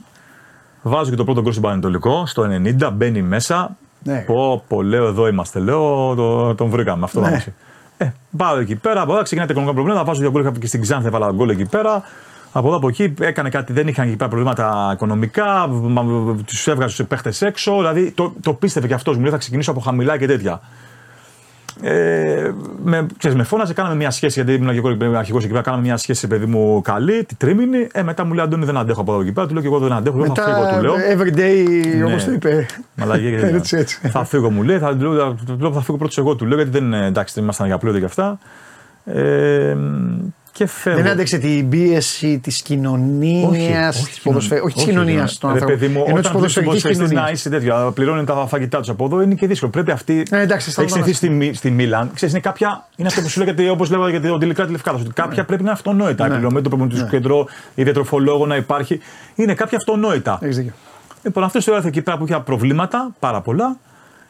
Βάζω και το πρώτο γκολ στον Πανετολικό, στο 90, μπαίνει μέσα. Ναι. Πω, πω, λέω, εδώ είμαστε. Λέω, το, τον βρήκαμε. Αυτό Ναι. ναι. Ε, πάω εκεί πέρα, από εδώ ξεκινάει τα οικονομικά προβλήματα. Βάζω δύο γκολ είχα και στην Ξάνθη, έβαλα γκολ εκεί πέρα. Από εδώ από εκεί έκανε κάτι, δεν είχαν εκεί πέρα προβλήματα οικονομικά. Τους έβγαζε τους παίχτες έξω. Δηλαδή το, το πίστευε και αυτός. Μου λέει θα ξεκινήσω από χαμηλά και τέτοια. Ε, με, ξέρεις, με φώναζε, κάναμε μια σχέση γιατί ήμουν και εγώ αρχηγός εκεί πέρα. Κάναμε μια σχέση, παιδί μου, καλή, τη τρίμηνη. Ε, μετά μου λέει Αντώνη δεν αντέχω από εδώ εκεί πέρα. Του λέω και εγώ δεν αντέχω. Λέω, θα φύγω, Μετά του λέω. everyday, Ναι. όπως το είπε. Μαλαγία και [LAUGHS] τέτοια. Έτσι, έτσι. Θα φύγω, μου λέει. Θα, του λέω, του λέω, θα φύγω πρώτος εγώ, του λέω γιατί δεν είναι εντάξει, δεν ήμασταν για πλούτο και αυτά. Ε, και φεύγω. Δεν άντεξε την πίεση της κοινωνίας, όχι, της ποδοσφαιρική. Όχι της κοινωνίας των Ρε ανθρώπων. παιδί μου, Ενώ της όταν βλέπεις ποδοσφαιρικής ποδοσφαιριστής κοινωνία. να είσαι τέτοιο, πληρώνει τα φαγητά τους από εδώ, είναι και δύσκολο. Πρέπει αυτή. Ε, εντάξει, έχεις σταματάμε. συνηθίσει στη, Μι- στη Μίλαν. Ξέρεις, είναι κάποια. Είναι αυτό που σου λέγεται, όπως λέγαμε για τον τελικά τη Λευκάδα. Ότι κάποια πρέπει να είναι αυτονόητα. Ναι. Επιλογή, το προπονητικό κέντρο, η διατροφολόγο να υπάρχει. Είναι κάποια αυτονόητα. Έχεις δίκιο. Λοιπόν, αυτός το έρθει εκεί πέρα που είχε προβλήματα, πάρα πολλά.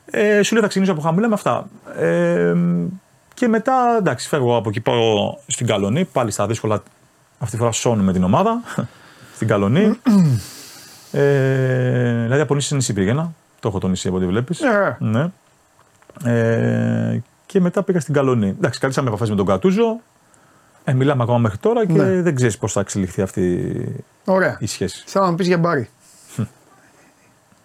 Ε, σου λέει θα ξεκινήσω από χαμηλά με αυτά. Ε, και μετά, εντάξει, φεύγω από εκεί, πάω στην Καλονή, πάλι στα δύσκολα. Αυτή τη φορά σώνουμε την ομάδα. [LAUGHS] στην Καλονή. [CLEARS THROAT] ε, δηλαδή από νησί σε νησί πήγαινα. Το έχω το νησί από ό,τι βλέπεις. Ναι. Ναι. Ε, και μετά πήγα στην Καλονή. Εντάξει, κρατήσαμε επαφές με τον Κατούζο. Ε, μιλάμε ακόμα μέχρι τώρα και Ναι. δεν ξέρεις πώς θα εξελιχθεί αυτή Ωραία. η σχέση. Θέλω να μου πεις για μπάρι.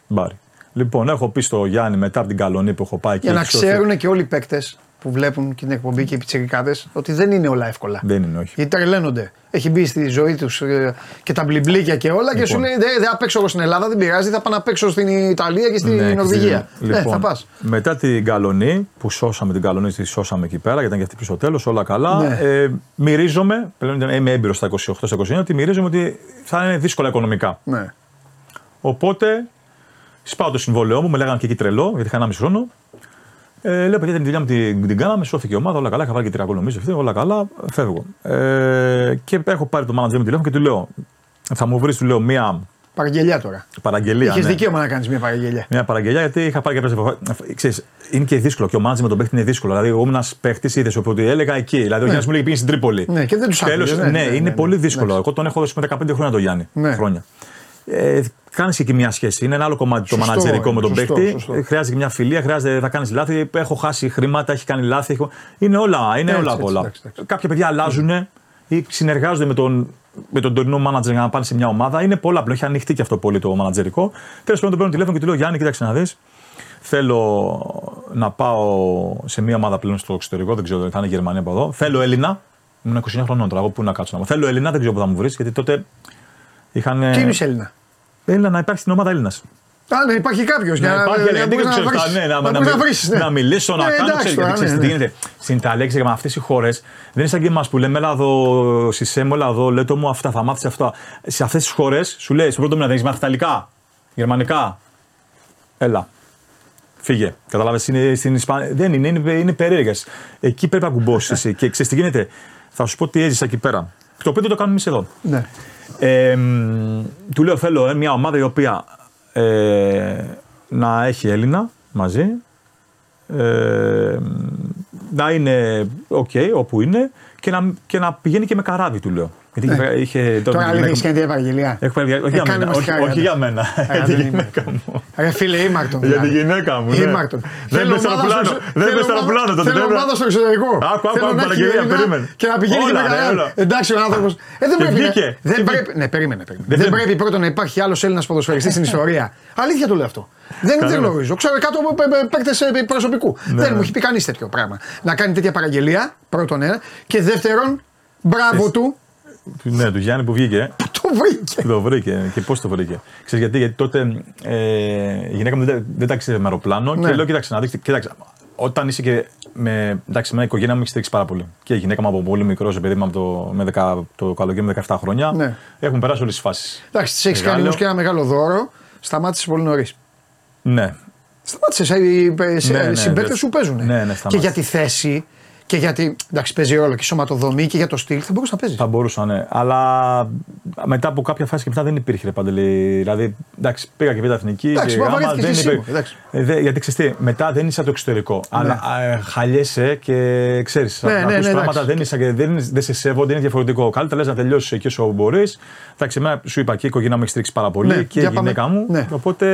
Μπάρι. Λοιπόν, έχω πει στο Γιάννη μετά από την Καλονή που έχω πάει και Για να έχει σωθεί- ξέρουν και όλοι οι παίκτες που βλέπουν και την εκπομπή και οι πιτσιρικάδες ότι δεν είναι όλα εύκολα. Δεν είναι, όχι. Γιατί τρελαίνονται. Έχει μπει στη ζωή τους και τα μπλιμπλίκια και όλα και Λοιπόν. σου λέει Δεν δεν θα παίξω εγώ στην Ελλάδα, δεν πειράζει, θα πάω να παίξω στην Ιταλία και στην Ναι, Νορβηγία. ξέρεις, Ναι, θα πας. Μετά την Καλονή, που σώσαμε την Καλονή, τη σώσαμε εκεί πέρα, γιατί ήταν και αυτή πίσω στο τέλος, όλα καλά. Ναι. Ε, μυρίζομαι, πλέον ήταν- είμαι έμπειρος στα 28-29, ότι μυρίζομαι ότι θα είναι δύσκολα οικονομικά. Ναι. Οπότε, σπάω το συμβόλαιό μου, με λέγανε και εκεί τρελό, γιατί είχα 1,5 χρόνο. Ε, λέω, παιδιά, την δουλειά μου την, την κάναμε, σώθηκε η ομάδα, όλα καλά. Είχα βάλει και τρία γκολ νομίζω αυτή, όλα καλά, φεύγω. Ε, και έχω πάρει το manager μου τηλέφωνο και του λέω, θα μου βρεις, του λέω, μία Παραγγελιά τώρα. παραγγελία. Είχες ναι. δικαίωμα να κάνεις μια παραγγελιά. Μια παραγγελιά γιατί είχα πάρει κάποιε Ξέρεις, είναι και δύσκολο. Και ο μάτζ με τον παίχτη είναι δύσκολο. Δηλαδή, εγώ ήμουν ένα παίχτη, είδες ότι έλεγα εκεί. Δηλαδή, ο Γιάννης μου λέει πήγε στην Τρίπολη. Ναι, και δεν τους Τέλος, άκουγες, Ναι, ναι, ναι, είναι ναι, πολύ ναι. δύσκολο. Εντάξει. Εγώ τον έχω δώσει με 15 χρόνια τον Γιάννη. Ναι. Χρόνια. Ε, κάνεις και εκεί μια σχέση. Είναι ένα άλλο κομμάτι Σωστό, το μανατζερικό με τον σωστό, παίχτη. σωστό. Ε, Χρειάζεται και μια φιλία, χρειάζεται θα κάνεις λάθη. Έχω χάσει χρήματα, έχει κάνει λάθη. Έχω... Είναι όλα, είναι Έτσι, όλα έτσι, πολλά. εντάξει, εντάξει. Κάποια παιδιά αλλάζουν ή συνεργάζονται με τον, με τον τωρινό μάνατζερ για να πάνε σε μια ομάδα. Είναι πολλά απλό. Έχει ανοιχτεί και αυτό πολύ το μανατζερικό. Τέλος πάντων, τον παίρνω τηλέφωνο και του λέω Γιάννη, κοίταξε να δεις. Θέλω να πάω σε μια ομάδα πλέον στο εξωτερικό, δεν ξέρω, θα είναι Γερμανία από εδώ. Θέλω Έλληνα. Ήμουν 29 χρονών τώρα, εγώ πού να κάτσω να πω. Θέλω Έλληνα, δεν ξέρω πού θα μου βρεις, γιατί τότε είχαν. Τι είναι η Έλληνα. Έλληνα να υπάρχει στην ομάδα Έλληνας. Α, ναι, υπάρχει κάποιος για Να να υπάρχει ένα μπορείς γιατί να ξέρεις, βρεις- ναι, να, να να, μπορείς μι- βρεις, ναι. να μιλήσω, να Ναι, κάνω. εντάξει Ξέρεις, τώρα, γιατί ξέρεις ναι, τι ναι. γίνεται. Στην Ιταλία, ξέρεις, με αυτές οι χώρες δεν είναι σαν και εμάς που λέμε, έλα εδώ, Σισέμ, έλα εδώ, λέτο μου αυτά, θα μάθεις αυτά. Σε αυτές τις χώρες σου λέει, στο πρώτο μήνα δεν έχεις μάθει Ιταλικά, Γερμανικά. Έλα. Φύγε. Κατάλαβε, είναι στην Ισπανία. Δεν είναι, είναι, είναι περίεργες. Εκεί πρέπει να κουμπώσεις εσύ. Και ξέρεις τι γίνεται. Θα σου πω τι έζησα εκεί πέρα. Το οποίο δεν το κάνουμε εμείς εδώ. Ναι. Ε, μ, του λέω θέλω ε, μια ομάδα η οποία ε, να έχει Έλληνα μαζί, ε, να είναι οκ όπου είναι και να, και να πηγαίνει και με καράβι του λέω. Γιατί είχε, είχε Ναι. Τώρα τη αλήθεια γυναίκα έχει κάνει τέτοια παραγγελία. Έχω πάρει- όχι, Ε, για κάνε μένα, μας όχι, χάρη, όχι άντε. για μένα. Ε, Για τη δεν γυναίκα είμαι. μου. Ρε φίλε, ήμαρτον. Για τη δηλαδή. γυναίκα μου. ναι. Ήμαρτον. Δεν Θέλω μπες στο ομάδα αεροπλάνο. στο- Δεν θέλω μπες στο ομάδα- αεροπλάνο τότε. Θέλω πρέπει να- ομάδα στο εξωτερικό. Άκου, άκου, Θέλω άκου, να έχει παραγγελία, Έλληνα περίμενε. Και να πηγαίνει και Όλα, με ρε, καλά. όλα. Εντάξει, ο άνθρωπο. Ε, δεν Και πρέπει. βγήκε. να- Δεν Και πρέπει. Ναι, περίμενε. περίμενε. Δεν Δεν πρέπει. πρέπει πρώτον να υπάρχει άλλος Έλληνας ποδοσφαιριστής στην ιστορία. Αλήθεια το λέω αυτό. Δεν, δεν Κανένα. γνωρίζω. Ξέρω 100 παίκτες προσωπικού. Δεν μου έχει πει κανείς τέτοιο πράγμα. Να κάνει τέτοια παραγγελία, πρώτον ένα. Και δεύτερον, μπράβο του, Ναι, του Γιάννη που βγήκε. [COUGHS] το βρήκε. Το βρήκε. Και πώς το βρήκε. Ξέρεις γιατί, γιατί τότε ε, η γυναίκα μου δεν, δεν ταξίδευε με αεροπλάνο Ναι. και λέω: Κοίταξε να δείξει. Κοίταξε, όταν είσαι και με, εντάξει, με μια οικογένεια μου έχεις στηρίξει πάρα πολύ. Και η γυναίκα μου από πολύ μικρός, επειδή είμαι από το, με 10, το καλοκαίρι με 17 χρόνια, Ναι. έχουν περάσει όλες τις φάσεις. Εντάξει, τη έχεις κάνει Μεγάλο. όμως και ένα μεγάλο δώρο. Σταμάτησες πολύ νωρίς. Ναι, Σταμάτησες. Οι Ναι, ναι, συμπαίκτε ναι. σου παίζουν. Ναι, ναι, και σταμάτησε. για τη θέση και γιατί. Εντάξει, παίζει ρόλο και η σωματοδομή και για το στυλ θα μπορούσε να παίζει. θα μπορούσα, ναι. Αλλά μετά από κάποια φάση και μετά δεν υπήρχε ρε παντελή. Δηλαδή, εντάξει, πήγα και β' εθνική. Εντάξει, και μα γάμα, βαρέθηκες δεν και εσύ, υπήρχε. εντάξει. Ε, δε- γιατί ξέρεις μετά δεν είσαι από το εξωτερικό. Αλλά ε, χαλιέσαι και ξέρεις. Ναι, να ναι, ακούς ναι, πράγματα εντάξει. δεν, είσαι, δεν, είναι- δεν σε σέβονται, είναι διαφορετικό. Καλύτερα λες να τελειώσεις εκεί όσο μπορείς. Εντάξει, εμένα σου είπα και η οικογένειά μου έχει στηρίξει πάρα πολύ Ναι, και η για πάμε. γυναίκα μου. Ναι. Οπότε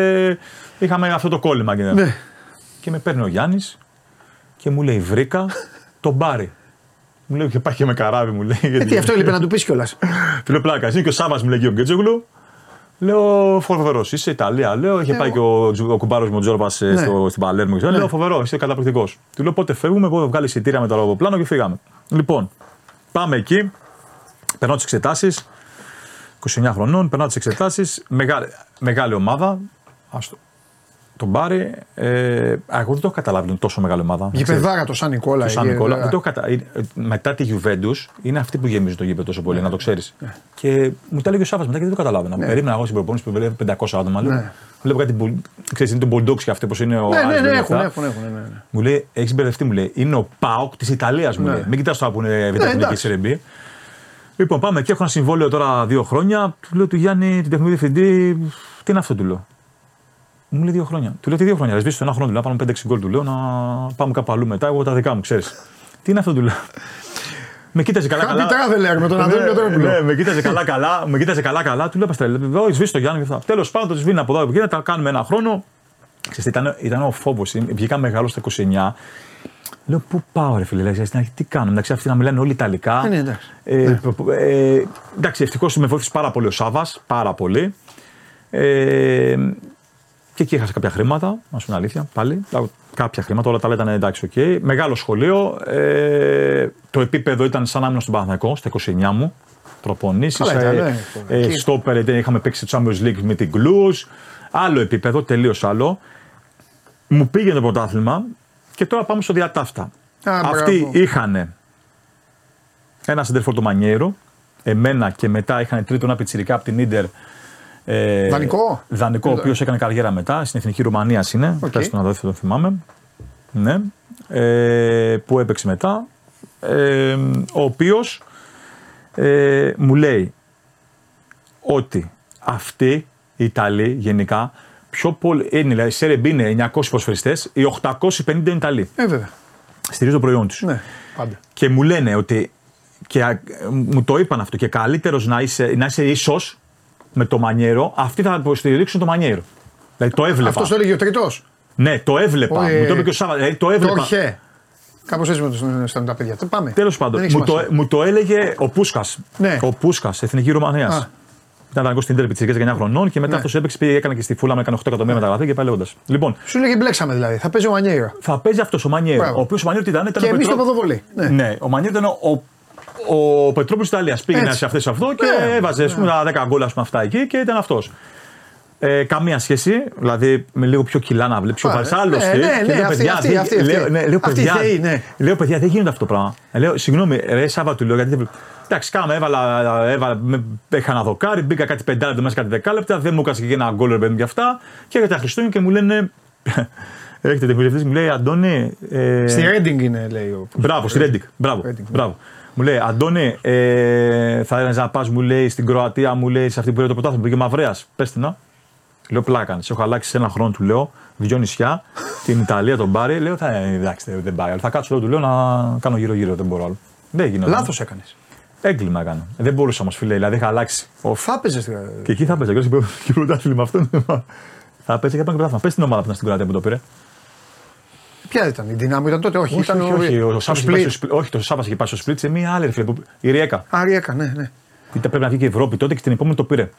είχαμε αυτό το κόλλημα. Και, Ναι. και με παίρνει ο Γιάννης και μου λέει: Βρήκα τον Μπάρι. Μου λέει: Και πάει και με καράβι, μου λέει. Ε, γιατί- τι, αυτό έλειπε να του πεις κιόλας. του λέω πλάκα. Είναι και ο Σάβα μου λέει και ο Γκέτζογλου. Λέω φοβερός, είσαι Ιταλία. Λέω, είχε πάει και ο, Τζου- ο κουμπάρος μου Τζόρμπα Ε, Ναι. στο, στην Παλέρμο. Και λέω, φοβερός, είσαι καταπληκτικός. Του λέω πότε φεύγουμε, εγώ βγάλει εισιτήρια με το αεροπλάνο και φύγαμε. Λοιπόν, πάμε εκεί. Περνάω τις εξετάσεις. 29 χρονών, περνάω τις εξετάσεις. Μεγάλη, μεγάλη ομάδα. Άστο. Τον πάρει. Ε, α, εγώ δεν το έχω καταλάβει ότι είναι τόσο μεγάλη ομάδα. Γηπεδάρα το Σαν Νικόλα. Το Σαν εκεί, Νικόλα. ε, Δεν το έχω κατα... ε, Μετά τη Juventus είναι αυτή που γεμίζει το γήπεδο τόσο πολύ, Ναι. να το ξέρεις. Και μου τα έλεγε ο Σάβα μετά και δεν το καταλάβαινα. Περίμενα εγώ στην προπόνηση που βλέπει 500 άτομα. Λέω, Ναι. Βλέπω κάτι που. Ξέρεις, είναι το Bulldogs και αυτό πώ είναι ο Ναι, ναι, Άρης ναι, με έχουν, αυτά. έχουν, έχουν, ναι, ναι. Μου λέει, έχεις μπερδευτεί, μου λέει. Είναι ο Πάοκ της Ιταλίας, μου Ναι. λέει. Μην κοιτάς τώρα που είναι β' εθνική εντάξει. Σερεμπή. Λοιπόν, πάμε και έχω ένα συμβόλαιο τώρα δύο χρόνια. Του λέω του Γιάννη, την τεχνική διευθυντή, τι είναι αυτό, του λέω. Μου λέει δύο χρόνια. Του λέω τι δύο χρόνια. Ρε, σβήσεις το ένα χρόνο, του λέω. να Πάμε 5-6 γκολ, του λέω να πάμε κάπου αλλού μετά. Εγώ τα δικά μου, ξέρεις. τι είναι αυτό, του λέω. Με κοίταζε καλά καλά. Happy traveler με τον Αντώνη Ναι, Πετρόπουλο. Ναι, με κοίταζε καλά καλά. Με κοίταζε καλά καλά. Του λέω Παστέλ, εδώ σβήσει το Γιάννη και αυτά. Τέλος πάντων, το σβήνει από εδώ από εκεί, τα κάνουμε ένα χρόνο. Ξέρεις, ήταν, ήταν ο φόβος. Βγήκα μεγάλο στα 29. Λέω, πού πάω, ρε φίλε, λέει, στην αρχή τι κάνω. Εντάξει, αυτοί να μιλάνε όλοι Ιταλικά. Ε, ναι, εντάξει. Ε, ε, εντάξει, ευτυχώς με βοήθησε πάρα πολύ ο Σάβα. Πάρα πολύ. Ε, Και εκεί έχασα κάποια χρήματα, να σου είναι αλήθεια πάλι. Κάποια χρήματα, όλα τα άλλα ήταν εντάξει, οκ. Μεγάλο σχολείο. Ε, το επίπεδο ήταν σαν να ήμουν στον Παναθηναϊκό, στα 29 μου. Προπονήσεις. Καλά ήταν, ναι. ε, στόπερ, ε, είχαμε παίξει το Champions League με την Glues. Άλλο επίπεδο, τελείως άλλο. Μου πήγαινε το πρωτάθλημα και τώρα πάμε στο διά ταύτα. Α, Αυτοί μπράβο. είχαν ένα σεντερφόρ του Μανιέρο, εμένα και μετά είχαν τρίτον ένα πιτσιρικά από την Ίντερ. Ε, Δανεικό; Δανεικό, ο οποίος έκανε καριέρα μετά. Στην εθνική Ρουμανίας είναι. OK. Okay. να δω, δεν το θυμάμαι. Ναι. Ε, που έπαιξε μετά. Ε, ο οποίος ε, μου λέει ότι αυτοί οι Ιταλοί γενικά πιο πολύ. Είναι, δηλαδή, σε Serie B είναι 900 προσφερειστέ, οι 850 είναι Ιταλοί. Ε, βέβαια. Στηρίζω το προϊόν τους. Ναι, πάντα. Και μου λένε ότι. Και α, μου το είπαν αυτό. Και καλύτερος να είσαι, να είσαι ίσως με το μανιέρο, αυτοί θα υποστηρίξουν το μανιέρο. Δηλαδή το έβλεπα. Αυτός το έλεγε ο τρίτος. Ναι, το έβλεπα. Ω, ε, μου το είπε και ο Σάββα. Δηλαδή, το έβλεπα. Τόρχε. Κάπως έτσι με το στέλνουν τα παιδιά. Πάμε. Τέλος πάντων, Δεν έχει μου το, σημασία. μου το έλεγε ο Πούσκας. Ναι. Ο Πούσκας, εθνική Α. Ρουμανία. Ήταν αγκό στην Τέρπη της 9 χρονών και μετά Ναι. αυτός έπαιξε, πήγε, έκανε και στη Φούλα, με έκανε 8 εκατομμύρια μεταγραφή και πάει λέγοντας. Λοιπόν, Σου λέγε μπλέξαμε δηλαδή. Θα παίζει ο Μανιέρο. θα παίζει αυτός ο Μανιέρο. Μπράβο. Ο οποίος ο Μανιέρο τι ήταν, ήταν Και ο εμείς το Πετρό- ποδοβολή. Ναι. Ναι, ο Μανιέρο ήταν ο, ο, ο Πετρόπουλο τη Ιταλία. Πήγαινε Έτσι. σε αυτές αυτό και Ναι, έβαζε ας πούμε, τα 10 γκολ ας πούμε, αυτά εκεί και ήταν αυτός. Ε, καμία σχέση, δηλαδή με λίγο πιο κιλά να βλέπεις. Ο Α, Βαρσάλος ναι, ναι, ναι, αυτή, αυτή, αυτή, αυτή. Λέω, ναι, λέω, Αυτή παιδιά, θεοί, ναι. λέω, παιδιά, δεν γίνεται αυτό το πράγμα. Ε, Λέω, συγγνώμη, ρε Σάβα του λέω γιατί δεν. Εντάξει, κάμε, έβαλα, έβαλα με, είχα ένα δοκάρι, μπήκα κάτι πεντάλεπτο μέσα κάτι δεκάλεπτα, δεν μου έκανε και ένα γκολ ρε παιδί μου και αυτά. Και έρχεται τα Χριστούγεννα και μου λένε. [LAUGHS] Έρχεται ο βουλευτής, μου λέει Αντώνη. Ε, Στη Ρέντινγκ είναι, λέει ο. Μπράβο, στη Ρέντικ. Μπράβο. Reading, ναι. μπράβο. Μου λέει, Αντώνη, ε, θα έλεγες να πας, μου λέει, στην Κροατία, μου λέει, σε αυτή που πήρε το πρωτάθλημα, πήγε Μαυρέα. Πες την να. Λέω πλάκα. Σε έχω αλλάξει σε ένα χρόνο, του λέω, δυο νησιά, την Ιταλία, τον Μπάρι. Λέω, θα, ε, εντάξει, δεν- δεν πάει. άλλο. Θα κάτσω, λέω, του λέω να κάνω γύρω-γύρω, δεν μπορώ άλλο. Δεν γίνεται. Λάθος έκανες. Έγκλημα έκανα. Δεν μπορούσα όμως, φίλε, δηλαδή είχα αλλάξει. Ο, Θα έπαιζες. και εκεί θα παίζα. Και όσο [LAUGHS] και πρωτάθλημα αυτό. Θα παίζει και πάνω πρωτάθλημα. Πες την ομάδα που ήταν στην Κροατία που το πήρε. Ποια ήταν, η δυνάμει ήταν τότε, όχι. Όχι, ήταν όχι, όχι, ο το Σάββας είχε πάει Split. στο Split- όχι, το Σάββας είχε πάει στο Σπλίτ σε μία άλλη ρε φίλε. που- Η Ριέκα. Άριεκα, ναι, ναι. Ήταν πρέπει να βγει και η Ευρώπη τότε και την επόμενη το πήρε.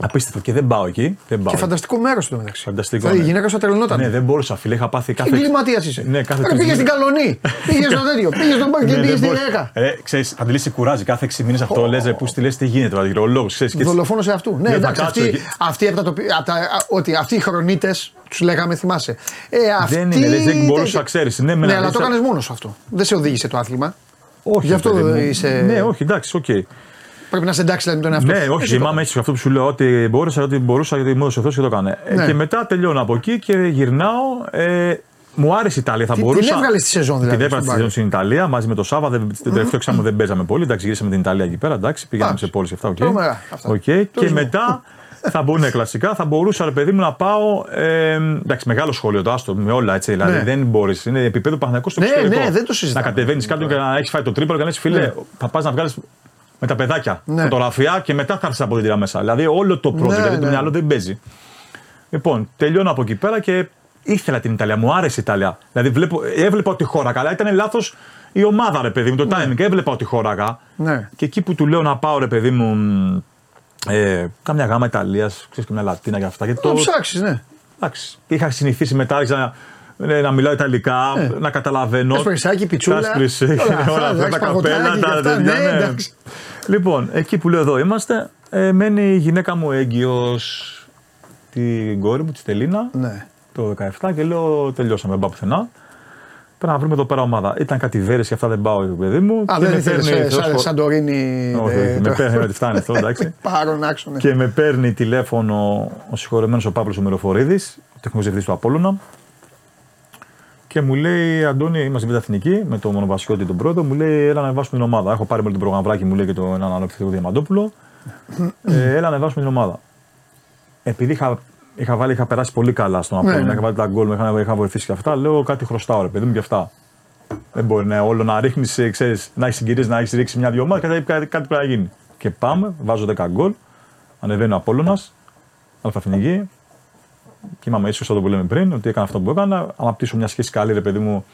Απίστευτο και δεν πάω εκεί. Δεν πάω. Και φανταστικό μέρος του μεταξύ. Φανταστικό, Δηλαδή, η ναι. γυναίκα σου τρελνόταν. Ναι, δεν μπορούσα, φίλε. Είχα πάθει κάθε. Εγκληματίας είσαι. Ναι, κάθε Ρε, τρεις πήγες στην μήνες. Καλονή, πήγες στο τέτοιο, πήγες στον Μπάρκ και Ναι, πήγες δεν στη μπορούσα. Ρέκα. Ε, ξέρεις, Παντελή, κουράζει κάθε 6 μήνες αυτό. Λες, πού στη λες, τι γίνεται τώρα, γυρολόγο. Δολοφόνος σε αυτού. Ναι, Ναι, θα εντάξει, κάτσω αυτοί, εκεί. αυτοί, από τα, τοπι- από τα, α, ότι αυτοί οι χρονίτες, τους λέγαμε, θυμάσαι. Ε, αυτοί, Δεν είναι, λες, δεν μπορούσα να ξέρεις. Ναι, με Ναι, ένα αλλά το δίσα- έκανε μόνος σου αυτό. Δεν σε οδήγησε το άθλημα. Όχι, Γι' αυτό παιδί μου. είσαι- Ναι, όχι, εντάξει, οκ. Πρέπει να σε εντάξει δηλαδή, με τον εαυτό Ναι, σου. όχι, Εσύ το θυμάμαι έτσι αυτό που σου λέω ότι μπόρεσα, ότι μπορούσα γιατί μου έδωσε ο Θεός και το έκανε. Ε, Ναι. Και μετά τελειώνω από εκεί και γυρνάω. Ε, μου άρεσε η Ιταλία, θα Τι- μπορούσα. την έβγαλες τη σεζόν, δηλαδή, Την έβγαλες στον στη Μπάρι. σεζόν στην Ιταλία μαζί με το Σάβα. Δεν, το τελευταίο εξάμεινο δεν παίζαμε πολύ. Εντάξει, γυρίσαμε την Ιταλία εκεί πέρα. Εντάξει, πήγαμε Εντάξει. σε πόλεις και αυτά. οκ. Τρομερά, αυτά. Οκ. Και Τουρισμό. μετά θα μπορούν ναι, κλασικά, θα μπορούσα ρε παιδί μου να πάω. Ε, εντάξει, μεγάλο σχολείο το άστο με όλα έτσι. Δηλαδή Ναι. δεν μπορείς. Είναι επίπεδο Παναθηναϊκό στο Ναι, εξωτερικό. ναι, δεν το συζητάμε. Να κατεβαίνεις κάτω και να έχεις φάει το τρίπολο και να λες φίλε, Ναι. θα πας να βγάλεις με τα παιδάκια Ναι. φωτογραφία και μετά θα έρθεις από την μέσα. Δηλαδή όλο το project, Ναι, δηλαδή το ναι. μυαλό δεν παίζει. Λοιπόν, τελειώνω από εκεί πέρα και ήθελα την Ιταλία. Μου άρεσε η Ιταλία. Δηλαδή βλέπω, έβλεπα ότι χώραγα, αλλά ήταν λάθος η ομάδα, ρε παιδί μου, το timing. Έβλεπα ότι χώραγα. Ναι. Και εκεί που του λέω να πάω, ρε παιδί μου, μ, ε, κάμια γάμα Ιταλίας, ξέρεις και μια Λατίνα και αυτά. Γιατί Το το, ψάξεις, ναι. εντάξει, είχα συνηθίσει μετά άρχισα να, ε, να μιλάω Ιταλικά, να καταλαβαίνω. Κασπρισάκι, πιτσούλα, Κασπρισί, όλα αυτά, όλα αυτά, εντάξει, τα παγωτάκι καπέλα, και τα αυτά, τέτοια, ναι, ναι. εντάξει. Λοιπόν, εκεί που λέω εδώ είμαστε, ε, μένει η γυναίκα μου έγκυος την κόρη μου, τη Στελίνα, ναι. το 17 και λέω τελειώσαμε, δεν πάω πουθενά. Πρέπει να βρούμε εδώ πέρα ομάδα. Ήταν κάτι βέρες και αυτά δεν πάω, παιδί μου. Α, και δεν με ήθελες παίρνει, σαν Θεός χω- Σαντορίνη. Όχι, ε, όχι, το- με παίρνει, ότι φτάνει αυτό, [LAUGHS] εντάξει. Πάρον άξο, ναι. Και με παίρνει τηλέφωνο ο συγχωρεμένος ο Παύλος Μεροφορίδη, ο τεχνικός διευθυντής του Απόλωνα. Και μου λέει, Αντώνη, είμαστε με εθνική, με τον Μονοβασιώτη τον πρώτο, μου λέει, έλα να βάσουμε την ομάδα. Έχω πάρει με τον προγραμμάκι, μου λέει και τον έναν άλλο επιθετικό Διαμαντόπουλο. ε, έλα να βάσουμε την ομάδα. Επειδή είχα, είχα, βάλει, είχα περάσει πολύ καλά στον Ναι, Απόλωνα, ναι. είχα βάλει τα γκολ, με είχα, είχα βοηθήσει και αυτά, λέω κάτι χρωστάω, ρε παιδί μου και αυτά. Δεν μπορεί να, όλο να ρίχνεις, να έχεις συγκυρίες, να έχεις ρίξει μια-δυο ομάδα και κάτι, κάτι πρέπει να γίνει. Και πάμε, βάζω 10 γκολ, ανεβαίνει ο Απόλωνα, αλφαθηνική. Και είμαι ίσως αυτό που λέμε πριν, ότι έκανα αυτό που έκανα. Αναπτύσσω μια σχέση καλή, ρε παιδί μου,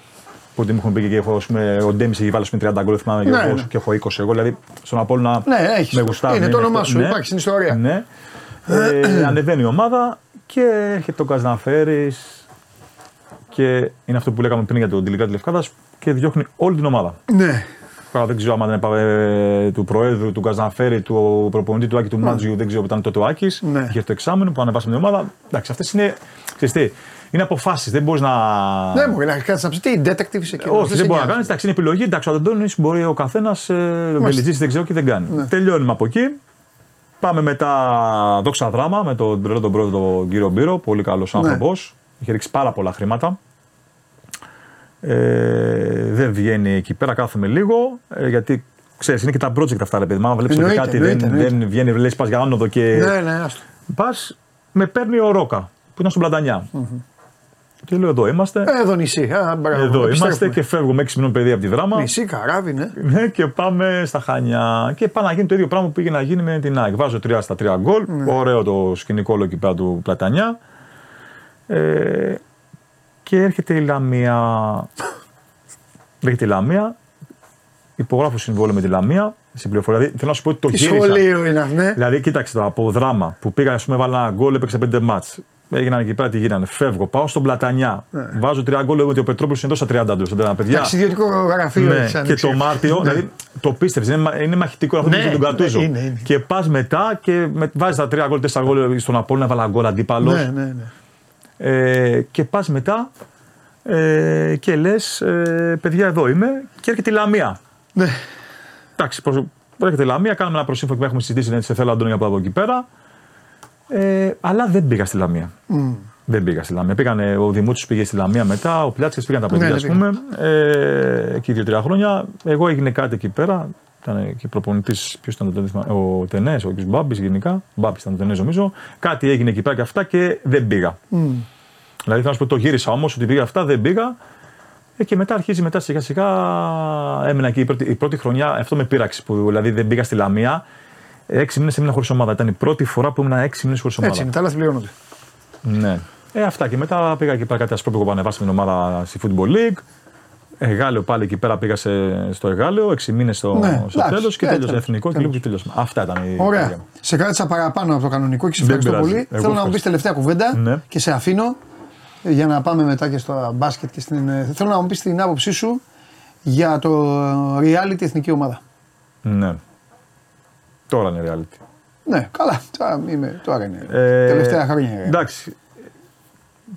που ότι μου έχουν πει και έχω, ας πούμε, ο Ντέμις έχει βάλει ας πούμε, 30 γκολ, θυμάμαι, και, Ναι, εγώ, ναι. και έχω 20 εγώ. Δηλαδή στον Απόλωνα Ναι, έχεις. με γουστάρει. Είναι το όνομά σου, υπάρχει στην ιστορία. Ναι. Ε, ανεβαίνει η ομάδα και έρχεται το Καζναφέρη και είναι αυτό που λέγαμε πριν για τον τελικά της Λευκάδας και διώχνει όλη την ομάδα. Ναι. Τώρα δεν ξέρω αν δεν έπαβε του Προέδρου, του Καζναφέρη, του προπονητή του Άκη του Μάτζιου, δεν ξέρω που ήταν τότε ο Άκης. Ναι. Είχε το εξάμεινο που ανεβάσαμε την ομάδα. Εντάξει, αυτές είναι. ξέρεις τι, είναι αποφάσεις. Δεν μπορείς να. Ναι, μου λέει κάτι να πει. Τι detective είσαι εκεί. Όχι, δεν μπορείς να κάνεις. Εντάξει, είναι επιλογή. Εντάξει, ο Αντώνη μπορεί ο καθένας. Ε, Βελιτζή δεν ξέρω και δεν κάνει. Ναι. Τελειώνουμε από εκεί. Πάμε μετά δόξα δράμα με τον τρελό τον πρόεδρο τον κύριο Μπύρο. Πολύ καλός Ναι. άνθρωπος. Είχε ρίξει πάρα πολλά χρήματα. Ε, δεν βγαίνει εκεί πέρα, κάθομαι λίγο. Ε, γιατί ξέρεις, είναι και τα project αυτά, ρε παιδί. Μα βλέπεις ότι Εννοείται, κάτι εννοείται, δεν, εννοείται. δεν βγαίνει, λες, πας για άνοδο και. Ναι, ναι, άστο. Πας, με παίρνει ο Ρόκα που ήταν στον πλατανια Και λέω: Εδώ είμαστε. Ε, Εδώ νησί. Α, μπράβο, Εδώ επιστρέφουμε. είμαστε και φεύγουμε 6 μηνών παιδί από τη δράμα. Νησί, καράβι, ναι. Ναι, και πάμε στα Χανιά. Και πάει να γίνει το ίδιο πράγμα που πήγε να γίνει με την ΑΕΚ. Βάζω 3 στα 3 γκολ. Ναι. Ωραίο το σκηνικό όλο εκεί πέρα του Πλατανιά. Ε, και έρχεται η Λαμία. [LAUGHS] έρχεται η Λαμία. Υπογράφω συμβόλαιο με τη Λαμία. Στην πληροφορία. Δηλαδή, θέλω να σου πω ότι το Τι γύρισα. σχολείο είναι αυτό, ναι. Δηλαδή, κοίταξε το από δράμα που πήγα, ας πούμε, βάλα ένα γκολ, έπαιξε πέντε μάτς. Έγιναν εκεί πέρα τι γίνανε. Φεύγω, πάω στον Πλατανιά. Βάζω τρία γκολ, λέω ότι ο Πετρόπουλος είναι εδώ στα 30 του. Παιδιά, Ναι. Εντάξει, ιδιωτικό γραφείο ναι, έχεις και ανοίξει. το Μάρτιο, δηλαδή το πίστευες, είναι, μα- είναι μαχητικό αυτό Ναι, που τον Κατούζο. ναι, είναι, είναι. Και πας μετά και με, βάζεις τα τρία γκολ, τέσσερα γκολ στον Απόλυνα, έβαλα γκολ αντίπαλος. Ναι, ναι, ναι. Ε, και πας μετά ε, και λες, ε, παιδιά, εδώ είμαι και έρχεται η Λαμία. Ναι. Εντάξει, προς, έρχεται η Λαμία, κάνουμε ένα προσύμφωνο που έχουμε συζητήσει, ναι, σε θέλω Αντώνια από εδώ εκεί πέρα. Ε, αλλά δεν πήγα στη Λαμία. Δεν πήγα στη Λαμία. Πήγανε, ο Δημούτσο πήγε στη Λαμία μετά, ο Πλάτσικε πήγαν τα παιδιά, Ναι, ας ναι, πούμε. Ε, εκεί δύο-τρία χρόνια. Εγώ έγινε κάτι εκεί πέρα. Ήταν και προπονητής, ποιος ήταν το δεν θυμάμαι, ο Τενές, ο κ. Μπάμπης γενικά. Μπάμπης ήταν ο Τενές, νομίζω. Κάτι έγινε εκεί πέρα και αυτά και δεν πήγα. Δηλαδή θέλω να σου πω, το γύρισα όμως ότι πήγα αυτά, δεν πήγα. Ε, και μετά αρχίζει μετά σιγά σιγά. Έμεινα εκεί η πρώτη, η πρώτη χρονιά, αυτό με πείραξε που δηλαδή δεν πήγα στη Λαμία. Έξι μήνες έμεινα χωρίς ομάδα. Ήταν η πρώτη φορά που ήμουν έξι μήνες χωρίς ομάδα. Έτσι είναι, τα λάθη πληρώνονται. Ναι. Ε, αυτά και μετά πήγα εκεί πέρα κάτι ασπρόπικο που ανεβάσαμε την ομάδα στη Football League. Εγάλεο πάλι εκεί πέρα πήγα σε, στο Εγάλεο, έξι μήνες στο, Ναι, στο εντάξει, τέλος και ε, τέλειωσε τέλος, εθνικό και τέλος. λίγο και τελειώσαμε. Αυτά ήταν η Ωραία. καριέρα μου. Σε κράτησα παραπάνω από το κανονικό και σε Δεν ευχαριστώ πειράζει. πολύ. Εγώ Θέλω να μου πεις ευχαριστώ. τελευταία κουβέντα Ναι. και σε αφήνω για να πάμε μετά και στο μπάσκετ. Και στην... ε, Θέλω να μου πεις την άποψή σου για το reality εθνική ομάδα. Ναι. Τώρα είναι reality. Ναι, καλά. Τώρα, είμαι, τώρα είναι. Ε, Τελευταία χρόνια. είναι. Εντάξει.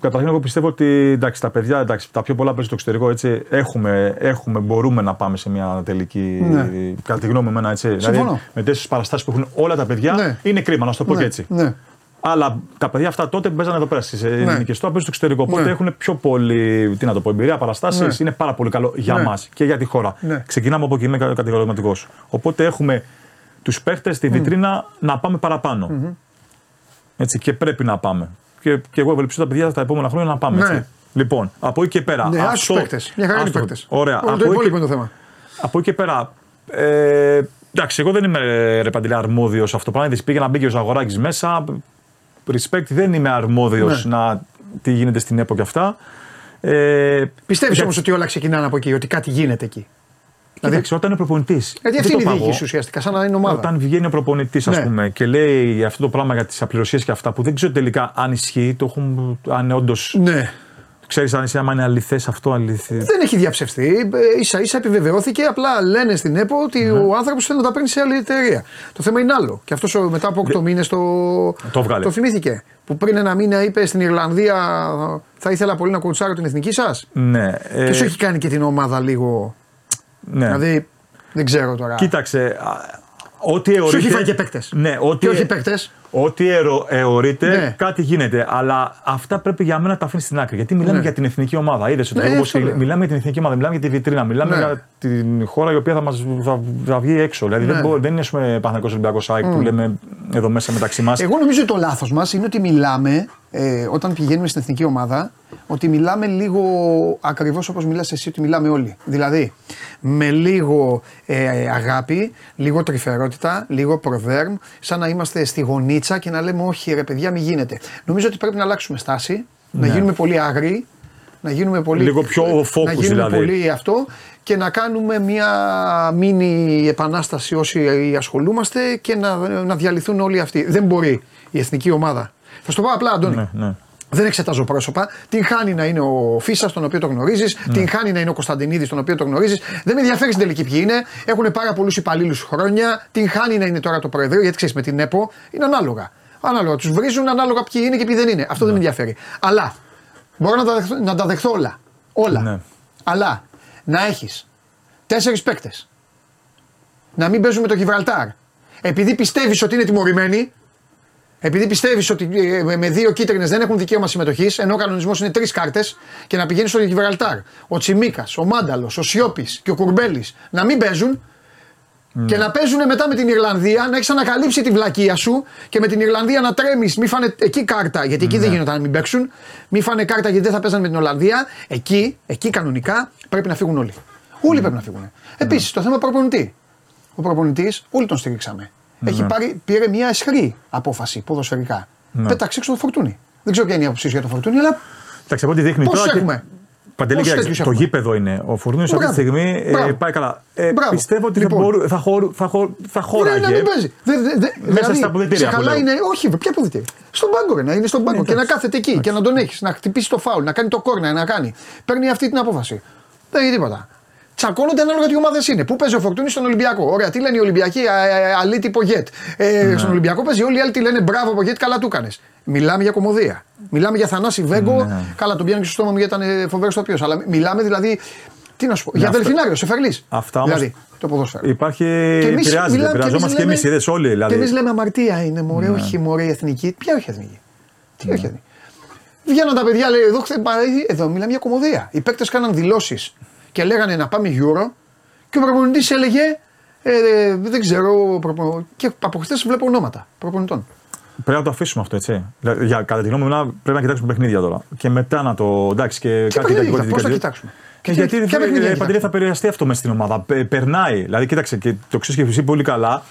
Καταρχήν, εγώ πιστεύω ότι εντάξει, τα παιδιά, εντάξει, τα πιο πολλά παίζουν στο εξωτερικό. Έτσι, έχουμε, έχουμε, μπορούμε να πάμε σε μια τελική. Ναι. Κατά τη γνώμη μου, εμένα, έτσι. Συμφωνώ. Δηλαδή, με τέτοιες παραστάσεις που έχουν όλα τα παιδιά, Ναι. είναι κρίμα, να σου το πω ναι, και έτσι. Ναι. Αλλά τα παιδιά αυτά τότε που παίζανε εδώ πέρα στις ελληνικές τώρα παίζουν στο εξωτερικό. Οπότε Ναι. έχουν πιο πολύ τι να το πω, εμπειρία, παραστάσεις. Ναι. Είναι πάρα πολύ καλό για Ναι. μας και για τη χώρα. Ναι. Ξεκινάμε από εκεί, είμαι κατηγορηματικός. Οπότε έχουμε τους παίχτες στη βιτρίνα να πάμε παραπάνω. Έτσι, και πρέπει να πάμε. Και, και εγώ ευελπιστώ τα παιδιά τα επόμενα χρόνια να πάμε. Ναι. Έτσι. Λοιπόν, από εκεί και πέρα. Ναι, αυτό- άσου παίκτες. Μια χαρά είναι αυτό- παίκτες. Ωραία. Όλο Από το εκεί- υπόλοιπο είναι το θέμα. από εκεί και πέρα. Ε, εντάξει, εγώ δεν είμαι ρε παντελή αρμόδιος σε αυτό το πράγμα. Πήγε να μπήκε ο Ζαγοράκης μέσα. Respect, δεν είμαι αρμόδιος Ναι. να τι γίνεται στην ΕΠΟ και αυτά. Ε, Πιστεύεις για- όμως ότι όλα ξεκινάνε από εκεί, ότι κάτι γίνεται εκεί; Κοίταξε, όταν είναι προπονητής. Γιατί αυτή είναι η διοίκηση ουσιαστικά, σαν να είναι ομάδα. Όταν βγαίνει ο προπονητής, Ναι. α πούμε, και λέει αυτό το πράγμα για τις απληρωσίες και αυτά που δεν ξέρω τελικά αν ισχύει, το έχουν, αν όντω. Ναι. Ξέρεις αν, είσαι- άμα είναι αληθές αυτό, αληθέ. Δεν έχει διαψευστεί. Ε, ίσα ίσα επιβεβαιώθηκε. Απλά λένε στην ΕΠΟ ότι Ναι. ο άνθρωπος θέλει να τα παίρνει σε άλλη εταιρεία. Το θέμα είναι άλλο. Και αυτός μετά από 8 μήνες το, Το βγάλε. το θυμήθηκε. Που πριν ένα μήνα είπε στην Ιρλανδία θα ήθελα πολύ να κουτσάρω την εθνική σας. Ναι. Και σου έχει κάνει και την ομάδα λίγο. Ναι. Δηλαδή δεν ξέρω τώρα. Κοίταξε. α, Ό,τι Σου αιωρείται. έχει φάει και παίκτες. Ναι, ό,τι, Και όχι παίκτες. ό,τι αιω- αιωρείται, Ναι. κάτι γίνεται. Αλλά αυτά πρέπει για μένα να τα αφήνεις στην άκρη. Γιατί μιλάμε Ναι. για την εθνική ομάδα. Είδες ότι Ναι, εγώ αυτό λέω. μιλάμε για την εθνική ομάδα, μιλάμε για τη βιτρίνα, μιλάμε Ναι. για την χώρα η οποία θα, μας, θα, θα βγει έξω. Δηλαδή Ναι. δεν, μπο- δεν είναι πούμε, Παναγικό Ολυμπιακός ΑΕΚ που λέμε εδώ μέσα μεταξύ μας. Εγώ νομίζω ότι το λάθος μας είναι ότι μιλάμε ε, όταν πηγαίνουμε στην εθνική ομάδα ότι μιλάμε λίγο ακριβώς όπως μιλάς εσύ, ότι μιλάμε όλοι. Δηλαδή με λίγο ε, αγάπη, λίγο τρυφερότητα, λίγο προβέρμ, σαν να είμαστε στη γωνίτσα και να λέμε Όχι, ρε παιδιά, μην γίνεται. Νομίζω ότι πρέπει να αλλάξουμε στάση, να Ναι. γίνουμε πολύ άγριοι, να γίνουμε πολύ. Λίγο πιο focus να γίνουμε δηλαδή. πολύ αυτό και να κάνουμε μια μίνι επανάσταση όσοι ασχολούμαστε και να, να διαλυθούν όλοι αυτοί. Δεν μπορεί η εθνική ομάδα. Θα σου το πω απλά, Αντώνη. Ναι, ναι. Δεν εξετάζω πρόσωπα. Την χάνει να είναι ο Φίσας, τον οποίο το γνωρίζεις. Ναι. Την χάνει να είναι ο Κωνσταντινίδης, τον οποίο το γνωρίζεις. Δεν με ενδιαφέρει στην τελική ποιοι είναι. Έχουν πάρα πολλούς υπαλλήλους χρόνια. Την χάνει να είναι τώρα το Προεδρείο, γιατί ξέρεις με την ΕΠΟ είναι ανάλογα. Ανάλογα. Τους βρίζουν ανάλογα ποιοι είναι και ποιοι δεν είναι. Αυτό δεν με ενδιαφέρει. Αλλά μπορώ να τα δεχθώ, να τα δεχθώ όλα. Όλα. Ναι. Αλλά να έχεις τέσσερις παίκτες να μην παίζουν με το Γιβραλτάρ επειδή πιστεύεις ότι είναι τιμωρημένοι, επειδή πιστεύεις ότι ε, με- με δύο κίτρινες δεν έχουν δικαίωμα συμμετοχής, ενώ ο κανονισμός είναι τρεις κάρτες, και να πηγαίνεις στο Γιβραλτάρ ο Τσιμίκας, ο Μάνταλος, ο Σιώπης και ο Κουρμπέλης να μην παίζουν και να παίζουν μετά με την Ιρλανδία, να έχεις ανακαλύψει τη βλακεία σου και με την Ιρλανδία να τρέμεις, μη φάνε εκεί κάρτα, γιατί εκεί δεν γινόταν να μην παίξουν, μη φάνε κάρτα γιατί δεν θα παίζανε με την Ολλανδία. Εκεί, εκεί κανονικά πρέπει να φύγουν όλοι. Όλοι πρέπει να φύγουν. Επίσης, το θέμα προπονητή. Ο προπονητής, όλοι τον στηρίξαμε. Έχει πάρει, πήρε μια αισχρή απόφαση ποδοσφαιρικά. Πέταξε έξω το φορτούνι. Δεν ξέρω ποια είναι η άποψή σου για το φορτούνι, αλλά Εντάξει, από ό,τι δείχνει Πόσους τώρα. και- έχουμε; Παντελή, Πόσους κοίταξε, τέτοιους το έχουμε; γήπεδο είναι. Ο Φουρνίνο αυτή τη Μπράβο. στιγμή ε, Μπράβο. πάει καλά. Ε, Μπράβο. πιστεύω ότι Λοιπόν. θα, μπορού- θα, χωρ- θα, χωρ- θα Μπορεί χώραγε. να μην παίζει. Δε, δε, δε, δηλαδή, στα αποδυτήρια σε που καλά λέω. είναι, όχι, ποια αποδητήρια; Στον πάγκο, ρε, να είναι στον πάγκο και να εντάξει. κάθεται εκεί και να τον έχεις, να χτυπήσει το φάουλ, να κάνει το κόρνα, να κάνει. Παίρνει αυτή την απόφαση. Δεν έχει τίποτα. Τσακώνονται ανάλογα τι ομάδες είναι. Πού παίζει ο Φορτούνης στον Ολυμπιακό. Ωραία, τι λένε οι Ολυμπιακοί, α, α, αλή τύπο γετ. Ε, Ναι. Στον Ολυμπιακό παίζει όλοι οι άλλοι τι λένε μπράβο από γετ, καλά του έκανε. Μιλάμε για κομμωδία. Μιλάμε για Θανάση Βέγκο. Ναι. Καλά, τον πιάνει και στο στόμα μου γιατί ήταν φοβερός το οποίος. Αλλά μιλάμε δηλαδή. Τι να σου πω, για αυτά- Δελφινάριο, σε φερλής. Αυτά όμως- Δηλαδή, το ποδόσφαιρο. Υπάρχει. Και εμείς Επηρεάζεται. μιλάμε- Επηρεαζόμαστε και λέμε- εμεί, είδες όλοι. Δηλαδή. Και εμείς λέμε αμαρτία είναι, μωρέ, όχι μωρέ εθνική. Ποια όχι εθνική; Τι όχι εθνική; Βγαίναν τα παιδιά, λέει, εδώ, χθε, εδώ μιλάμε για κομμωδία. Οι παίκτες κάναν δηλώσεις και λέγανε να πάμε Euro και ο προπονητής έλεγε, ε, ε, δεν ξέρω, προπο... και από χθες βλέπω ονόματα προπονητών. Πρέπει να το αφήσουμε αυτό, έτσι. Δηλαδή, Για, κατά τη γνώμη μου, να- πρέπει να κοιτάξουμε παιχνίδια τώρα. Και μετά να το. Εντάξει, και Τι κάτι παιχνίδια, τακτικό, πώς θα κάτι- κοιτάξουμε; Και Και γιατί ποια δεν παιχνίδια ε, κοιτάξουμε. Παντελή, θα επηρεαστεί αυτό μέσα στην ομάδα. Πε- περνάει. Δηλαδή, κοίταξε, και το ξέρεις και εσύ πολύ καλά.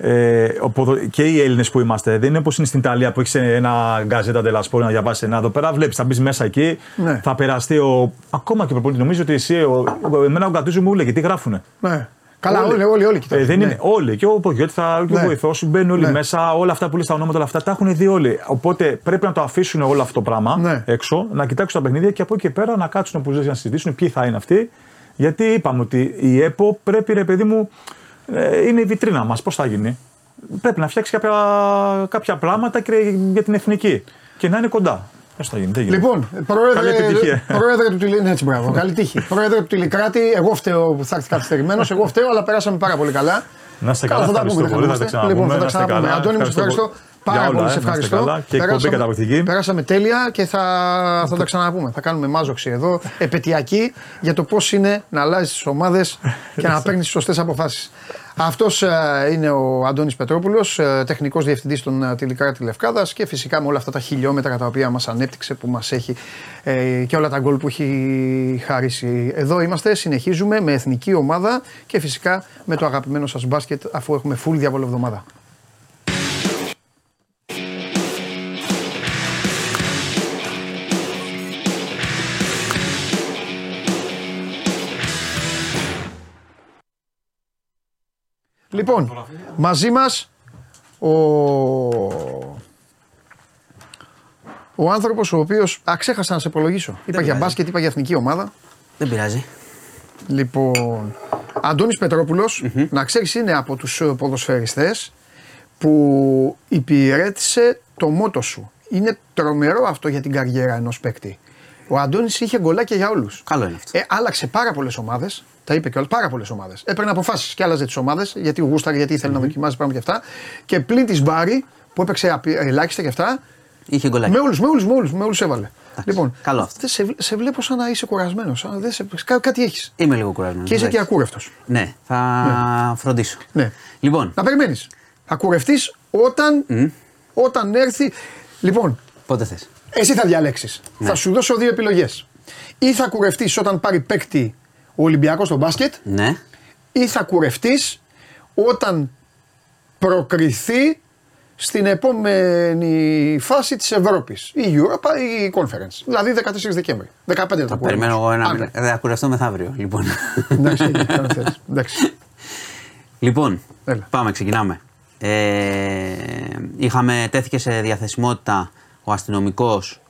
Ε, ο ποδο- και οι Έλληνες που είμαστε, δεν είναι όπως είναι στην Ιταλία που έχεις ένα γκαζέτα τελασπόρ να διαβάσεις ένα. Εδώ πέρα βλέπεις, θα μπεις μέσα εκεί, Ναι. θα περαστεί ο. Ακόμα και ο προπονητής. Νομίζω ότι εσύ, ο, ο, εμένα ο Γκατούζου μου έλεγε τι γράφουνε; Ναι. Καλά, όλοι, όλοι, όλοι, κοιτάξτε. Ε, δεν ναι. είναι όλοι. Και ο Πογιώτη θα και ο Ναι. βοηθός σου μπαίνουν όλοι Ναι. μέσα. Όλα αυτά που λες τα ονόματα, όλα αυτά τα έχουν δει όλοι. Οπότε πρέπει να το αφήσουν όλο αυτό το πράγμα Ναι. έξω, να κοιτάξουν τα παιχνίδια και από εκεί και πέρα να κάτσουν που ζεις να συζητήσουν ποιοι θα είναι αυτοί. Γιατί είπαμε ότι η ΕΠΟ πρέπει, ρε παιδί μου, ε, είναι η βιτρίνα μας. Πώς θα γίνει; Πρέπει να φτιάξει κάποια, κάποια πράγματα και για την εθνική. Και να είναι κοντά. Πώς θα γίνει, δεν γίνεται. Λοιπόν, Καλή πρόεδρε, επιτυχία. πρόεδρε του Τηλικράτη. Ναι, έτσι, μπράβο. Καλή τύχη. πρόεδρε του Τηλικράτη, εγώ φταίω που θα έρθει καθυστερημένο. Εγώ φταίω, αλλά περάσαμε πάρα πολύ καλά. Να είστε καλά, θα τα ευχαριστώ πούμε. πολύ, δεν θα τα χανόμαστε. Λοιπόν, θα τα ξαναπούμε, να είστε ξαναπούμε. καλά. Αντώνη, μου σε Ευχαριστώ ευχαριστώ. για Πάρα όλα, πολύ, ε, σε να είστε ευχαριστώ. καλά και εκπομπή καταπληκτική. Περάσαμε τέλεια και θα, θα τα ξαναπούμε. Θα κάνουμε μάζοξη εδώ, επαιτειακή, για το πώς είναι να αλλάζεις τις ομάδες και να [LAUGHS] παίρνεις τις σωστές αποφάσεις. Αυτός είναι ο Αντώνης Πετρόπουλος, τεχνικός διευθυντής των ε, Τηλικράτη Λευκάδας και φυσικά με όλα αυτά τα χιλιόμετρα τα οποία μας ανέπτυξε, που μας έχει ε, και όλα τα γκολ που έχει χαρίσει. Εδώ είμαστε, συνεχίζουμε με εθνική ομάδα και φυσικά με το αγαπημένο σας μπάσκετ, αφού έχουμε full διάβολο εβδομάδα. Λοιπόν, μαζί μας ο, ο άνθρωπος ο οποίος... Α, ξέχασα να σε υπολογίσω. Είπα για πειράζει. μπάσκετ, είπα για εθνική ομάδα. Δεν πειράζει. Λοιπόν, Αντώνης Πετρόπουλος, να ξέρεις είναι από τους ε, ποδοσφαιριστές που υπηρέτησε το μότο σου. Είναι τρομερό αυτό για την καριέρα ενός παίκτη. Ο Αντώνης είχε γκολάκια για όλους. Καλό είναι αυτό. Ε, άλλαξε πάρα πολλές ομάδες. Τα είπε και όλα, πάρα πολλές ομάδες. Έπαιρνε αποφάσεις και άλλαζε τις ομάδες γιατί γούσταρε, γιατί ήθελε να δοκιμάζει πράγματα και αυτά. Και πλην της Μπάρι που έπαιξε απει- ελάχιστα και αυτά. Είχε γκολάκι. Με όλους, με όλους, με όλους, με όλους έβαλε. Λοιπόν, καλό αυτό. δεν σε, βλέ- σε βλέπω σαν να είσαι κουρασμένος. Κά, κάτι έχεις. Είμαι λίγο κουρασμένος. Και είσαι και ακούρευτος. Ναι, θα φροντίσω. Ναι. Λοιπόν, Να περιμένεις. Θα κουρευτεί όταν, όταν έρθει. Λοιπόν, πότε θες. εσύ θα διαλέξεις. Ναι. Θα σου δώσω δύο επιλογές. Ή θα κουρευτεί όταν πάρει παίκτη ο Ολυμπιακός στο μπάσκετ, Ναι. ή θα κουρευτείς όταν προκριθεί στην επόμενη φάση της Ευρώπης. Η Europa ή η Conference. Δηλαδή 14 Δεκέμβρη. 15 θα Θα πούμε. περιμένω εγώ ένα Άντε. μήνα. Θα κουραστώ μεθαύριο. Λοιπόν. Εντάξει, έγινε, κάνω θέλεις. Εντάξει. [LAUGHS] λοιπόν, Έλα. πάμε, ξεκινάμε. Ε, είχαμε, τέθηκε σε διαθεσιμότητα ο αστυνομικός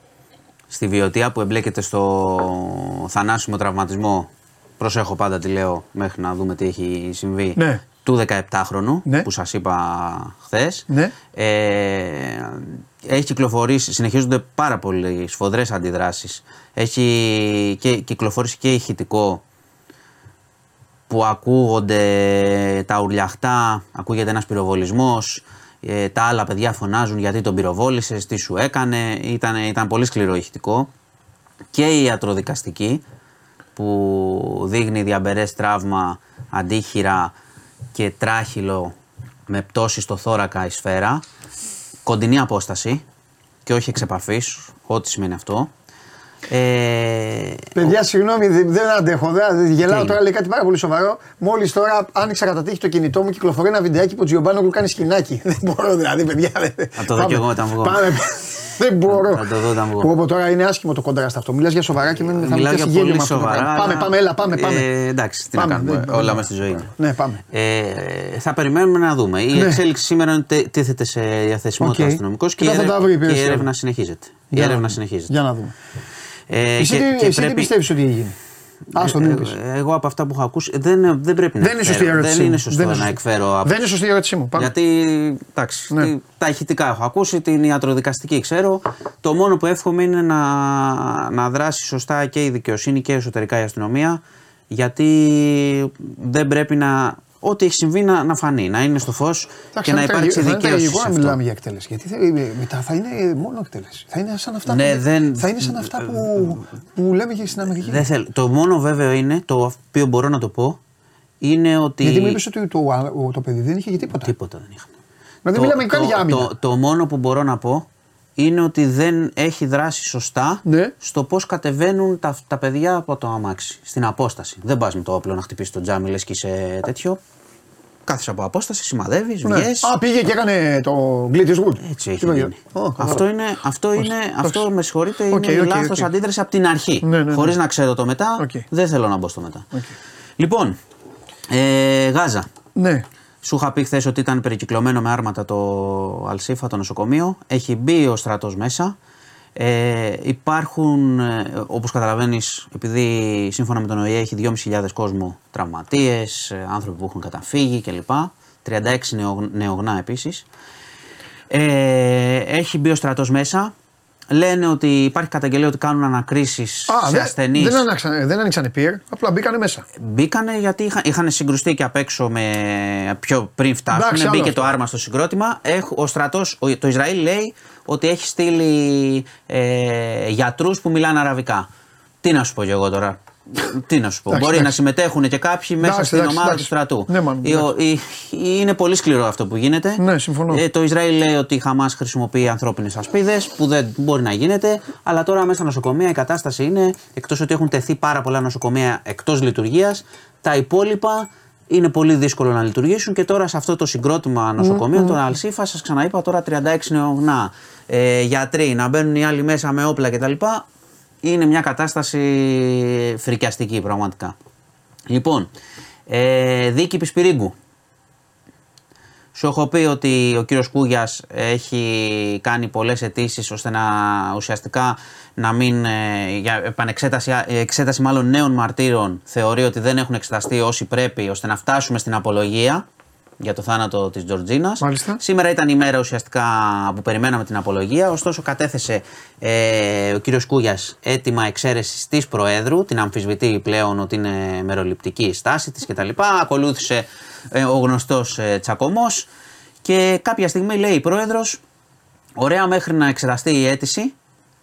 στη Βιωτία που εμπλέκεται στο θανάσιμο τραυματισμό. Προσέχω πάντα τι λέω μέχρι να δούμε τι έχει συμβεί. Ναι. Του 17χρονου Ναι. που σας είπα χθες. Ναι. Ε, έχει κυκλοφορήσει, συνεχίζονται πάρα πολύ σφοδρές αντιδράσεις. Έχει και κυκλοφορήσει και ηχητικό που ακούγονται τα ουρλιαχτά, ακούγεται ένας πυροβολισμός, ε, τα άλλα παιδιά φωνάζουν γιατί τον πυροβόλησες, τι σου έκανε, ήταν, ήταν πολύ σκληρό ηχητικό. Και η ιατροδικαστική που δείχνει διαμπερές τραύμα, αντίχειρα και τράχυλο με πτώση στο θώρακα η σφαίρα, κοντινή απόσταση και όχι εξ επαφής, ό,τι σημαίνει αυτό. Ε, Παιδιά, συγγνώμη, δεν, δεν αντέχω. Δεν, γελάω Τι τώρα, λέει κάτι πάρα πολύ σοβαρό. Μόλις τώρα άνοιξα κατά τύχη το κινητό μου, κυκλοφορεί ένα βιντεάκι που ο Τζιομπάνογλου κάνει σκηνάκι. [LAUGHS] Δεν μπορώ δηλαδή, παιδιά. δεν- Θα το δω κι εγώ όταν βγω. Πάμε. Δεν μπορώ. Θα το δω όταν βγω. Πω, πω, τώρα είναι άσχημο το κοντράστ αυτό. Μιλάς για σοβαρά και μένουμε θα Μιλάω μου για πιάσεις γέλιο πολύ με αυτό το σοβαρά. πράγμα. Πάμε, αλλά- πάμε, έλα, πάμε. πάμε. Ε, εντάξει, τι Πάμε, να κάνουμε. δεν- όλα μέσα στη ζωή είναι. Ναι, πάμε. Ε, θα περιμένουμε να δούμε. Η Ναι. εξέλιξη σήμερα είναι ότι τίθεται σε διαθεσιμότητα Οκ. αστυνομικός και, Και η θα τα έρευνα- βρει η και η υπηρεσία. έρευνα συνεχίζεται. Η Για να έρευνα δούμε. συνεχίζεται. Για να δούμε. Ε, Εσύ, και- τι- και εσύ τι πρέπει- πιστεύεις ότι έγινε; Άστο, μην πεις. Ε, Εγώ από αυτά που έχω ακούσει δεν, δεν πρέπει να Δεν είναι σωστή η εκφέρω. ερώτησή Δεν είναι μου. σωστό Δεν είναι να σωστή. εκφέρω από Δεν είναι σωστή η ερώτησή μου. Πάμε. γιατί εντάξει, Ναι. τι- τα ηχητικά έχω ακούσει, την ιατροδικαστική ξέρω. Το μόνο που εύχομαι είναι να, να δράσει σωστά και η δικαιοσύνη και εσωτερικά η αστυνομία. Γιατί δεν πρέπει να. Ό,τι έχει συμβεί να, να φανεί, να είναι στο φως και να υπάρξει Θα είναι δικαίωση. τραγικό σε να αυτό. μιλάμε για εκτέλεση. Γιατί θα, ε, μετά θα είναι μόνο εκτέλεση. Θα είναι σαν αυτά, Ναι, που, δεν- θα είναι σαν αυτά που, που λέμε και στην Αμερική. Δεν θέλω. Το μόνο βέβαιο είναι, το οποίο μπορώ να το πω, είναι ότι. Γιατί μου είπες ότι το, ο- το παιδί δεν είχε και τίποτα. Τίποτα δεν είχαν. Δηλαδή μιλάμε καν για άμυνα. Το, το μόνο που μπορώ να πω είναι ότι δεν έχει δράσει σωστά Ναι. στο πώς κατεβαίνουν τα, τα παιδιά από το αμάξι. Στην απόσταση. Δεν πας με το όπλο να χτυπήσεις το τζάμι, λες και είσαι τέτοιο. Κάθεσαι από απόσταση, σημαδεύεις, Ναι. βγες. Α, πήγε και έκανε το Glit is good. Έτσι έχει Τι πήγε. γίνει. Ω, καλά. αυτό είναι, αυτό, είναι, Εντάξει. αυτό με συγχωρείτε, είναι Οκ, η οκ, λάθος οκ. αντίδραση από την αρχή. Ναι, ναι, ναι. Χωρίς να ξέρω το μετά, Οκ. δεν θέλω να μπω στο μετά. Οκ. Λοιπόν, ε, Γάζα. Ναι. Σου είχα πει χθες ότι ήταν περικυκλωμένο με άρματα το Αλσίφα, το νοσοκομείο. Έχει μπει ο στρατός μέσα. Ε, υπάρχουν, ε, όπως καταλαβαίνεις, επειδή σύμφωνα με τον ΟΗΕ έχει 2.500 κόσμο τραυματίες, ε, άνθρωποι που έχουν καταφύγει κλπ. 36 νεο, νεογνά επίσης. Ε, έχει μπει ο στρατός μέσα. Λένε ότι υπάρχει καταγγελία ότι κάνουν ανακρίσεις Α, σε δεν, ασθενείς. δεν, άνοιξαν, δεν άνοιξαν πυρ, απλά μπήκανε μέσα. Μπήκανε γιατί είχαν, είχαν συγκρουστεί και απ' έξω με πιο πριν φτάσουν. Εντάξει, άλλο μπήκε αυτό. το άρμα στο συγκρότημα. Έχ- ο στρατός, ο- το Ισραήλ λέει ότι έχει στείλει ε, γιατρούς που μιλάνε αραβικά. Τι να σου πω κι εγώ τώρα. Τι να σου πω. Εντάξει, Μπορεί να εντάξει. συμμετέχουν και κάποιοι μέσα Εντάξει, στην εντάξει, ομάδα εντάξει. του στρατού. Ναι, μαν, Η- ο- η- είναι πολύ σκληρό αυτό που γίνεται. Ναι, συμφωνώ. Ε, το Ισραήλ λέει ότι η Χαμάς χρησιμοποιεί ανθρώπινες ασπίδες, που δεν μπορεί να γίνεται. Αλλά τώρα μέσα στα νοσοκομεία η κατάσταση είναι, εκτός ότι έχουν τεθεί πάρα πολλά νοσοκομεία εκτός λειτουργίας, τα υπόλοιπα είναι πολύ δύσκολο να λειτουργήσουν και τώρα σε αυτό το συγκρότημα νοσοκομείων, τον Αλσίφα, σας ξαναείπα τώρα 36 νεογνά ε, γιατροί, να μπαίνουν οι άλλοι μέσα με όπλα κτλ. Είναι μια κατάσταση φρικιαστική πραγματικά. Λοιπόν, ε, δίκη Πισπυρίγκου. Σου έχω πει ότι ο κύριος Κούγιας έχει κάνει πολλές αιτήσεις ώστε να ουσιαστικά να μην, ε, για επανεξέταση, ε, εξέταση μάλλον νέων μαρτύρων θεωρεί ότι δεν έχουν εξεταστεί όσοι πρέπει ώστε να φτάσουμε στην απολογία για το θάνατο της Τζορτζίνας. Μάλιστα. Σήμερα ήταν η μέρα ουσιαστικά που περιμέναμε την απολογία, ωστόσο κατέθεσε ε, ο κύριος Κούγιας έτοιμα εξαίρεσης της Προέδρου, την αμφισβητεί πλέον ότι είναι μεροληπτική η στάση της κτλ. Ακολούθησε ε, ο γνωστός ε, τσακωμός και κάποια στιγμή λέει η Πρόεδρος, ωραία μέχρι να εξεταστεί η αίτηση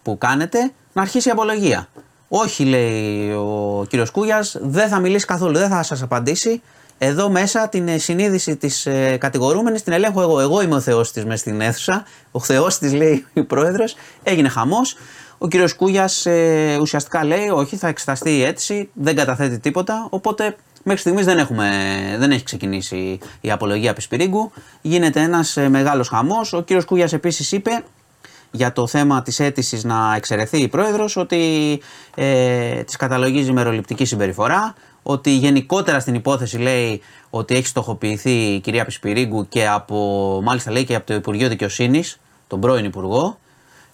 που κάνετε, να αρχίσει η απολογία. Όχι, λέει ο κύριος Κούγιας, δεν θα μιλήσει καθόλου, δεν θα σας απαντήσει. Εδώ μέσα την ε, συνείδηση της ε, κατηγορούμενης την ελέγχω εγώ. Εγώ είμαι ο θεός της μέσα στην αίθουσα. Ο θεός της λέει [LAUGHS] η πρόεδρος. Έγινε χαμός. Ο κύριος Κούγιας ε, ουσιαστικά λέει όχι θα εξεταστεί η αίτηση, δεν καταθέτει τίποτα. Οπότε Μέχρι στιγμής δεν, έχουμε, δεν έχει ξεκινήσει η απολογία Πισπυρίγκου. Γίνεται ένας μεγάλος χαμός. Ο κύριος Κούγιας επίσης είπε για το θέμα της αίτησης να εξαιρεθεί η πρόεδρος ότι ε, της καταλογίζει μεροληπτική συμπεριφορά ότι γενικότερα στην υπόθεση λέει ότι έχει στοχοποιηθεί η κυρία Πισπυρίγκου και από, μάλιστα λέει και από το Υπουργείο Δικαιοσύνης, τον πρώην Υπουργό,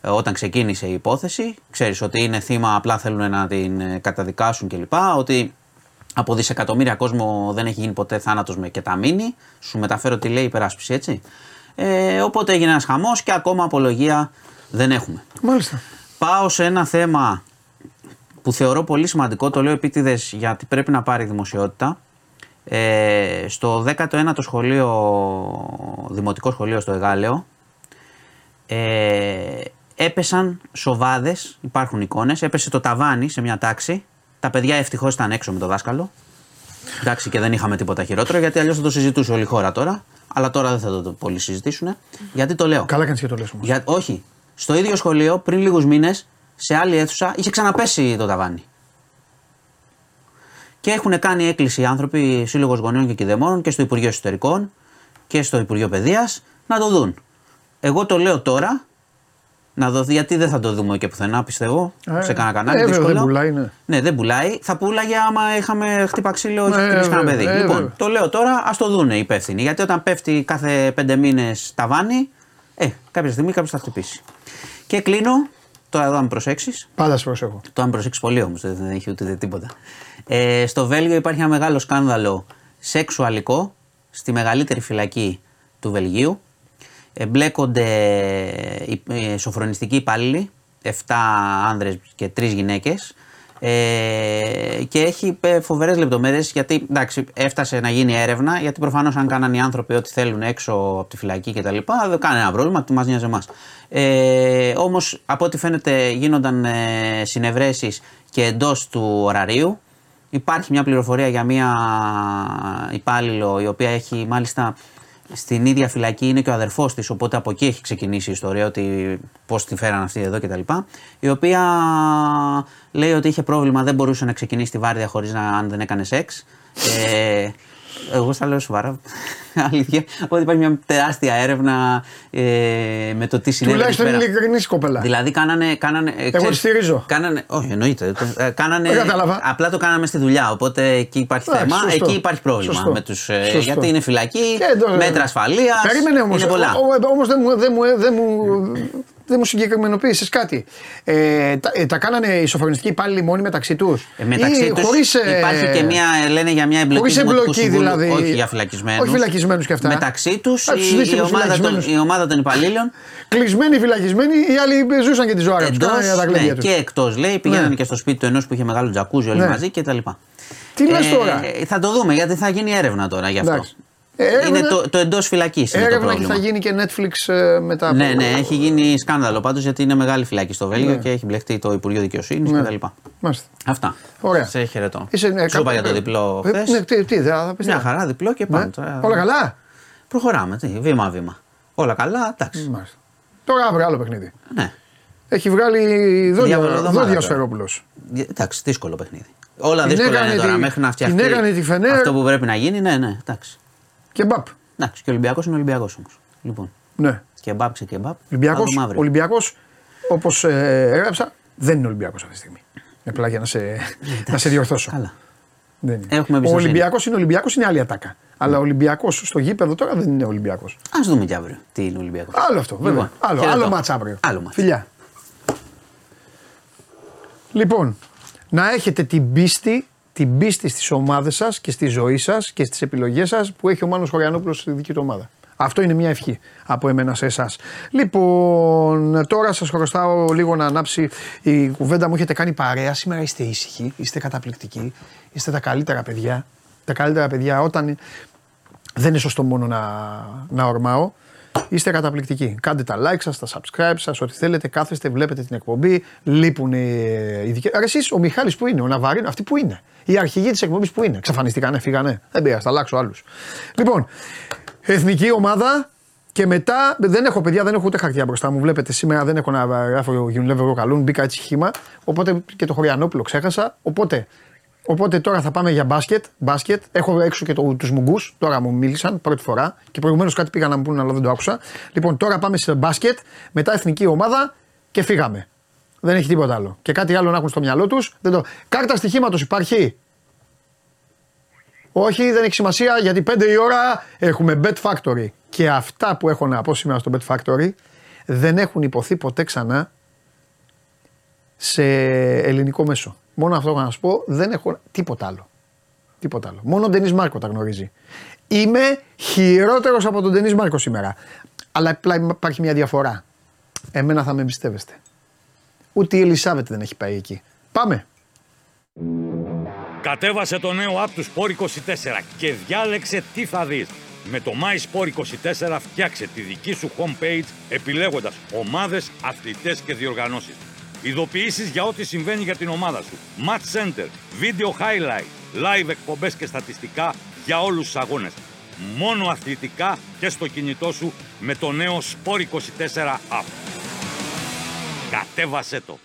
ε, όταν ξεκίνησε η υπόθεση. Ξέρεις ότι είναι θύμα, απλά θέλουν να την ε, καταδικάσουν κλπ. Ότι από δισεκατομμύρια κόσμο δεν έχει γίνει ποτέ θάνατος με κεταμίνη. Σου μεταφέρω τι λέει η υπεράσπιση έτσι. Ε, οπότε έγινε ένας χαμός και ακόμα απολογία δεν έχουμε. Μάλιστα. Πάω σε ένα θέμα που θεωρώ πολύ σημαντικό, το λέω επίτηδες γιατί πρέπει να πάρει δημοσιότητα. Ε, στο 19ο σχολείο, δημοτικό σχολείο στο Εγάλεο, ε, έπεσαν σοβάδες, υπάρχουν εικόνες, έπεσε το ταβάνι σε μια τάξη. Τα παιδιά ευτυχώς ήταν έξω με το δάσκαλο. Εντάξει και δεν είχαμε τίποτα χειρότερο γιατί αλλιώς θα το συζητούσε όλη η χώρα τώρα. Αλλά τώρα δεν θα το πολύ συζητήσουν. Γιατί το λέω. Καλά κάνεις και το λες όμως. Για, όχι. Στο ίδιο σχολείο πριν λίγους μήνες, σε άλλη αίθουσα, είχε ξαναπέσει το ταβάνι. Και έχουν κάνει έκκληση οι άνθρωποι, Σύλλογος Γονέων και Κιδεμόνων και στο Υπουργείο Εσωτερικών και στο Υπουργείο Παιδείας να το δουν. Εγώ το λέω τώρα, να δω, γιατί δεν θα το δούμε και πουθενά, πιστεύω. Ε, σε κανένα κανάλι. ε, δύσκολο. δεν πουλάει, ναι. Ναι, δεν πουλάει. Θα πούλαγε άμα είχαμε χτύπα ξύλο, όχι Ναι, χτυπήσει κανένα βέβαια, παιδί. ε, λοιπόν, βέβαια. το λέω τώρα, ας το δούνε οι υπεύθυνοι. Γιατί όταν πέφτει κάθε πέντε μήνες ταβάνι, ε, κάποια στιγμή κάποιος θα χτυπήσει. Και κλείνω, τώρα εδώ αν προσέξεις, Πάντα σε προσέχω. το αν προσέξεις πολύ όμως, δεν, δεν έχει ούτε τίποτα. Ε, στο Βέλγιο υπάρχει ένα μεγάλο σκάνδαλο σεξουαλικό στη μεγαλύτερη φυλακή του Βελγίου. Εμπλέκονται οι, οι σοφρονιστικοί υπάλληλοι, 7 άνδρες και 3 γυναίκες ε, και έχει ε, φοβερές λεπτομέρειες γιατί εντάξει, έφτασε να γίνει έρευνα γιατί προφανώς αν κάνανε οι άνθρωποι ό,τι θέλουν έξω από τη φυλακή κτλ. δεν κάνει ένα πρόβλημα, τι μας νοιάζει εμάς. Ε, όμως από ό,τι φαίνεται γίνονταν ε, συνευρέσεις και εντός του ωραρίου Υπάρχει μια πληροφορία για μια υπάλληλο η οποία έχει μάλιστα στην ίδια φυλακή είναι και ο αδερφός της, οπότε από εκεί έχει ξεκινήσει η ιστορία ότι πώς τη φέραν αυτή εδώ κτλ. Η οποία λέει ότι είχε πρόβλημα, δεν μπορούσε να ξεκινήσει τη βάρδια χωρίς να αν δεν έκανε σεξ. Ε, εγώ στα λέω σοβαρά. [LAUGHS] Αλήθεια. Ότι υπάρχει μια τεράστια έρευνα ε, με το τι συνέβη. εκεί Τουλάχιστον πέρα. είναι ειλικρινής κοπέλα. Δηλαδή κάνανε. κάνανε ε, ξέρεις, τη στηρίζω. Κάνανε, όχι, εννοείται. Το- ε, κάνανε, Δεν κατάλαβα. απλά το κάναμε στη δουλειά. Οπότε εκεί υπάρχει Εντάξει, θέμα. σωστό. Εκεί υπάρχει πρόβλημα. Σωστό. Με τους, ε, Σωστό. γιατί είναι φυλακή, Και εδώ, ε, μέτρα ασφαλείας. Περίμενε όμως. Είναι πολλά. Όμως δεν μου, δεν μου, δεν μου, δεν μου συγκεκριμενοποίησες κάτι. Ε, τα, ε, τα κάνανε οι σοφρονιστικοί υπάλληλοι μόνοι μεταξύ τους; Ε, μεταξύ τους χωρίς, ε, υπάρχει και μια, λένε για μια εμπλοκή χωρίς του Δημοτικού εμπλοκή Συμβούλου, δηλαδή. όχι για φυλακισμένους. Όχι φυλακισμένους και αυτά. Μεταξύ τους Α, τους η, δείστε η, τους ομάδα των, φυλακισμένους. η ομάδα των υπαλλήλων Κλεισμένοι, φυλακισμένοι, οι άλλοι ζούσαν και τη ζωή τους. εντός, τα ναι, γλέντια τους. και εκτός λέει, πηγαίνανε Ναι. και στο σπίτι του ενός που είχε μεγάλο τζακούζι όλοι Ναι. μαζί κτλ. Τι λες τώρα; Θα το δούμε γιατί θα γίνει έρευνα τώρα γι' αυτό. Εντάξει. Ε, έρευνα- είναι το, το εντός φυλακής είναι το Έρευνα και πρόβλημα. θα γίνει και Netflix ε, μετά. από- Ναι, ναι, έχει γίνει σκάνδαλο πάντως γιατί είναι μεγάλη φυλακή στο Βέλγιο και έχει μπλεχτεί το Υπουργείο Δικαιοσύνης Ναι. κτλ. Μάλιστα. Αυτά. Ωραία. Σε χαιρετώ. Είσαι, ε, Σου είπα κάπου- για το διπλό Ε, χθες. Ναι, τι, τι, δεν θα πεις Μια τίποτα. χαρά, διπλό και Ναι. πάμε. τώρα. Όλα καλά; Προχωράμε, τι, βήμα-βήμα. Όλα καλά, εντάξει. Μάλιστα. Τώρα αύριο άλλο παιχνίδι. Ναι. Έχει βγάλει δόντια, Διαβολοδομάδα δόντια ο τώρα. Σφερόπουλος. Ε, Εντάξει, δύσκολο παιχνίδι. Όλα Την δύσκολα έκανε είναι τώρα τη- μέχρι να φτιαχτεί. την έκανε τη Φενέρ. Αυτό που πρέπει να γίνει, ναι, ναι, εντάξει. Και μπαπ. Εντάξει, και ο Ολυμπιακός είναι Ολυμπιακός όμως. Λοιπόν. Ναι. Και μπαπ, και μπαπ. Ολυμπιακός, Θα δούμε αύριο. Ολυμπιακός, όπως ε, έγραψα, δεν είναι Ολυμπιακός αυτή τη στιγμή. Απλά για να σε, να σε διορθώσω. Καλά. Δεν είναι. Έχουμε ο εμπιστοσύνη. Ολυμπιακός είναι Ολυμπιακός, είναι άλλη ατάκα. Αλλά ο Ολυμπιακός στο γήπεδο τώρα δεν είναι Ολυμπιακός. Α δούμε και αύριο τι είναι Ολυμπιακός. Άλλο αυτό, βέβαια. Λοιπόν, άλλο, χαιρετώ. άλλο μάτς αύριο. Άλλο μάτς. Φιλιά. Λοιπόν, να έχετε την πίστη, την πίστη στις ομάδες σας και στη ζωή σας και στις επιλογές σας που έχει ο Μάνος Χωριανόπουλος στη δική του ομάδα. Αυτό είναι μια ευχή από εμένα σε εσάς. Λοιπόν, τώρα σας χρωστάω λίγο να ανάψει η κουβέντα μου. Έχετε κάνει παρέα. Σήμερα είστε ήσυχοι, είστε καταπληκτικοί, είστε τα καλύτερα παιδιά. Τα καλύτερα παιδιά όταν δεν είναι σωστό μόνο να, να ορμάω. Είστε καταπληκτικοί. Κάντε τα like σας, τα subscribe σας, ό,τι θέλετε. Κάθεστε, βλέπετε την εκπομπή. Λείπουν οι ειδικοί. Άρα εσείς, ο Μιχάλης που είναι, ο Ναβαρίνο, αυτοί που είναι. Οι αρχηγοί της εκπομπής που είναι. Ξαφανιστήκανε, φύγανε. Δεν πειράζει, θα αλλάξω άλλους. Λοιπόν, εθνική ομάδα και μετά δεν έχω παιδιά, δεν έχω ούτε χαρτιά μπροστά μου. Βλέπετε σήμερα δεν έχω να γράφω Unilever καλούν, μπήκα έτσι χήμα. Οπότε και το Χωριανόπουλο ξέχασα. Οπότε Οπότε τώρα θα πάμε για μπάσκετ. μπάσκετ. Έχω έξω και το, τους μουγκούς. Τώρα μου μίλησαν πρώτη φορά και προηγουμένως κάτι πήγαν να μου πούνε, αλλά δεν το άκουσα. Λοιπόν, τώρα πάμε σε μπάσκετ, μετά εθνική ομάδα και φύγαμε. Δεν έχει τίποτα άλλο. Και κάτι άλλο να έχουν στο μυαλό τους. Το... Κάρτα στοιχήματος υπάρχει; Όχι, δεν έχει σημασία γιατί 5 η ώρα έχουμε Bet Factory. Και αυτά που έχω να πω σήμερα στο Bet Factory δεν έχουν υποθεί ποτέ ξανά σε ελληνικό μέσο. Μόνο αυτό έχω να σου πω, δεν έχω τίποτα άλλο. Τίποτα άλλο. Μόνο ο Ντενή Μάρκο τα γνωρίζει. Είμαι χειρότερος από τον Ντενή Μάρκο σήμερα. Αλλά απλά υπάρχει μια διαφορά. Εμένα θα με εμπιστεύεστε. Ούτε η Ελισάβετ δεν έχει πάει εκεί. Πάμε. Κατέβασε το νέο app του Sport 24 και διάλεξε τι θα δεις. Με το MySport24 φτιάξε τη δική σου homepage επιλέγοντας ομάδες, αθλητές και διοργανώσεις. Ειδοποιήσεις για ό,τι συμβαίνει για την ομάδα σου. Match Center, Video Highlight, Live εκπομπές και στατιστικά για όλους τους αγώνες. Μόνο αθλητικά και στο κινητό σου με το νέο Sport24 app. Κατέβασέ το!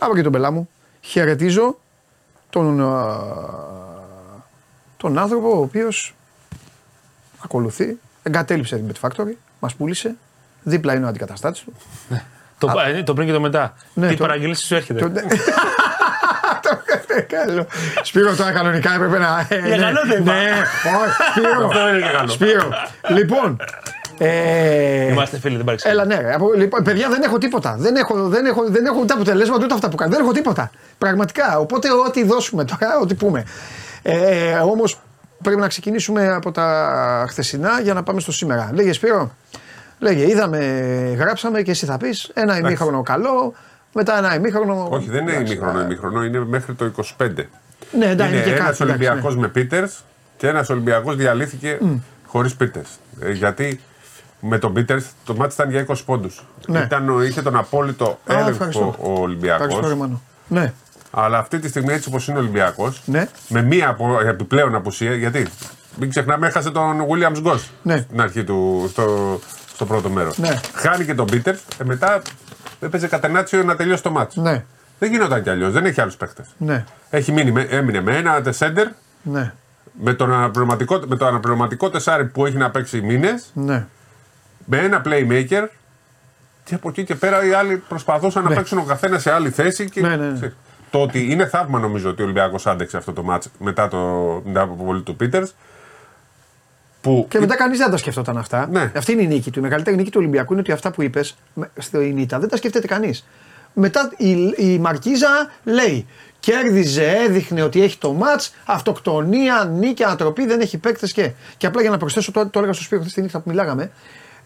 Από και τον πελά μου. Χαιρετίζω τον, τον άνθρωπο ο οποίος ακολουθεί, εγκατέλειψε την Bet Factory, μας πούλησε, δίπλα είναι ο αντικαταστάτης του. Το, Α, το πριν και το μετά. Ναι, Τι το- παραγγελίσει σου έρχεται; Το- [LAUGHS] Το καλό. Σπύρο τώρα κανονικά έπρεπε να... ε, Για ναι, καλό δεν είπα. Ναι, όχι, Σπύρο. Αυτό είναι και καλό. Σπύρο. Λοιπόν, ε, Είμαστε φίλοι, δεν παρεξηγούμε. Έλα, ναι. ρε. Από- Λοιπόν, παιδιά, δεν έχω τίποτα. Δεν έχω, δεν έχω, δεν έχω ούτε αποτελέσματα ούτε αυτά που κάνω. Δεν έχω τίποτα. Πραγματικά. Οπότε, ό,τι δώσουμε τώρα, ό,τι πούμε. Ε, Όμως, πρέπει να ξεκινήσουμε από τα χθεσινά για να πάμε στο σήμερα. Λέγε Σπύρο, λέγε, είδαμε, γράψαμε και εσύ θα πεις ένα ημίχρονο καλό, μετά ένα ημίχρονο. Όχι, δεν είναι εντάξει, ημίχρονο, α, ημίχρονο, είναι μέχρι το 25. Ναι, εντάξει, είναι και ένας κάτι, Ολυμπιακός εντάξει, με Πίτερς και ένας Ολυμπιακός διαλύθηκε χωρίς Πίτερς. γιατί με τον Πίτερς το μάτι ήταν για 20 πόντους. Ναι. Είχε τον απόλυτο Α, ευχαριστώ. έλεγχο ο Ευχαριστώ, Ολυμπιακό. Ρεμάνο. Ναι, Αλλά αυτή τη στιγμή έτσι όπως είναι ο Ολυμπιακός, Ναι. με μία απο- επιπλέον απουσία, γιατί μην ξεχνάμε, έχασε τον Williams Goss Ναι. στην αρχή του, στο, στο πρώτο μέρος. Ναι. Χάνει και τον Πίτερ, ε, μετά έπαιζε κατενάτσιο να τελειώσει το μάτσο. ναι, Δεν γινόταν κι αλλιώς, δεν έχει άλλους παίχτε. ναι, Έχει μείνει, με- έμεινε με ένα τεσέντερ, ναι, με, τον αναπληρωματικό, με το αναπληρωματικό τεσάρι που έχει να παίξει μήνες, ναι. με ένα playmaker και από εκεί και πέρα οι άλλοι προσπαθούσαν να παίξουν ο καθένας σε άλλη θέση. Και... Ναι, ναι, ναι. Το ότι είναι θαύμα νομίζω ότι ο Ολυμπιακός άντεξε αυτό το μάτς μετά, το, μετά από αποβολή του Πίτερς. Που Και μετά κανείς δεν τα σκεφτόταν αυτά. Ναι. Αυτή είναι η νίκη του. Η μεγαλύτερη νίκη του Ολυμπιακού είναι ότι αυτά που είπες στην ήττα δεν τα σκέφτεται κανείς. Μετά η, η Μαρκίζα λέει. Κέρδιζε, έδειχνε ότι έχει το ματ, αυτοκτονία, νίκη, ανατροπή, δεν έχει παίκτες και. Και απλά για να προσθέσω, το, το έλεγα στο Σπύρο χθες τη νύχτα που μιλάγαμε.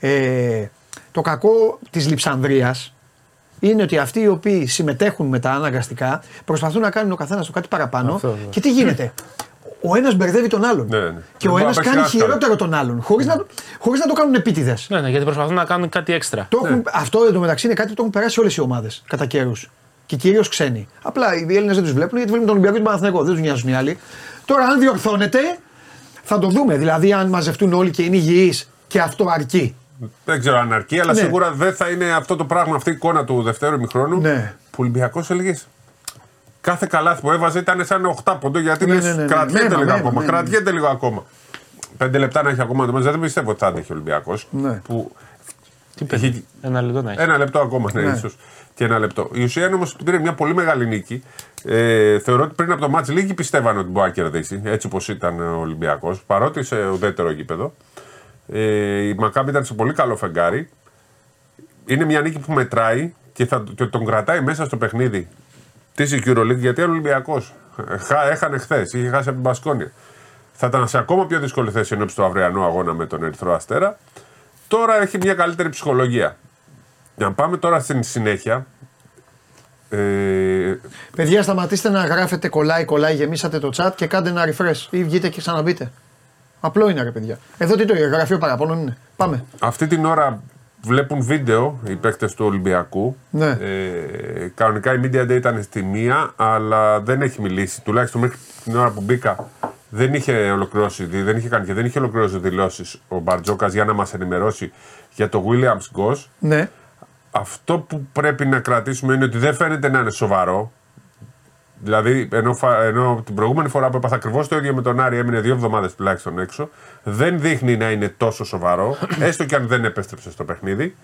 Ε, το κακό της Λιψανδρίας είναι ότι αυτοί οι οποίοι συμμετέχουν μετά αναγκαστικά προσπαθούν να κάνουν ο καθένας το κάτι παραπάνω. Αυτό, ναι. και τι γίνεται; Ο ένας μπερδεύει τον άλλον. Ναι, ναι. Και Δεν ο μπορεί να ένας παίξει κάνει άσχαλο. χειρότερο τον άλλον. Χωρίς να, χωρίς να το κάνουν επίτηδες. Ναι, ναι, γιατί προσπαθούν να κάνουν κάτι έξτρα. Το έχουν, Αυτό εντωμεταξύ είναι κάτι που το έχουν περάσει όλες οι ομάδες κατά καιρούς. Και κυρίως ξένοι. Απλά οι Έλληνες δεν τους βλέπουν γιατί βλέπουν τον Ολυμπιακό και τον Παναθηναϊκό. Δεν τους νοιάζουν οι άλλοι. Τώρα, αν διορθώνεται, θα το δούμε. Δηλαδή, αν μαζευτούν όλοι και είναι υγιείς και αυτό αρκεί. Δεν ξέρω αν αρκεί, αλλά Ναι. σίγουρα δεν θα είναι αυτό το πράγμα, αυτή η εικόνα του δευτέρου ημιχρόνου. Ναι. Που ο Ολυμπιακός έλεγες; Κάθε καλάθι που έβαζε ήταν σαν 8 πόντο γιατί Ναι, λες, ναι, ναι, ναι. κρατιέται Μέμα, λίγο μέμα, ακόμα. ναι, ναι. Κρατιέται λίγο ακόμα. Πέντε λεπτά να έχει ακόμα το μάτς, δεν πιστεύω ότι θα άντεχε ο Ολυμπιακός. Ναι. Που Τι έχει- παιδί. Ένα λεπτό να έχει. Ένα λεπτό ακόμα, ναι, Ναι. ίσως. Και ένα λεπτό. Η ουσία είναι όμως ότι πήρε μια πολύ μεγάλη νίκη. Ε, θεωρώ ότι πριν από το μάτς λίγοι πιστεύαν ότι μπορεί να κερδίσει, έτσι όπω ήταν ο Ολυμπιακός, παρότι σε ουδέτερο γήπεδο. Ε, η Μακάμπη ήταν σε πολύ καλό φεγγάρι. Είναι μια νίκη που μετράει και, θα, και τον κρατάει μέσα στο παιχνίδι της EuroLeague γιατί ο Ολυμπιακός έχανε χθες, είχε χάσει από την Πασκόνια. Θα ήταν σε ακόμα πιο δύσκολη θέση ενώπιση του αυριανού αγώνα με τον Ερυθρό Αστέρα. Τώρα έχει μια καλύτερη ψυχολογία. Για να πάμε τώρα στην συνέχεια. Ε, Παιδιά, σταματήστε να γράφετε κολλάει, κολλάει, γεμίσατε το chat και κάντε ένα refresh ή βγείτε και ξαναμπείτε. Απλό είναι ρε παιδιά. Εδώ τι το γραφείο παραπάνω είναι. Πάμε. αυτή την ώρα βλέπουν βίντεο οι παίκτες του Ολυμπιακού. Ναι. Ε, κανονικά η Media Day ήταν στη μία, αλλά δεν έχει μιλήσει. Τουλάχιστον μέχρι την ώρα που μπήκα δεν είχε ολοκληρώσει, δεν είχε κάνει και δεν είχε ολοκληρώσει δηλώσεις ο Μπαρτζόκας για να μας ενημερώσει για το Williams Goss. Ναι. Αυτό που πρέπει να κρατήσουμε είναι ότι δεν φαίνεται να είναι σοβαρό. Δηλαδή, ενώ, φα- ενώ την προηγούμενη φορά που έπαθα ακριβώς το ίδιο με τον Άρη, έμεινε δύο εβδομάδες τουλάχιστον έξω, δεν δείχνει να είναι τόσο σοβαρό, [CLEARS THROAT] έστω και αν δεν επέστρεψε στο παιχνίδι.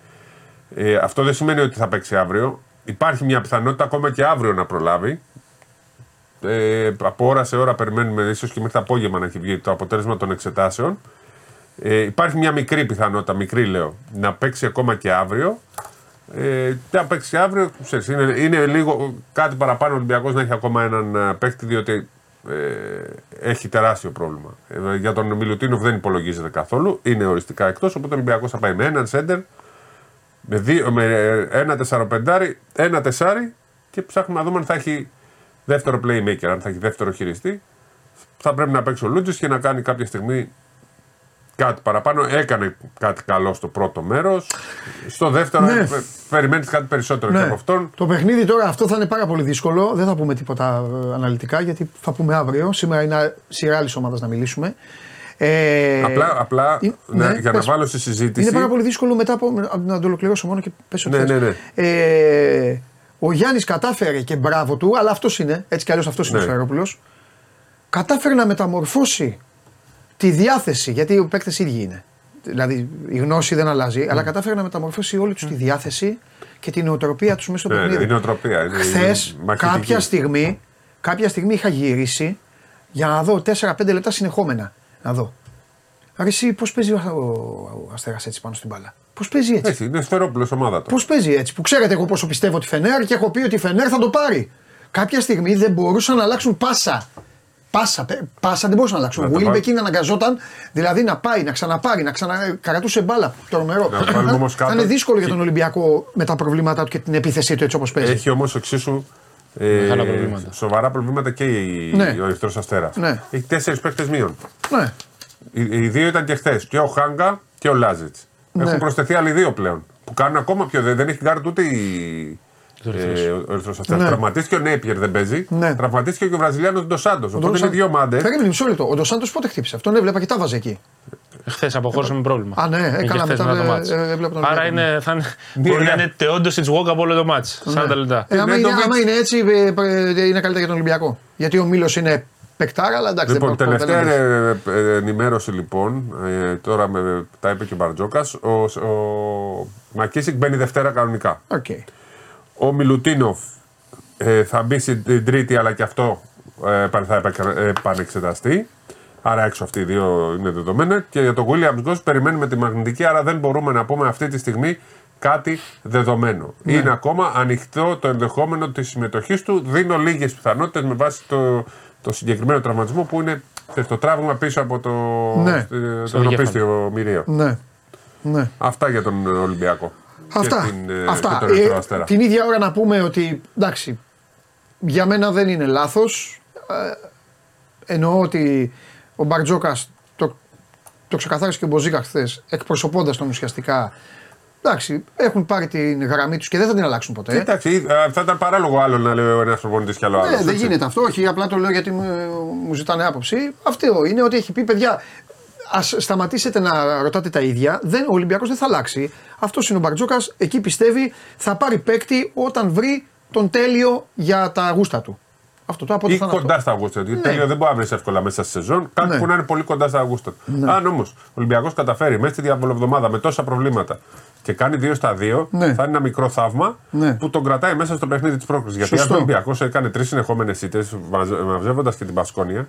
Ε, αυτό δεν σημαίνει ότι θα παίξει αύριο. Υπάρχει μια πιθανότητα ακόμα και αύριο να προλάβει. Ε, από ώρα σε ώρα περιμένουμε, ίσως και μέχρι το απόγευμα να έχει βγει το αποτέλεσμα των εξετάσεων. Ε, υπάρχει μια μικρή πιθανότητα, μικρή λέω, να παίξει ακόμα και αύριο. Ε, και αν παίξει αύριο, ξέρεις, είναι, είναι λίγο κάτι παραπάνω ο Ολυμπιακός να έχει ακόμα έναν ε, παίκτη, διότι ε, έχει τεράστιο πρόβλημα. Ε, για τον Μιλουτίνοφ δεν υπολογίζεται καθόλου, είναι οριστικά εκτός. Οπότε ο Ολυμπιακός θα πάει με έναν σέντερ, με, δύο, με ε, ένα τεσσαροπεντάρι, ένα τεσσάρι και ψάχνουμε να δούμε αν θα έχει δεύτερο playmaker, αν θα έχει δεύτερο χειριστή. Θα πρέπει να παίξει ο Λούτζης και να κάνει κάποια στιγμή κάτι παραπάνω. Έκανε κάτι καλό στο πρώτο μέρος. Στο δεύτερο, Ναι. ναι. περιμένεις κάτι περισσότερο και από αυτόν. Το παιχνίδι τώρα αυτό θα είναι πάρα πολύ δύσκολο. Δεν θα πούμε τίποτα ε, αναλυτικά γιατί θα πούμε αύριο. Σήμερα είναι σειρά άλλης ομάδας να μιλήσουμε. Ε, Απλά, απλά είναι- ναι, ναι, για πες. να βάλω στη συζήτηση. Είναι πάρα πολύ δύσκολο μετά από. Να το ολοκληρώσω μόνο και πες ό,τι Ναι, θες. ναι, ναι. Ε, ο Γιάννης κατάφερε και μπράβο του, αλλά αυτός είναι. Έτσι κι αλλιώς αυτός είναι Ναι. ο Σφαιρόπουλο. Κατάφερε να μεταμορφώσει τη διάθεση, γιατί οι παίκτες ίδιοι είναι. Δηλαδή η γνώση δεν αλλάζει, Ναι. αλλά κατάφερε να μεταμορφώσει όλη του τη διάθεση και την νοοτροπία τους μέσα στο Ναι, ναι, παιχνίδι. είναι νοοτροπία, είναι- Χθες, είναι μαχητική. κάποια στιγμή, κάποια στιγμή είχα γυρίσει για να δω 4-5 λεπτά συνεχόμενα. Να δω. Άρα εσύ πώς παίζει ο, ο, ο Αστέρας έτσι πάνω στην μπάλα; Πώς παίζει έτσι; Έτσι, είναι Σφαιρόπουλου ομάδα του. Πώς παίζει έτσι, που ξέρετε εγώ πόσο πιστεύω τη Φενέρ και έχω πει ότι η Φενέρ θα το πάρει. Κάποια στιγμή δεν μπορούσαν να αλλάξουν πάσα. Πάσα, πε- πάσα δεν μπορούσαν να αλλάξουν. Να Ο το Βίλμπεκ βάλει. είναι αναγκαζόταν δηλαδή να πάει, να ξαναπάρει, να ξανακρατούσε μπάλα. Τρομερό. Να βάλουμε όμως Θα κάτω είναι δύσκολο για και- τον Ολυμπιακό με τα προβλήματά του και την επίθεσή του έτσι όπως παίζει. Έχει όμως εξίσου. Ε, Μεγάλα προβλήματα. Σοβαρά προβλήματα και η, Ναι. ο Ερυθρό Αστέρας. Ναι. Έχει τέσσερις παίχτες μείον. Ναι. Οι, οι δύο ήταν και χθες. Και ο Χάγκα και ο Λάζιτς. Ναι. Έχουν προσθεθεί άλλοι δύο πλέον. Που κάνουν ακόμα πιο. Δεν, δεν έχει γκαρντ ούτε η. Ε, ο Ερυθρός Αστέρας. Ναι. Τραυματίστηκε ο Νέιπιερ, δεν παίζει. Ναι. Τραυματίστηκε και ο Βραζιλιάνος Ντος Σάντος. Οπότε Ντος είναι Σαν- δύο ομάδες. Περίμενε μισό λεπτό. Ο Ντος Σάντος πότε χτύπησε; Αυτόν έβλεπα και τα βάζε εκεί. Χθες αποχώρησε με πρόβλημα. Α, ναι, Είχε έκανα χθες μετά, το ε, ματς. ε, έβλεπα τον άρα Ολυμπιακό. είναι, θα είναι, Ναι, μπορεί να ναι. είναι τεόντο της walk από όλο το μάτς. 40 λεπτά. Ε, άμα, Ναι, είναι, το άμα είναι έτσι, ε, ε, είναι καλύτερα για τον Ολυμπιακό. Γιατί ο Μήλος είναι παικτάρα, αλλά εντάξει Λοιπόν, δεν μπορεί τελευταία δεν αντέχει. ε, ε, ενημέρωση λοιπόν, ε, τώρα με, τα είπε και ο Μπαρτζόκας. Ο, ο Μακίσικ μπαίνει Δευτέρα κανονικά. Οκ. Ο Μιλουτίνοφ ε, θα μπει στην Τρίτη, αλλά και αυτό ε, πα- θα επεκα- επανεξεταστεί. Άρα έξω αυτοί οι δύο είναι δεδομένα. Και για τον Williams Goss περιμένουμε τη μαγνητική, άρα δεν μπορούμε να πούμε αυτή τη στιγμή κάτι δεδομένο. Ναι. Είναι ακόμα ανοιχτό το ενδεχόμενο της συμμετοχής του. Δίνω λίγες πιθανότητες με βάση το, το συγκεκριμένο τραυματισμό που είναι ε, το τραύμα πίσω από το, Ναι. στο- το Στο νοπίστιο μυρίο. Ναι. ναι. Αυτά για τον Ολυμπιακό. Αυτά. Και, την, ε, Αυτά. και τον Ερυθρό Ε, Αστέρα. την ίδια ώρα να πούμε ότι εντάξει, για μένα δεν είναι λάθος. Ε, εννοώ ότι ο Μπαρτζόκα το, το ξεκαθάρισε και ο Μποζίκα χθες, εκπροσωπώντας τον ουσιαστικά. Εντάξει, έχουν πάρει την γραμμή τους και δεν θα την αλλάξουν ποτέ. Εντάξει, ε, θα ήταν παράλογο άλλο να λέει ο ένας προπονητής κι άλλο. Ναι, άλλος, δεν έτσι. γίνεται αυτό. Όχι, απλά το λέω γιατί μου, μου ζητάνε άποψη. Αυτό είναι ότι έχει πει παιδιά. Α σταματήσετε να ρωτάτε τα ίδια. Δεν, ο Ολυμπιακός δεν θα αλλάξει. Αυτός είναι ο Μπαρτζόκα. Εκεί πιστεύει θα πάρει παίκτη όταν βρει τον τέλειο για τα γούστα του. Αυτό το από Ή θα είναι κοντά αυτό. στα Αυγούστα. Γιατί τέλειο δεν μπορεί να βρεις εύκολα μέσα στη σεζόν. Κάτι Ναι. που να είναι πολύ κοντά στα Αυγούστα. Αν όμως ο Ολυμπιακός καταφέρει μέσα στη διαβολοβδομάδα με τόσα προβλήματα και κάνει 2 στα 2, Ναι. θα είναι ένα μικρό θαύμα Ναι. που τον κρατάει μέσα στο παιχνίδι της πρόκληση. Γιατί Σωστό. αν ο Ολυμπιακός έκανε τρεις συνεχόμενες ήττες, μαζεύοντας και την Πασκόνια,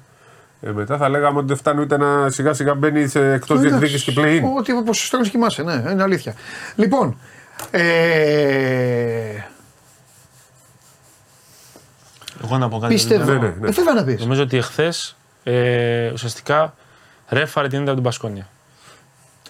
ε, μετά θα λέγαμε ότι δεν φτάνει ούτε να σιγά σιγά μπαίνει σε εκτός Εντάξει, διεκδίκηση και play-in. Ότι ο ποσοστό κοιμάσαι, ναι, είναι αλήθεια. Λοιπόν, ε, Εγώ να πω κάτι. πιστεύω. Ναι, ναι, ναι. Ε, βέβαια να πεις. Νομίζω ότι εχθές ε, ουσιαστικά ρέφαρε την ήττα από την Πασκόνια.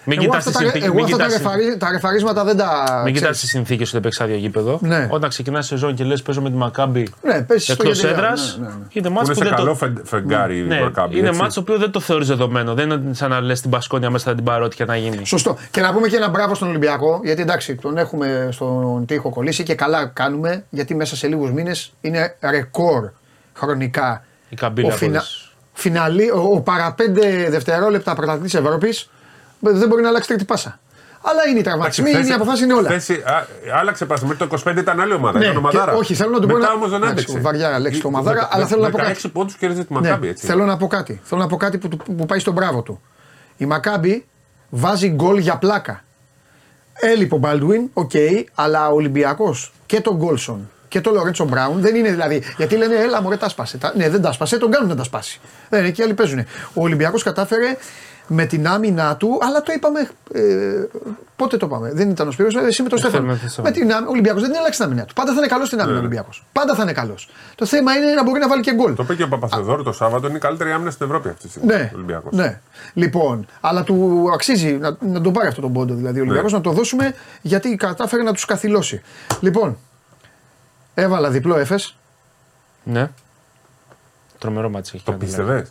Μην Εγώ κοιτάς αυτά, τις τα, συνθήκες- εγώ μην αυτά τα, κοιτάς- ρεφαρί- τα ρεφαρίσματα δεν τα. Μην κοιτάς ξέρεις. τις συνθήκες ότι παίξει άδειο γήπεδο. Ναι. Όταν ξεκινάς σεζόν και λες παίζω με τη Μακάμπη Ναι, πες στο εκτό γεντελιά, έδρας, ναι, ναι, ναι. είναι Που μάτς είναι που σε δεν καλό το. φε- φεγγάρι η Ναι, Μακάμπι, είναι έτσι. μάτς το οποίο δεν το θεωρείς δεδομένο. Δεν είναι σαν να λες την Πασκόνια μέσα θα την πάρω ό,τι και να γίνει. Σωστό. Και να πούμε και ένα μπράβο στον Ολυμπιακό, γιατί εντάξει, τον έχουμε στον τοίχο κολλήσει και καλά κάνουμε, γιατί μέσα σε λίγους μήνες είναι ρεκόρ χρονικά. Η καμπύλη ο φινα- απόδοσης. φιναλί, ο, ο παραπέντε δευτερόλεπτα πρωταθλητής Ευρώπης δεν μπορεί να αλλάξει τρίτη πάσα. Αλλά είναι οι τραυματισμοί, είναι οι αποφάσεις, είναι όλα. Θέση, α, άλλαξε πάση. Μέχρι το 25 ήταν άλλη ομάδα. Ναι, ήταν ομαδάρα. και- όχι, θέλω να του πω Μετά να- όμως δεν Εντάξει, άντεξε. βαριά λέξη το ομαδάρα, αλλά θέλω να πω κάτι. 16 πόντους κέρδισε τη Ναι, Μακάμπη. έτσι. θέλω να πω κάτι. Θέλω να πω κάτι που, του- που πάει στον μπράβο του. Η Μακάμπη βάζει γκολ για πλάκα. Έλειπε ο Μπάλντουιν, οκ, αλλά ο Ολυμπιακός και τον Γκόλσον και τον Λορέντσο Μπράουν δεν είναι δηλαδή. Γιατί λένε, έλα μωρέ, τα σπάσε. Τα- Ναι, δεν τα σπάσε, τον κάνουν να τα σπάσει. Δεν είναι και οι άλλοι παίζουν. Ο Ολυμπιακός κατάφερε με την άμυνά του, αλλά το είπαμε. Ε, πότε το είπαμε, δεν ήταν ο Σπύρος, ε, εσύ με τον Στέφανο. με τον Στέφανο. Με την άμυνα, ο Ολυμπιακός δεν άλλαξε την άμυνα του. Πάντα θα είναι καλός στην άμυνα ο Ολυμπιακός. Πάντα θα είναι καλός. Το θέμα είναι να μπορεί να βάλει και γκολ. Το είπε και ο Παπαθεδόρου το Σάββατο, είναι η καλύτερη άμυνα στην Ευρώπη αυτή τη στιγμή. Ναι, ο Ολυμπιακός. ναι. Λοιπόν, αλλά του αξίζει να, να τον πάρει αυτό τον πόντο δηλαδή ο Ολυμπιακός, Ναι. να το δώσουμε γιατί κατάφερε να τους καθυλώσει. Λοιπόν, έβαλα διπλό έφε. Ναι. Τρομερό ματς έχει Το κάνει.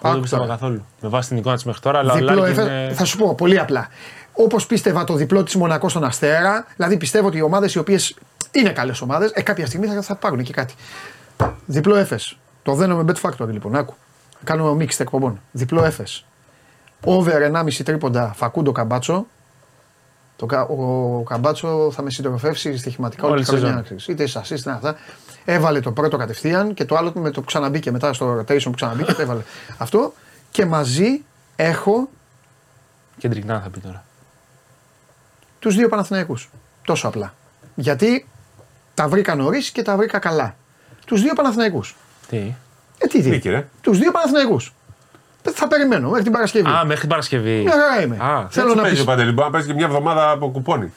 Πίστευε. Δεν το Άκου πίστευα τώρα. καθόλου. Με βάση την εικόνα της μέχρι τώρα, αλλά ο Διπλό Λάρκιν Εφές. είναι- Θα σου πω πολύ απλά. Όπως πίστευα το διπλό της Μονακό στον Αστέρα, δηλαδή πιστεύω ότι οι ομάδες οι οποίες είναι καλές ομάδες, ε, κάποια στιγμή θα, θα πάρουν και κάτι. Διπλό Εφές. Το δένω με Bet Factory λοιπόν, άκου. Κάνω mixed εκπομπών. Διπλό Εφές. Over 1,5 τρίποντα Φακούντο Καμπάτσο. Το, κα- ο Καμπάτσο θα με συντροφεύσει στοιχηματικά όλη Όλη τη τη χρονιά. σεζόν. ξέρεις. Είτε σε assist, είτε αυτά. Έβαλε το πρώτο κατευθείαν και το άλλο με το που ξαναμπήκε μετά στο rotation που ξαναμπήκε. το έβαλε. Αυτό και μαζί έχω Κεντρικά θα πει τώρα. τους δύο Παναθηναϊκούς. Τόσο απλά. Γιατί τα βρήκα νωρίς και τα βρήκα καλά. Τους δύο Παναθηναϊκούς. Τι; Ε, τι Νίκη, ρε. Τους δύο Παναθηναϊκούς. Θα περιμένω μέχρι την Παρασκευή. Α, μέχρι την Παρασκευή. Μια χαρά είμαι. Α, Θέλω Έτσι να παίζει πεις. ο Παντελή. Μπορεί να παίζει και μια εβδομάδα από κουπόνι.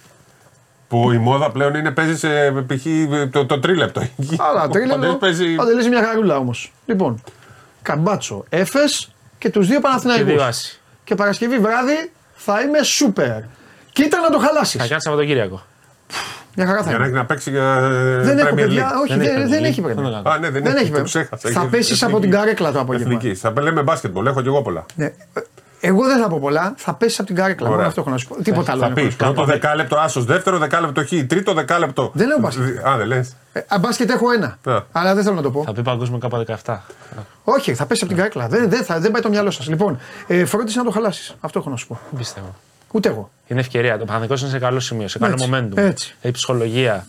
Που η μόδα πλέον είναι παίζει σε π.χ. το, το τρίλεπτο. Αλλά [LAUGHS] Ο Παντελής τρίλεπτο. παίζει. Παντελής μια χαρούλα όμως. Λοιπόν, καμπάτσο, έφε και τους δύο Και Παναθηναϊκούς. δύο άσοι. Και Παρασκευή βράδυ θα είμαι σούπερ. Κοίτα να το χαλάσεις. Θα κάνει Σαββατοκύριακο. Μια χαρά θα Για να είμαι. έχει να παίξει για. ε, Δεν έχω Premier παιδιά, League. όχι, Δεν δεν, έχει δεν Premier έχει League. πρέπει. Δεν το κάνω. Α, ναι, δεν Δεν έχει το πρέπει. ξέχασα. Θα Έχει πέσεις από εθνική. την καρέκλα το απόγευμα. Εθνική. Θα λέμε μπάσκετμπολ. Έχω και εγώ πολλά. Ναι. Εγώ δεν θα πω πολλά, θα πέσεις από την καρέκλα. Μόνο Ωραία. αυτό έχω να σου πω. Τίποτα άλλο. Θα δεν πεις έχω να σου πω. πρώτο δεκάλεπτο άσος, δεύτερο δεκάλεπτο χ, τρίτο δεκάλεπτο. Δεν λέω μπάσκετ. Α, δεν λες. Ε, α, μπάσκετ έχω ένα. Α. Αλλά δεν θέλω να το πω. Θα πει παγκόσμιο K17. Όχι, θα πέσεις από την καρέκλα. Δεν, δεν, θα, δεν πάει το μυαλό σας. Λοιπόν, ε, φρόντισε να το χαλάσεις. Αυτό έχω να σου πω. Δεν πιστεύω. Ούτε εγώ. Είναι ευκαιρία. Το Παναθηνικό είναι σε καλό σημείο, σε καλό Έτσι, momentum. έτσι. Έχει ψυχολογία.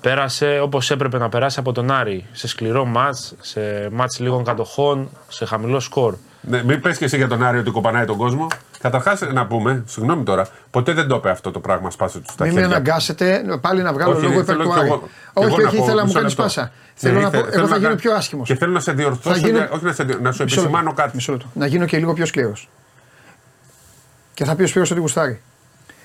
Πέρασε όπως έπρεπε να περάσει από τον Άρη. Σε σκληρό μάτς, σε μάτς λίγων κατοχών, σε χαμηλό σκορ. Ναι, μην πες και εσύ για τον Άριο ότι κοπανάει τον κόσμο. Καταρχάς, να πούμε, συγγνώμη τώρα, ποτέ δεν το είπε αυτό το πράγμα, σπάσε τους τα Μην με χέρια. αναγκάσετε πάλι να βγάλω Όχι, λόγο υπέρ θέλω του κι Άρη. εγώ- κι Όχι, εγώ να όχι, πω, ήθελα να μου μισό κάνεις λεπτό. πάσα. Ναι, Θέλω να ήθε- πω, εγώ θέλω θα να γίνω κάνω- πιο άσχημος. Και θέλω να σε διορθώσω, για- όχι να, σε, δι- να σου επισημάνω κάτι. Μισό λεπτό. Να γίνω και λίγο πιο σκληρός. Και θα πει ο Σπύρος ότι γουστάρει.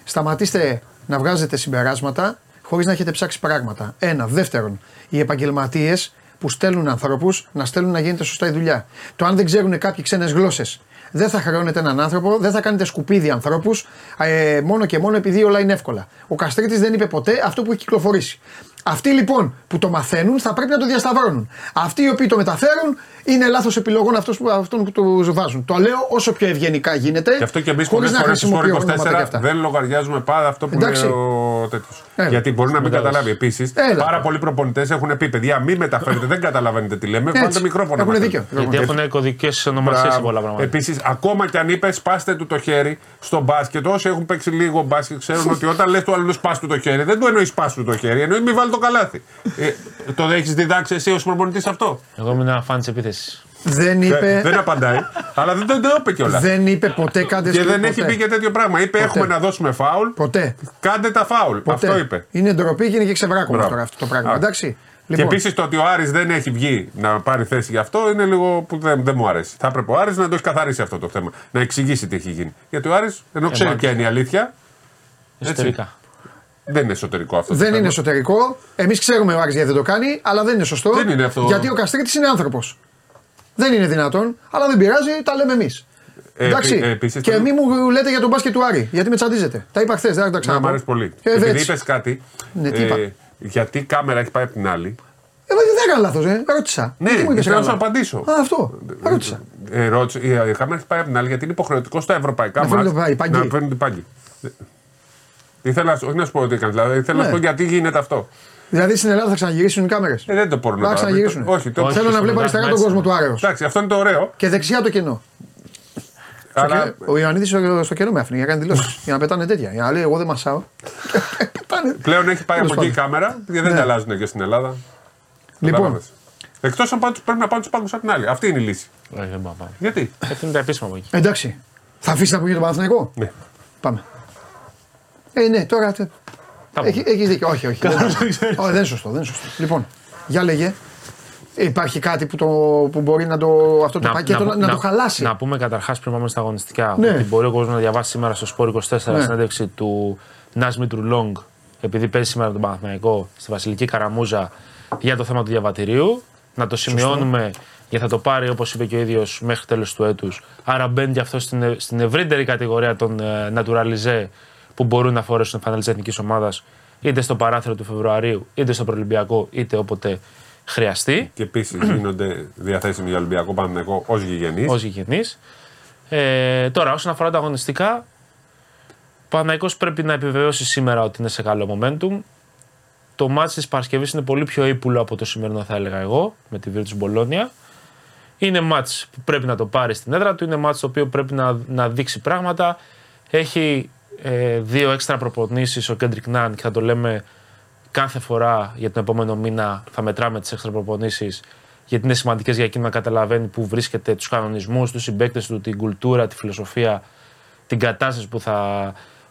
Σταματήστε να βγάζετε συμπεράσματα χωρίς να έχετε ψάξει πράγματα. Ένα. Δεύτερον, οι επαγγελματίες που στέλνουν ανθρώπους να στέλνουν να γίνεται σωστά η δουλειά. Το αν δεν ξέρουν κάποιοι ξένες γλώσσες, δεν θα χρεώνετε έναν άνθρωπο, δεν θα κάνετε σκουπίδι ανθρώπους ε, μόνο και μόνο επειδή όλα είναι εύκολα. Ο Καστρίτης δεν είπε ποτέ αυτό που έχει κυκλοφορήσει. Αυτοί λοιπόν που το μαθαίνουν θα πρέπει να το διασταυρώνουν. Αυτοί οι οποίοι το μεταφέρουν είναι λάθος επιλογών αυτός που, αυτών που του βάζουν. Το λέω όσο πιο ευγενικά γίνεται. Γι' αυτό και εμείς χωρίς πολλέ να φορέ στο χρησιμοποιώ Sport ονόματα και 24 αυτά. δεν λογαριάζουμε πάρα αυτό που Εντάξει. λέει ο τέτοιος. Έλα. Γιατί μπορεί να μην Μετά καταλάβει. Επίσης, Έλα. πάρα πολλοί προπονητές έχουν πει: Παιδιά, μην μεταφέρετε, δεν καταλαβαίνετε τι λέμε. Έτσι. Βάλτε μικρόφωνο. Έχουν μας. δίκιο. Γιατί έχουν κωδικές ονομασίες σε πολλά πράγματα. Επίσης, ακόμα κι αν είπες σπάστε του το χέρι στο μπάσκετ, όσοι έχουν παίξει λίγο μπάσκετ ξέρουν ότι όταν λες του άλλου σπάς του το χέρι, δεν το εννοείς σπάς του το χέρι, εννοείς μην βάλει το καλάθι. Ε, το έχεις διδάξει εσύ ως προπονητής αυτό; Εγώ ήμουν ένα φαν της επίθεσης. Δεν Ε, είπε, δεν απαντάει, αλλά δεν το, το είπε κιόλας. δεν είπε ποτέ κάντε Και σκληρό, δεν έχει ποτέ. πει και τέτοιο πράγμα. Είπε: Έχουμε να δώσουμε φάουλ. Ποτέ. Κάντε τα φάουλ. ποτέ. Αυτό είπε. Είναι ντροπή και είναι και ξεβράκωμα Μπράβο. τώρα αυτό το πράγμα. Α. Εντάξει. Και Λοιπόν, επίσης το ότι ο Άρης δεν έχει βγει να πάρει θέση γι' αυτό είναι λίγο που δεν, δεν μου αρέσει. Θα έπρεπε ο Άρης να το έχει καθαρίσει αυτό το θέμα. Να εξηγήσει τι έχει γίνει. Γιατί ο Άρης, ενώ ξέρει μάλιστα. ποια είναι η αλήθεια, Εσωτερικά. Δεν είναι εσωτερικό αυτό. το δεν θέμα. είναι εσωτερικό. Εμείς ξέρουμε ο Άρης γιατί δεν το κάνει, αλλά δεν είναι σωστό. Δεν είναι αυτό. Γιατί ο Καστρίτης είναι άνθρωπος. Δεν είναι δυνατόν, αλλά δεν πειράζει, τα λέμε εμείς. Ε, Εντάξει. επί- ε, επίσης και θέλω- μη μου λέτε για τον μπάσκετ του Άρη, γιατί με τσαντίζετε. Τα είπα χθες, δεν θα τα Να, ξαναπώ. μ' αρέσει πολύ. Ε, Επειδή έτσι. είπες κάτι. Ναι, τι είπα; γιατί η κάμερα έχει πάει από την άλλη. Ε, μα δεν έκανα λάθος, ε. Ρώτησα. Ναι, Γιατί μου είπες θέλω να σου καλά. απαντήσω. Α, αυτό. Ρώτησα. Ε, ρώτησε, η, η κάμερα έχει πάει από την άλλη γιατί είναι υποχρεωτικό στα ευρωπαϊκά Να φέρνει μάτς το πα- η πάγκη. να φέρνει την πάγκη. Ήθελα, όχι να σου πω τι έκανε, δηλαδή ήθελα να Ναι. σου πω γιατί γίνεται αυτό. Δηλαδή στην Ελλάδα θα ξαναγυρίσουν οι κάμερες. Ε, δεν το μπορώ να Θα το ξαναγυρίσουν. Όχι, το... Όχι. Θέλω να στο βλέπω αριστερά τον Μεταξύ. κόσμο του Άρεος. Εντάξει, αυτό είναι το ωραίο. Και δεξιά το κενό. Αλλά Ο Ιωαννίδης στο, στο κενό με άφηνε για να κάνει δηλώσεις. [LAUGHS] για να πετάνε τέτοια. Για να λέει: Εγώ δεν μασάω. [LAUGHS] πετάνε. πλέον έχει πάει Τέλος από εκεί η πάντων. κάμερα και δεν Ναι. τα αλλάζουν και στην Ελλάδα. Λοιπόν, Εκτός αν πάντως πρέπει να πάνε τους πάγκους από την άλλη. Αυτή είναι η λύση. Όχι, δεν πάω. πάω. Γιατί; Αυτό είναι τα επίσημα από εκεί. εντάξει. Θα αφήσει να πούμε για τον Παναθηναϊκό; Ναι. Πάμε. Ε, ναι, τώρα. τε- Τα Έχει, πούμε. έχεις δίκιο. Όχι, όχι. δεν, [LAUGHS] όχι, δεν είναι σωστό. Δεν είναι σωστό. Λοιπόν, για λέγε. Υπάρχει κάτι που, το, που μπορεί να το, αυτό το πακέτο να, να, το χαλάσει. Να πούμε καταρχάς πριν πάμε στα αγωνιστικά Ναι. ότι μπορεί ο κόσμος να διαβάσει σήμερα στο Σπόρ 24 Ναι. συνέντευξη του Νάσμιτρου Λόγκ, επειδή παίζει σήμερα τον Παναθηναϊκό στη Βασιλική Καραμούζα για το θέμα του διαβατηρίου. Να το σημειώνουμε γιατί θα το πάρει όπως είπε και ο ίδιος μέχρι τέλος του έτους. Άρα μπαίνει και αυτό στην, ε- στην ευρύτερη κατηγορία των ε, naturalizé που μπορούν να φορέσουν φανέλη της εθνικής ομάδας είτε στο παράθυρο του Φεβρουαρίου, είτε στο Προλυμπιακό, είτε όποτε χρειαστεί. Και επίσης [CLEARS THROAT] γίνονται διαθέσιμοι για Ολυμπιακό Παναθηναϊκό ως γηγενείς. ως γηγενή. Ε, τώρα, όσον αφορά τα αγωνιστικά, ο Παναϊκός πρέπει να επιβεβαιώσει σήμερα ότι είναι σε καλό momentum. Το μάτς της Παρασκευής είναι πολύ πιο ύπουλο από το σημερινό, θα έλεγα εγώ, με τη Virtus Μπολόνια. Είναι μάτς που πρέπει να το πάρει στην έδρα του, είναι μάτς το οποίο πρέπει να, να δείξει πράγματα. Έχει ε, δύο έξτρα προπονήσεις ο Κέντρικ Νάν και θα το λέμε κάθε φορά για τον επόμενο μήνα θα μετράμε τις έξτρα προπονήσεις γιατί είναι σημαντικές για εκείνο να καταλαβαίνει που βρίσκεται, τους κανονισμούς, τους συμπαίκτες του, την κουλτούρα, τη φιλοσοφία, την κατάσταση που θα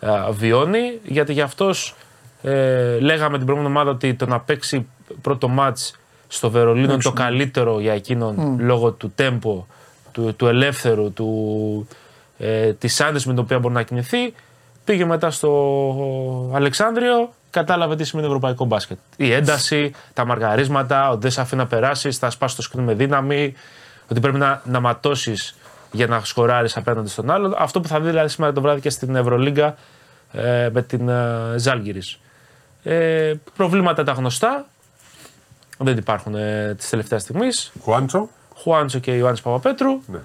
α, βιώνει. Γιατί για αυτός ε, λέγαμε την προηγούμενη ομάδα ότι το να παίξει πρώτο μάτς στο Βερολίνο είναι το καλύτερο για εκείνον λόγω του τέμπο, του, του ελεύθερου, του, ε, της άνεσης με την οποία μπορεί να κινηθεί. Πήγε μετά στο Αλεξάνδριο, κατάλαβε τι σημαίνει ευρωπαϊκό μπάσκετ. Η ένταση, τα μαργαρίσματα, ότι δεν σε αφήνει να περάσεις, θα σπάσει το σκριν με δύναμη, ότι πρέπει να, να ματώσεις για να σκοράρεις απέναντι στον άλλον. Αυτό που θα δει δηλαδή σήμερα το βράδυ και στην Ευρωλίγκα ε, με την ε, Ζάλγκυρης. Ε, προβλήματα τα γνωστά. Δεν υπάρχουν ε, της τελευταίας στιγμής. Χουάντσο. Χουάντσο και Ιωάννης Παπαπέτρου. Ναι.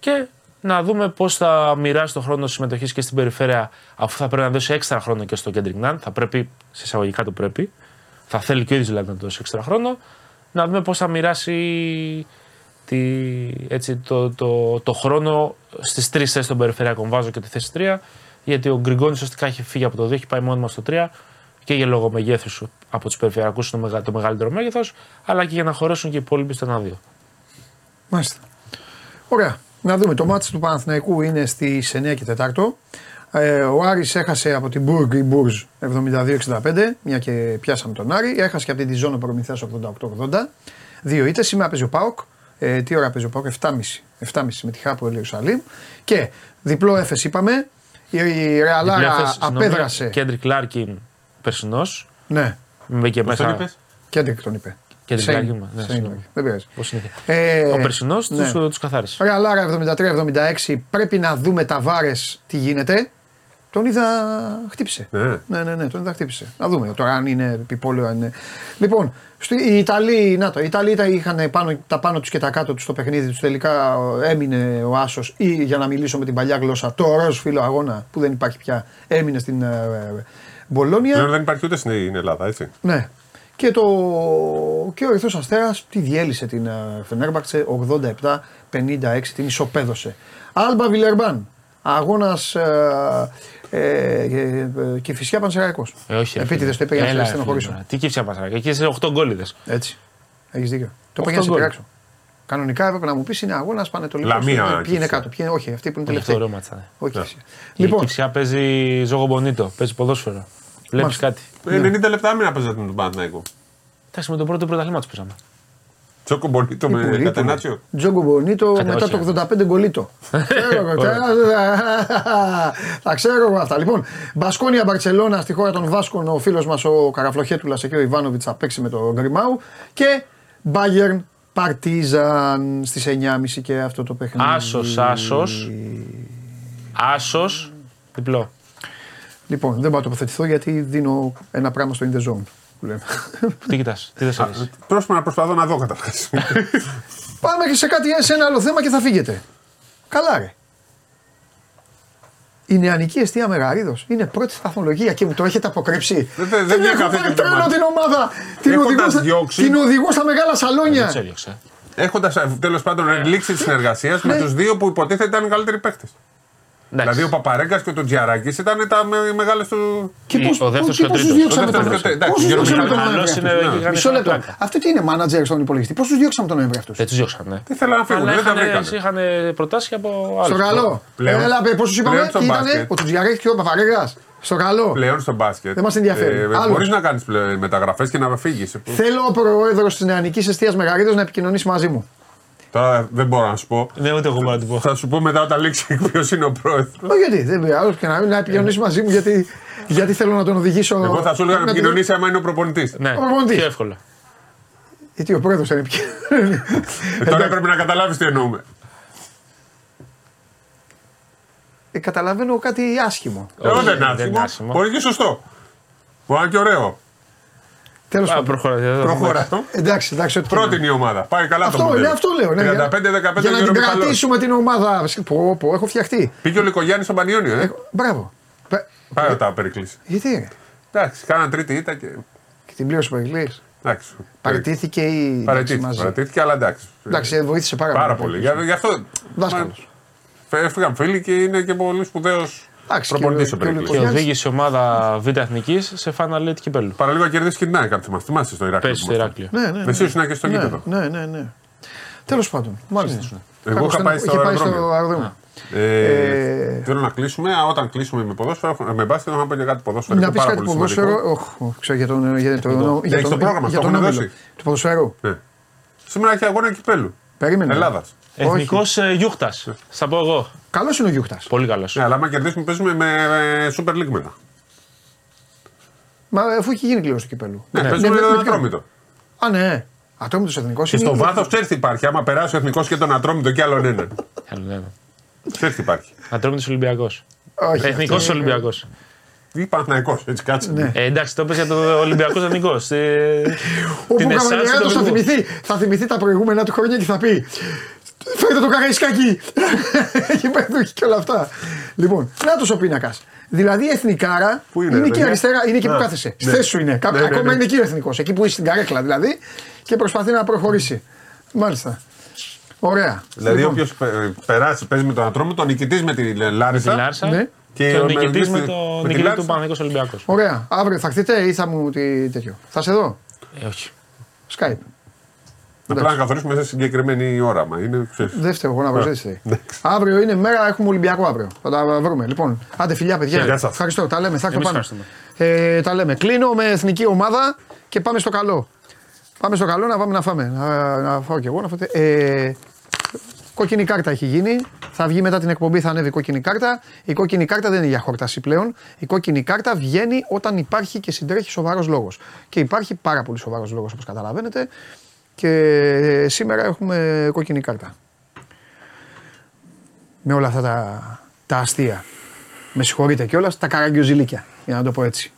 Και να δούμε πώς θα μοιράσει το χρόνο συμμετοχής και στην περιφέρεια, αφού θα πρέπει να δώσει έξτρα χρόνο και στο Kendrick Nunn. Θα πρέπει, σε εισαγωγικά το πρέπει, θα θέλει και ο ίδιος δηλαδή να του δώσει έξτρα χρόνο. Να δούμε πώς θα μοιράσει τη, έτσι, το, το, το χρόνο στις τρεις θέσεις των περιφερειακών. Βάζω και τη θέση 3, γιατί ο Γκριγκόνης ουσιαστικά έχει φύγει από το 2, έχει πάει μόνιμα στο 3 και για λόγω μεγέθους από τους περιφερειακούς είναι το μεγα- το μεγαλύτερο μέγεθος, αλλά και για να χωρέσουν και οι υπόλοιποι στο 1-2. Μάλιστα. Ωραία. Να δούμε. Το μάτι του Παναθηναϊκού είναι στις 9 και 4. Ε, ο Άρης έχασε από την Μπουργκ η Μπουρζ 72-65, μια και πιάσαμε τον Άρη. Έχασε και από την Τιζόνο Προμηθέας 88-80. Δύο ήττες. Σήμερα παίζει ο Πάοκ. Ε, τι ώρα παίζει ο Πάοκ, 7.30. 7.30 με τη Χάπου Ελιουσαλήμ. Και διπλό έφεση είπαμε. Η, η Ρεαλάρα απέδρασε. Κέντρικ Λάρκιν περσινός. Ναι, Μπήκε Πώς τον μέσα. είπες; Κέντρικ τον είπε. Κέντρικ Σέιν. Λάρκιν. Ναι, Σέιν, συγγνώμη. Δεν πειράζει. Πώς συνήθεια. Ε, Ο περσινός ναι. του τους καθάρισε. Ρεαλάρα 73-76. Πρέπει να δούμε τα βάρες τι γίνεται. Τον είδα χτύπησε. Ναι. Ναι, ναι, ναι, τον είδα χτύπησε. Να δούμε τώρα αν είναι επιπόλαιο. Αν είναι. Λοιπόν, στο, οι Ιταλοί, να το, οι Ιταλοί τα είχαν πάνω, τα πάνω τους και τα κάτω τους στο παιχνίδι τους. Τελικά ο, έμεινε ο Άσος ή για να μιλήσω με την παλιά γλώσσα, το ροζ φίλο αγώνα που δεν υπάρχει πια, έμεινε στην ε, ε, Μπολόνια. Πλέον δεν υπάρχει ούτε στην Ελλάδα, έτσι. Ναι. Και, το, και ο Ερυθρός Αστέρας τη διέλυσε την ε, Φενέρμπαξε 87-56, την ισοπαίδωσε. Άλμπα Βιλερμπάν, αγώνας ε, ε, ε, ε, και φυσικά Πανσεραϊκός. Ε, όχι. ρε Επίτηδες το φίλε. είπε για να Έλα, σε ρε στενοχωρήσω. φίλε, Τι κύψια πασαράκια. Εκεί είσαι 8 γκόλιδες. Έτσι. Έχεις δίκιο. Το Οχτώ πήγα να σε γκολ. πειράξω. Κανονικά έπρεπε να μου πεις είναι αγώνας πανετολικός. Λαμία, Ποιοι είναι Κυψιά. κάτω, ποιοι είναι, όχι, αυτοί που είναι Αυτό ωραίο τελευταίοι. μάτσα. Όχι, Ναι. εσύ. Η Λοιπόν, Κυψιά παίζει ζωγο μπονίτο, παίζει ποδόσφαιρο. Βλέπεις Μάλιστα. κάτι. Ναι. 90 λεπτά μην παίζατε με τον Παναθηναϊκό. Εντάξει, με το πρώτο πρωταθλήμα του παίζαμε. Τσόκο Μπονίτο Τι με πουλίτο, κατενάτσιο. Τζόγκο Μπονίτο Κατά μετά όχι, το 85 γκολίτο. Ξέρω εγώ, Τα [LAUGHS] ξέρω εγώ αυτά. Λοιπόν, Μπασκόνια Μπαρσελόνα στη χώρα των Βάσκων, ο φίλος μας ο Καραφλοχέτουλας εκεί ο Ιβάνοβιτς θα παίξει με τον Γκριμάου. Και Bayern Παρτίζαν στις 9.30 και αυτό το παιχνίδι. Άσος, άσος. Άσος. Διπλό. Λοιπόν, δεν μπορώ να τοποθετηθώ γιατί δίνω ένα πράγμα στο in the zone. Που λέμε. Τι κοιτάς, τι δεν σε αρέσει. Πρόσφατα να προσπαθώ να δω καταρχά. Πάμε και σε κάτι, σε ένα άλλο θέμα και θα φύγετε. Καλά ρε. Η νεανική αιστεία Μεγαρίδο είναι πρώτη σταθμολογία και μου το έχετε αποκρύψει. Δεν- δεν- δεν έχω έκαθε πάρει την τρένο ομάδα. την ομάδα. Την Έχοντας οδηγώ, στα, διώξει- την οδηγώ στα μεγάλα Δεν του σαλόνια. έδιωξε. Έχοντας τέλος πάντων λήξει της συνεργασίας με Ναι. τους δύο που υποτίθεται ήταν οι καλύτεροι παίχτε. Εντάξει. Δηλαδή ο Παπαρέγκας και ο Τζιαράκης ήταν τα με, μεγάλες του. Και Ο πώς- δεύτερος και και ο πόσους τρίτος. διώξαμε Ο τον δεύτερος και ο Νοέμβριο. τρίτος. Πόσους Εντάξει, διώξαμε ο τον Γερμανός Νοέμβριο είναι- αυτούς. είχαν Μισό σαν λεπτό. πλάκα. Αυτό τι είναι μάνατζερ στον υπολογιστή; Πόσου διώξαμε τον Νοέμβριο αυτούς; Δεν τους διώξανε. Τι θέλανε να φύγουν, Αλλά δεν τα είχαν, βρήκανε. είχαν προτάσεις και από άλλους. Στο καλό. Πλέον- Έλα, πόσου είπαμε, πλέον στο τι ήταν, μπάσκετ. ο Τουτζιαρέκ και ο Παπαρέγα. Στο καλό. Πλέον στο μπάσκετ. Δεν μας ενδιαφέρει. Άλλος. Μπορείς να κάνεις μεταγραφές και να φύγεις. Θέλω ο πρόεδρος της νεανικής αιστείας Μεγαρίδος να επικοινωνήσει μαζί μου. Τώρα δεν μπορώ να σου πω. Ναι, ούτε εγώ μπορώ να την πω. Θα σου πω μετά όταν λήξει [LAUGHS] ποιος είναι ο πρόεδρος. Όχι γιατί, δεν πειράζει, άλλος και να, να επικοινωνήσει μαζί μου γιατί, γιατί θέλω να τον οδηγήσω. Εγώ θα σου έλεγα να επικοινωνήσει άμα είναι ο προπονητής. Ναι, Ο προπονητής. πιο εύκολα. Γιατί ο πρόεδρος δεν επικοινωνεί. Τώρα πρέπει να καταλάβεις τι εννοούμε. Ε, καταλαβαίνω κάτι άσχημο. Εγώ Όχι, δεν είναι δεν είναι άσχημο. άσχημο. Μπορεί και σωστό. Μπορεί να είναι και ωραίο. Τέλος Α, πάντων. προχωρά. δεν θα Προχώρα δούμε. αυτό. Εντάξει, εντάξει, ό,τι και να Πρώτη είναι η ομάδα. Πάει καλά το Αυτό, μοντέλο. ναι, αυτό λέω. Ναι, 35-15 για να την Γιώργο Μιχαλός. κρατήσουμε την ομάδα. Πω, πω, έχω φτιαχτεί. Πήγε ο Λικογιάννη στον Πανιόνιο, ε. Έχω- Μπράβο. Πε- Πάει να τα περικλείσει. Γιατί; Ρε. Εντάξει, κάναν τρίτη ήττα και. Και την πλήρωσε ο Περιγκλής. Εντάξει. Παραιτήθηκε ή εντάξει, Παρετήθηκε, μαζί. παρετήθηκε, αλλά εντάξει. Εντάξει, ε, βοήθησε πάρα, Πάρα πολύ. πολύ. Γι' γι' αυτό. Δάσκαλος. Μα, Έφυγαν φίλοι και είναι και πολύ σπουδαίο Εντάξει, προπονητή και ο ο- και ο Περικλής. Και Γιάννης. οδήγησε ομάδα Β' Εθνικής σε Final Eight κυπέλου. Παραλίγο κερδίσει και την ΑΕΚ, αν θυμάστε. Θυμάστε στο Ηράκλειο. Πέσει στο Ηράκλειο. Ναι, ναι. Εσύ ήσουν και στο ναι, γήπεδο. ναι, ναι, ναι. Τέλος πάντων. Μάλιστα. Εγώ Κάπως είχα ήταν- πάει στο είχε πάει στο αεροδρόμιο. αεροδρόμιο. Ε, Θέλω να κλείσουμε. Α, Όταν κλείσουμε με ποδόσφαιρο, έχω- με μπάσκετ, να πω και κάτι ποδόσφαιρο. Να είναι πεις πάρα κάτι πολύ ποδόσφαιρο. σημαντικό. Οχ, οχ, ξέρω για τον. Για τον, για Έχεις το πρόγραμμα, για το τον έχουν Όμιλο. δώσει. Του ποδοσφαίρου. Ναι. Σήμερα έχει αγώνα κυπέλου. Περίμενε. Ελλάδας. Εθνικός Γιούχτας. Θα πω εγώ. Καλός είναι ο Γιούχτας. Πολύ καλός. Ναι, αλλά άμα κερδίσουμε, παίζουμε με ε, Super League μετά. Μα αφού έχει γίνει κλήρωση του κυπέλου. Ναι, Ναι, παίζουμε με- με με τον ποιον; Ατρόμητο. Α, ναι. Ατρόμητος εθνικός. Και στο βάθο ξέρεις τι υπάρχει. Άμα περάσει ο Εθνικός και τον Ατρόμητο και άλλον έναν. Άλλο ένα. Ξέρεις τι υπάρχει. Ατρόμητος Ολυμπιακός. Όχι. Εθνικός αυτό είναι- Ολυμπιακός. Ή Παναθυναϊκό, έτσι κάτσε. Ναι. Ε, εντάξει, το έπαιζε για το Ολυμπιακός Εθνικός. Όπου Την ο εσάνση Καβαλιαράτο του θα οδηγού. θυμηθεί, θα θυμηθεί τα προηγούμενα του χρόνια και θα πει Φέρτε το καραϊσκάκι! Έχει πέδουχη και όλα αυτά. Λοιπόν, να ο πίνακα. Δηλαδή η εθνικάρα Πού είναι, είναι, ρε, εκεί παιδιά; αριστερά, είναι εκεί που Α, κάθεσαι. Στη ναι. θέση σου είναι. Κάπου- Ναι, ναι, Ακόμα ναι. είναι εκεί ο εθνικός. Εκεί που είσαι στην καρέκλα δηλαδή και προσπαθεί να προχωρήσει. Μάλιστα. Ωραία. Δηλαδή, Λοιπόν, όποιος περάσει, παίζει με τον Ατρόμητο, ο νικητής με τη Λάρισα. Τη Λάρσα. Ναι. Και, Και ο ο νικητής Μελβής με με- το με τη νικητή Λάρισα. του Παναγικό Ολυμπιακός. Ωραία. Αύριο θα χτείτε ή θα μου τι τέτοιο. Θα σε δω. Ε, όχι. Skype. Απλά να καθορίσουμε σε συγκεκριμένη ώρα. Μα είναι, ξέρεις. Δεν φταίω εγώ να προσθέσετε. Ναι. Αύριο είναι μέρα, έχουμε Ολυμπιακό αύριο. Θα τα βρούμε. Λοιπόν, άντε φιλιά, παιδιά. Γεια σας. Ευχαριστώ. Τα λέμε. Θα έρθω Εμείς πάνω. ευχαριστούμε. Ε, τα λέμε. Κλείνω με εθνική ομάδα και πάμε στο καλό. Πάμε στο καλό να πάμε να φάμε. Να, να φάω κι εγώ. Να φάτε. Ε, κόκκινη κάρτα έχει γίνει. Θα βγει μετά την εκπομπή, θα ανέβει η κόκκινη κάρτα. Η κόκκινη κάρτα δεν είναι για χόρταση πλέον. Η κόκκινη κάρτα βγαίνει όταν υπάρχει και συντρέχει σοβαρός λόγος. Και υπάρχει πάρα πολύ σοβαρός λόγος όπως καταλαβαίνετε. Και σήμερα έχουμε κόκκινη κάρτα. Με όλα αυτά τα, τα αστεία. Με συγχωρείτε κιόλας, τα καραγκιοζηλίκια, για να το πω έτσι.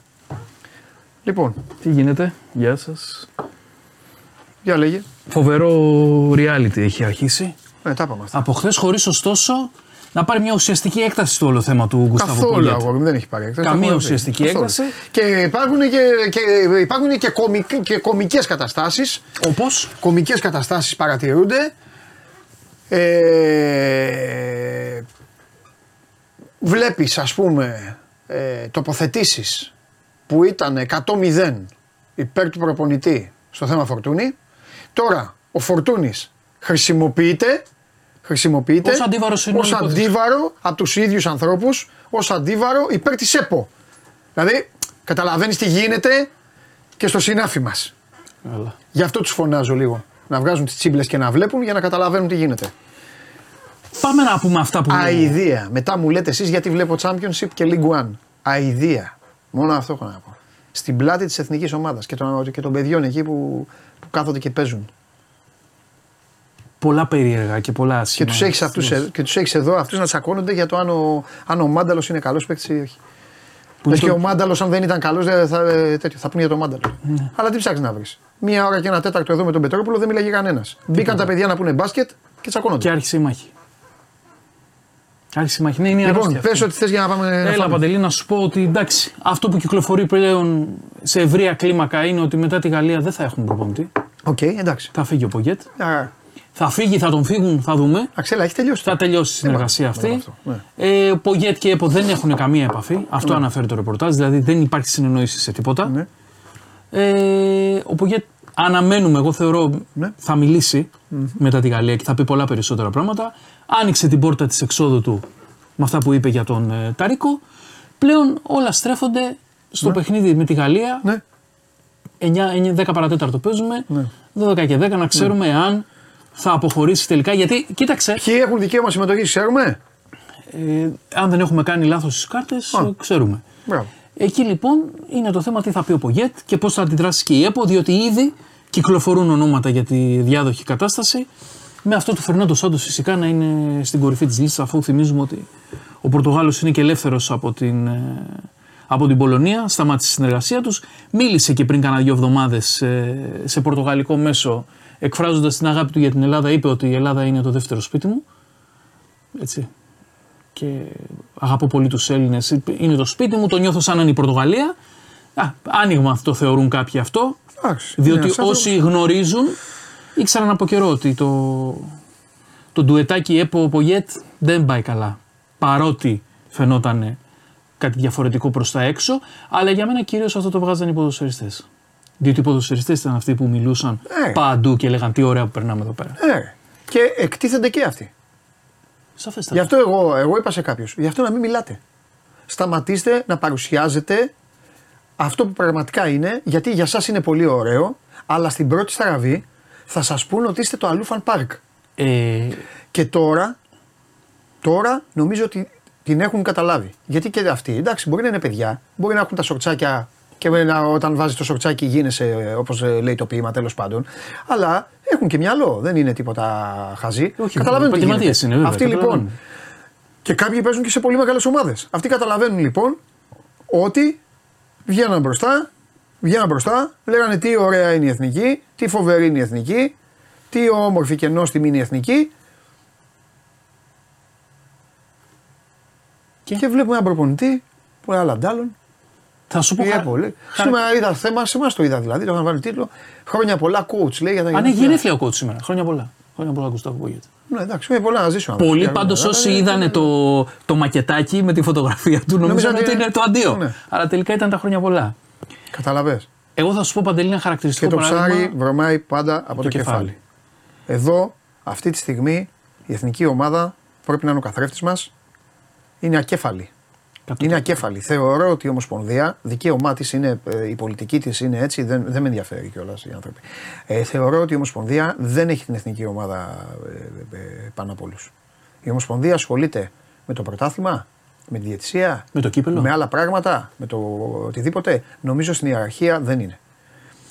Λοιπόν, Τι γίνεται, γεια σας. για λέγε. Φοβερό reality έχει αρχίσει. Ναι, τα είπαμε αυτά. Από χθες, χωρίς ωστόσο να πάρει μια ουσιαστική έκταση στο όλο θέμα του Γκουστάβο Καθόλου Πογιέτ. αγόρι μου, δεν έχει πάρει. έκταση, Καμία το έχω πει. ουσιαστική Καθόλου. έκταση. Και υπάρχουν και, και, υπάρχουν και, κομικ, και κομικές καταστάσεις. Όπως; Κομικές καταστάσεις παρατηρούνται. Ε, βλέπεις ας πούμε ε, τοποθετήσεις που ήταν 100-0 υπέρ του προπονητή στο θέμα Φορτούνη. Τώρα ο Φορτούνης χρησιμοποιείται, χρησιμοποιείται Ως αντίβαρος είναι ως όλη η υπόθεση. αντίβαρο από τους ίδιους ανθρώπους, ως αντίβαρο υπέρ της ΕΠΟ. Δηλαδή καταλαβαίνεις τι γίνεται και στο συνάφι μας. Γι' αυτό τους φωνάζω λίγο. Να βγάζουν τις τσίμπλες και να βλέπουν για να καταλαβαίνουν τι γίνεται. πάμε να πούμε αυτά που. Αηδία. Μετά μου λέτε εσείς γιατί βλέπω Championship και League One. Αηδία. Μόνο αυτό έχω να πω. Στην πλάτη της εθνικής ομάδας και των, και των παιδιών εκεί που, που κάθονται και παίζουν. Πολλά περίεργα και πολλά Και άσχημα. τους, έχεις αυτούς, ε- και τους έχεις εδώ αυτούς να τσακώνονται για το αν ο, αν ο Μάνταλος είναι καλός παίκτης ή όχι. Που Λες είναι και το- ο Μάνταλος αν δεν ήταν καλός δεν θα, ε, τέτοιο, θα πούνε για τον Μάνταλο. Αλλά τι ψάχνεις να βρεις. Μία ώρα και ένα τέταρτο εδώ με τον Πετρόπουλο δεν μιλάγε κανένας. Μπήκαν τα παιδιά να πούνε μπάσκετ και τσακώνονται. Και άρχισε η μάχη. Άρχισε η μάχη. Ναι, είναι η Λοιπόν, αρρώστια πες αυτή. ό,τι θες για να πάμε. να Έλα, φάμε. Παντελή, να σου πω ότι εντάξει, αυτό που κυκλοφορεί πλέον σε ευρεία κλίμακα είναι ότι μετά τη Γαλλία δεν θα έχουν προπονητή. Οκ, εντάξει. Θα φύγει ο Πογκέτ. Α, Θα φύγει, θα τον φύγουν, θα δούμε. Α, ξέρω 'γω, έχει τελειώσει. Θα τελειώσει η συνεργασία μετά από αυτή. αυτό, ναι. Ε, ο Πογκέτ και η ΕΠΟ δεν έχουν καμία επαφή. Αυτό αναφέρει το ρεπορτάζ. Δηλαδή δεν υπάρχει συνεννόηση σε τίποτα. Ναι. Ε, ο Πογκέτ αναμένουμε, εγώ θεωρώ, Ναι. θα μιλησει μετά τη Γαλλία και θα πει πολλά περισσότερα πράγματα. Άνοιξε την πόρτα της εξόδου του με αυτά που είπε για τον ε, Ταρίκο. Πλέον όλα στρέφονται στο παιχνίδι με τη Γαλλία. Ναι. 9, 9, 10 παρατέταρτο παίζουμε. 12 και 10 να ξέρουμε αν θα αποχωρήσεις τελικά. Γιατί, κοίταξε, Ποιοι έχουν δικαίωμα συμμετοχής, ξέρουμε; ε, αν δεν έχουμε κάνει λάθος στις κάρτες, ξέρουμε. Μπράβο. Εκεί λοιπόν είναι το θέμα τι θα πει ο Πογέτ και πώς θα αντιδράσει και η ΕΠΟ, διότι ήδη κυκλοφορούν ονόματα για τη διάδοχη κατάσταση. Με αυτό του Φερνάντος Σάντος φυσικά να είναι στην κορυφή της λίστας, αφού θυμίζουμε ότι ο Πορτογάλος είναι και ελεύθερος από την, ε, από την Πολωνία, σταμάτησε τη συνεργασία τους. Μίλησε και πριν κάνα δύο εβδομάδες σε πορτογαλικό μέσο, εκφράζοντας την αγάπη του για την Ελλάδα, είπε ότι η Ελλάδα είναι το δεύτερο σπίτι μου. Έτσι. Και αγαπώ πολύ τους Έλληνες. Είναι το σπίτι μου, το νιώθω σαν να είναι η Πορτογαλία. Α, άνοιγμα αυτό θεωρούν κάποιοι αυτό. Εντάξει, Διότι είναι ένας όσοι άνθρωπος. γνωρίζουν ήξεραν από καιρό ότι το, το ντουετάκι Έπο Πογέτ δεν πάει καλά. Παρότι φαινόταν κάτι διαφορετικό προς τα έξω, αλλά για μένα κυρίως αυτό το βγάζαν οι ποδοσφαιριστές. Διότι οι ποδοσφαιριστές ήταν αυτοί που μιλούσαν Ε. παντού και έλεγαν τι ωραία που περνάμε εδώ πέρα. Ε, και εκτίθενται και αυτοί. Σαφέστατα. Γι' αυτό εγώ, εγώ είπα σε κάποιους, γι' αυτό να μην μιλάτε. Σταματήστε να παρουσιάζετε αυτό που πραγματικά είναι, γιατί για σας είναι πολύ ωραίο, αλλά στην πρώτη στραβή θα σας πούν ότι είστε το Αλούφαν Πάρκ. Ε, Και τώρα, τώρα νομίζω ότι την έχουν καταλάβει. Γιατί και αυτοί, εντάξει, μπορεί να είναι παιδιά, μπορεί να έχουν τα σορτσάκια και να, όταν βάζεις το σορτσάκι γίνεσαι όπως λέει το ποίημα τέλος πάντων. Αλλά έχουν και μυαλό, δεν είναι τίποτα χαζί. Όχι, Καταλαβαίνουν τι επαγγελματίες γίνεται. είναι, βέβαια, Αυτοί λοιπόν. καταλαβαίνουν. Και κάποιοι παίζουν και σε πολύ μεγάλες ομάδες. Αυτοί καταλαβαίνουν λοιπόν ότι βγαίναν μπροστά, βγαίναν μπροστά, λέγανε τι ωραία είναι η εθνική, τι φοβερή είναι η εθνική, τι όμορφη και νόστιμη είναι η εθνική. Και, βλέπουμε έναν προπονητή που άλλα αντάλλων. Θα σου πω. Πήγε χα- πολύ. χα- Σήμερα είδα θέμα, σε εμά το είδα δηλαδή. Το είχαν βάλει τίτλο. Χρόνια πολλά coach λέει για τα Αν έχει γενέθλια. γενέθλια ο coach σήμερα. Χρόνια πολλά. Χρόνια πολλά, Γκουστάβο Πογέτ. Ναι, εντάξει, είναι πολλά να ζήσω. άνθρωπος. Πολλοί Και πάντω άλλα, όσοι αλλά, είδαν ε, το, το μακετάκι με τη φωτογραφία του νομίζαν Νομίζανε ότι είναι το αντίο. Ναι. Αλλά τελικά ήταν τα χρόνια πολλά. Καταλαβες. Εγώ θα σου πω παντελή ένα Και χαρακτηριστικό το ψάρι παράδειγμα. βρωμάει πάντα από το, το κεφάλι. κεφάλι. Εδώ, αυτή τη στιγμή, η εθνική ομάδα πρέπει να είναι ο καθρέφτη μα. Είναι ακέφαλη. Κατ' Είναι ακέφαλη. Θεωρώ ότι η Ομοσπονδία, δικαίωμά της είναι, ε, η πολιτική της είναι έτσι, δεν, δεν με ενδιαφέρει κιόλας οι άνθρωποι. Ε, θεωρώ ότι η Ομοσπονδία δεν έχει την εθνική ομάδα ε, ε, ε, πάνω από όλους. Η Ομοσπονδία ασχολείται με το πρωτάθλημα, με τη διαιτησία, Με το κύπελο. με άλλα πράγματα, με το οτιδήποτε. Νομίζω στην ιεραρχία δεν είναι.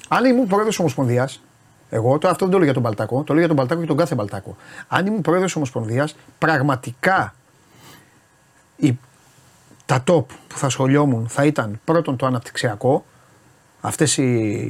Αν ήμουν πρόεδρος Ομοσπονδίας, εγώ το, αυτό δεν το λέω για τον Παλτάκο, το λέω για τον Παλτάκο και τον κάθε Παλτάκο. Αν ήμουν πρόεδρος Ομοσπονδίας, πραγματικά η, τα top που θα σχολιόμουν θα ήταν πρώτον το αναπτυξιακό, αυτές οι,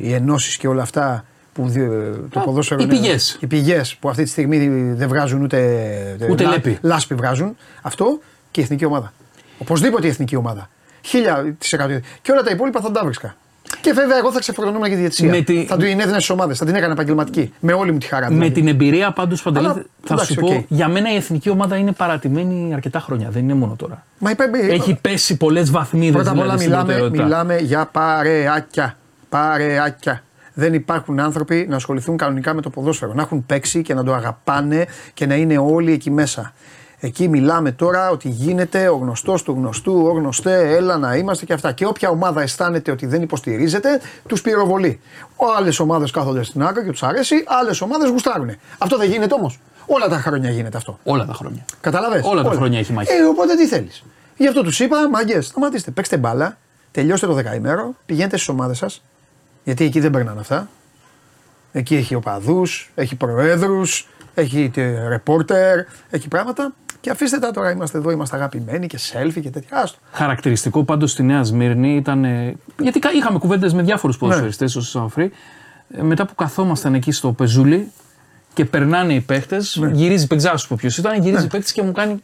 οι ενώσεις και όλα αυτά που δι- το Α, ποδόσφαιρο. οι είναι- πηγές. Οι πηγές που αυτή τη στιγμή δεν βγάζουν ούτε, Ούτε λέπη. λάσπη βγάζουν. Αυτό και η εθνική ομάδα. Οπωσδήποτε η εθνική ομάδα. Χίλια τη εκατό. Και όλα τα υπόλοιπα θα τα βρίσκα. Και βέβαια, εγώ θα ξεφορτωνόμουν και τη διαιτησία. Με τη- Θα του την έδινα στις ομάδες, θα την έκανα επαγγελματική. Με όλη μου τη χαρά. Με δηλαδή. την εμπειρία πάντως Παντελή, Αλλά, θα εντάξει, σου πω, οκ. για μένα η εθνική ομάδα είναι παρατημένη αρκετά χρόνια. Δεν είναι μόνο τώρα. Μα είπα, είπα- Έχει πέσει πολλές βαθμίδες Πρώτα απ' όλα δηλαδή, στην μιλάμε, προτεραιότητα. μιλάμε για παρεάκια. Παρεάκια. Δεν υπάρχουν άνθρωποι να ασχοληθούν κανονικά με το ποδόσφαιρο. Να έχουν παίξει και να το αγαπάνε και να είναι όλοι εκεί μέσα. Εκεί μιλάμε τώρα ότι γίνεται ο γνωστός του γνωστού, ο γνωστός, έλα να είμαστε και αυτά. Και όποια ομάδα αισθάνεται ότι δεν υποστηρίζεται, τους πυροβολεί. Άλλες ομάδες κάθονται στην άκρη και τους αρέσει, άλλες ομάδες γουστάρουν. Αυτό δεν γίνεται όμως. Όλα τα χρόνια γίνεται αυτό. Όλα τα χρόνια. Καταλαβες; Όλα τα χρόνια έχει μάχη. Ε, οπότε τι θέλεις; Γι' αυτό τους είπα, μαγκέ, σταματήστε. Παίξτε μπάλα, τελειώστε το δεκαήμερο, πηγαίνετε στις ομάδες σας. Γιατί εκεί δεν περνάνε αυτά. Εκεί έχει οπαδούς, έχει προέδρους, έχει τε- ρεπόρτερ, έχει πράγματα. Και αφήστε τα τώρα, είμαστε εδώ, είμαστε αγαπημένοι και selfie και τέτοια. Άστο. Χαρακτηριστικό πάντως στη Νέα Σμύρνη ήταν. ε, Γιατί κα- είχαμε κουβέντες με διάφορους ποδοσφαιριστές ω Σαφρή. Ε, μετά που καθόμασταν εκεί στο πεζούλι και περνάνε οι παίχτες, γυρίζει, δεν ξέρω σου πω ποιος ήταν, γυρίζει ναι. παίχτη και μου κάνει.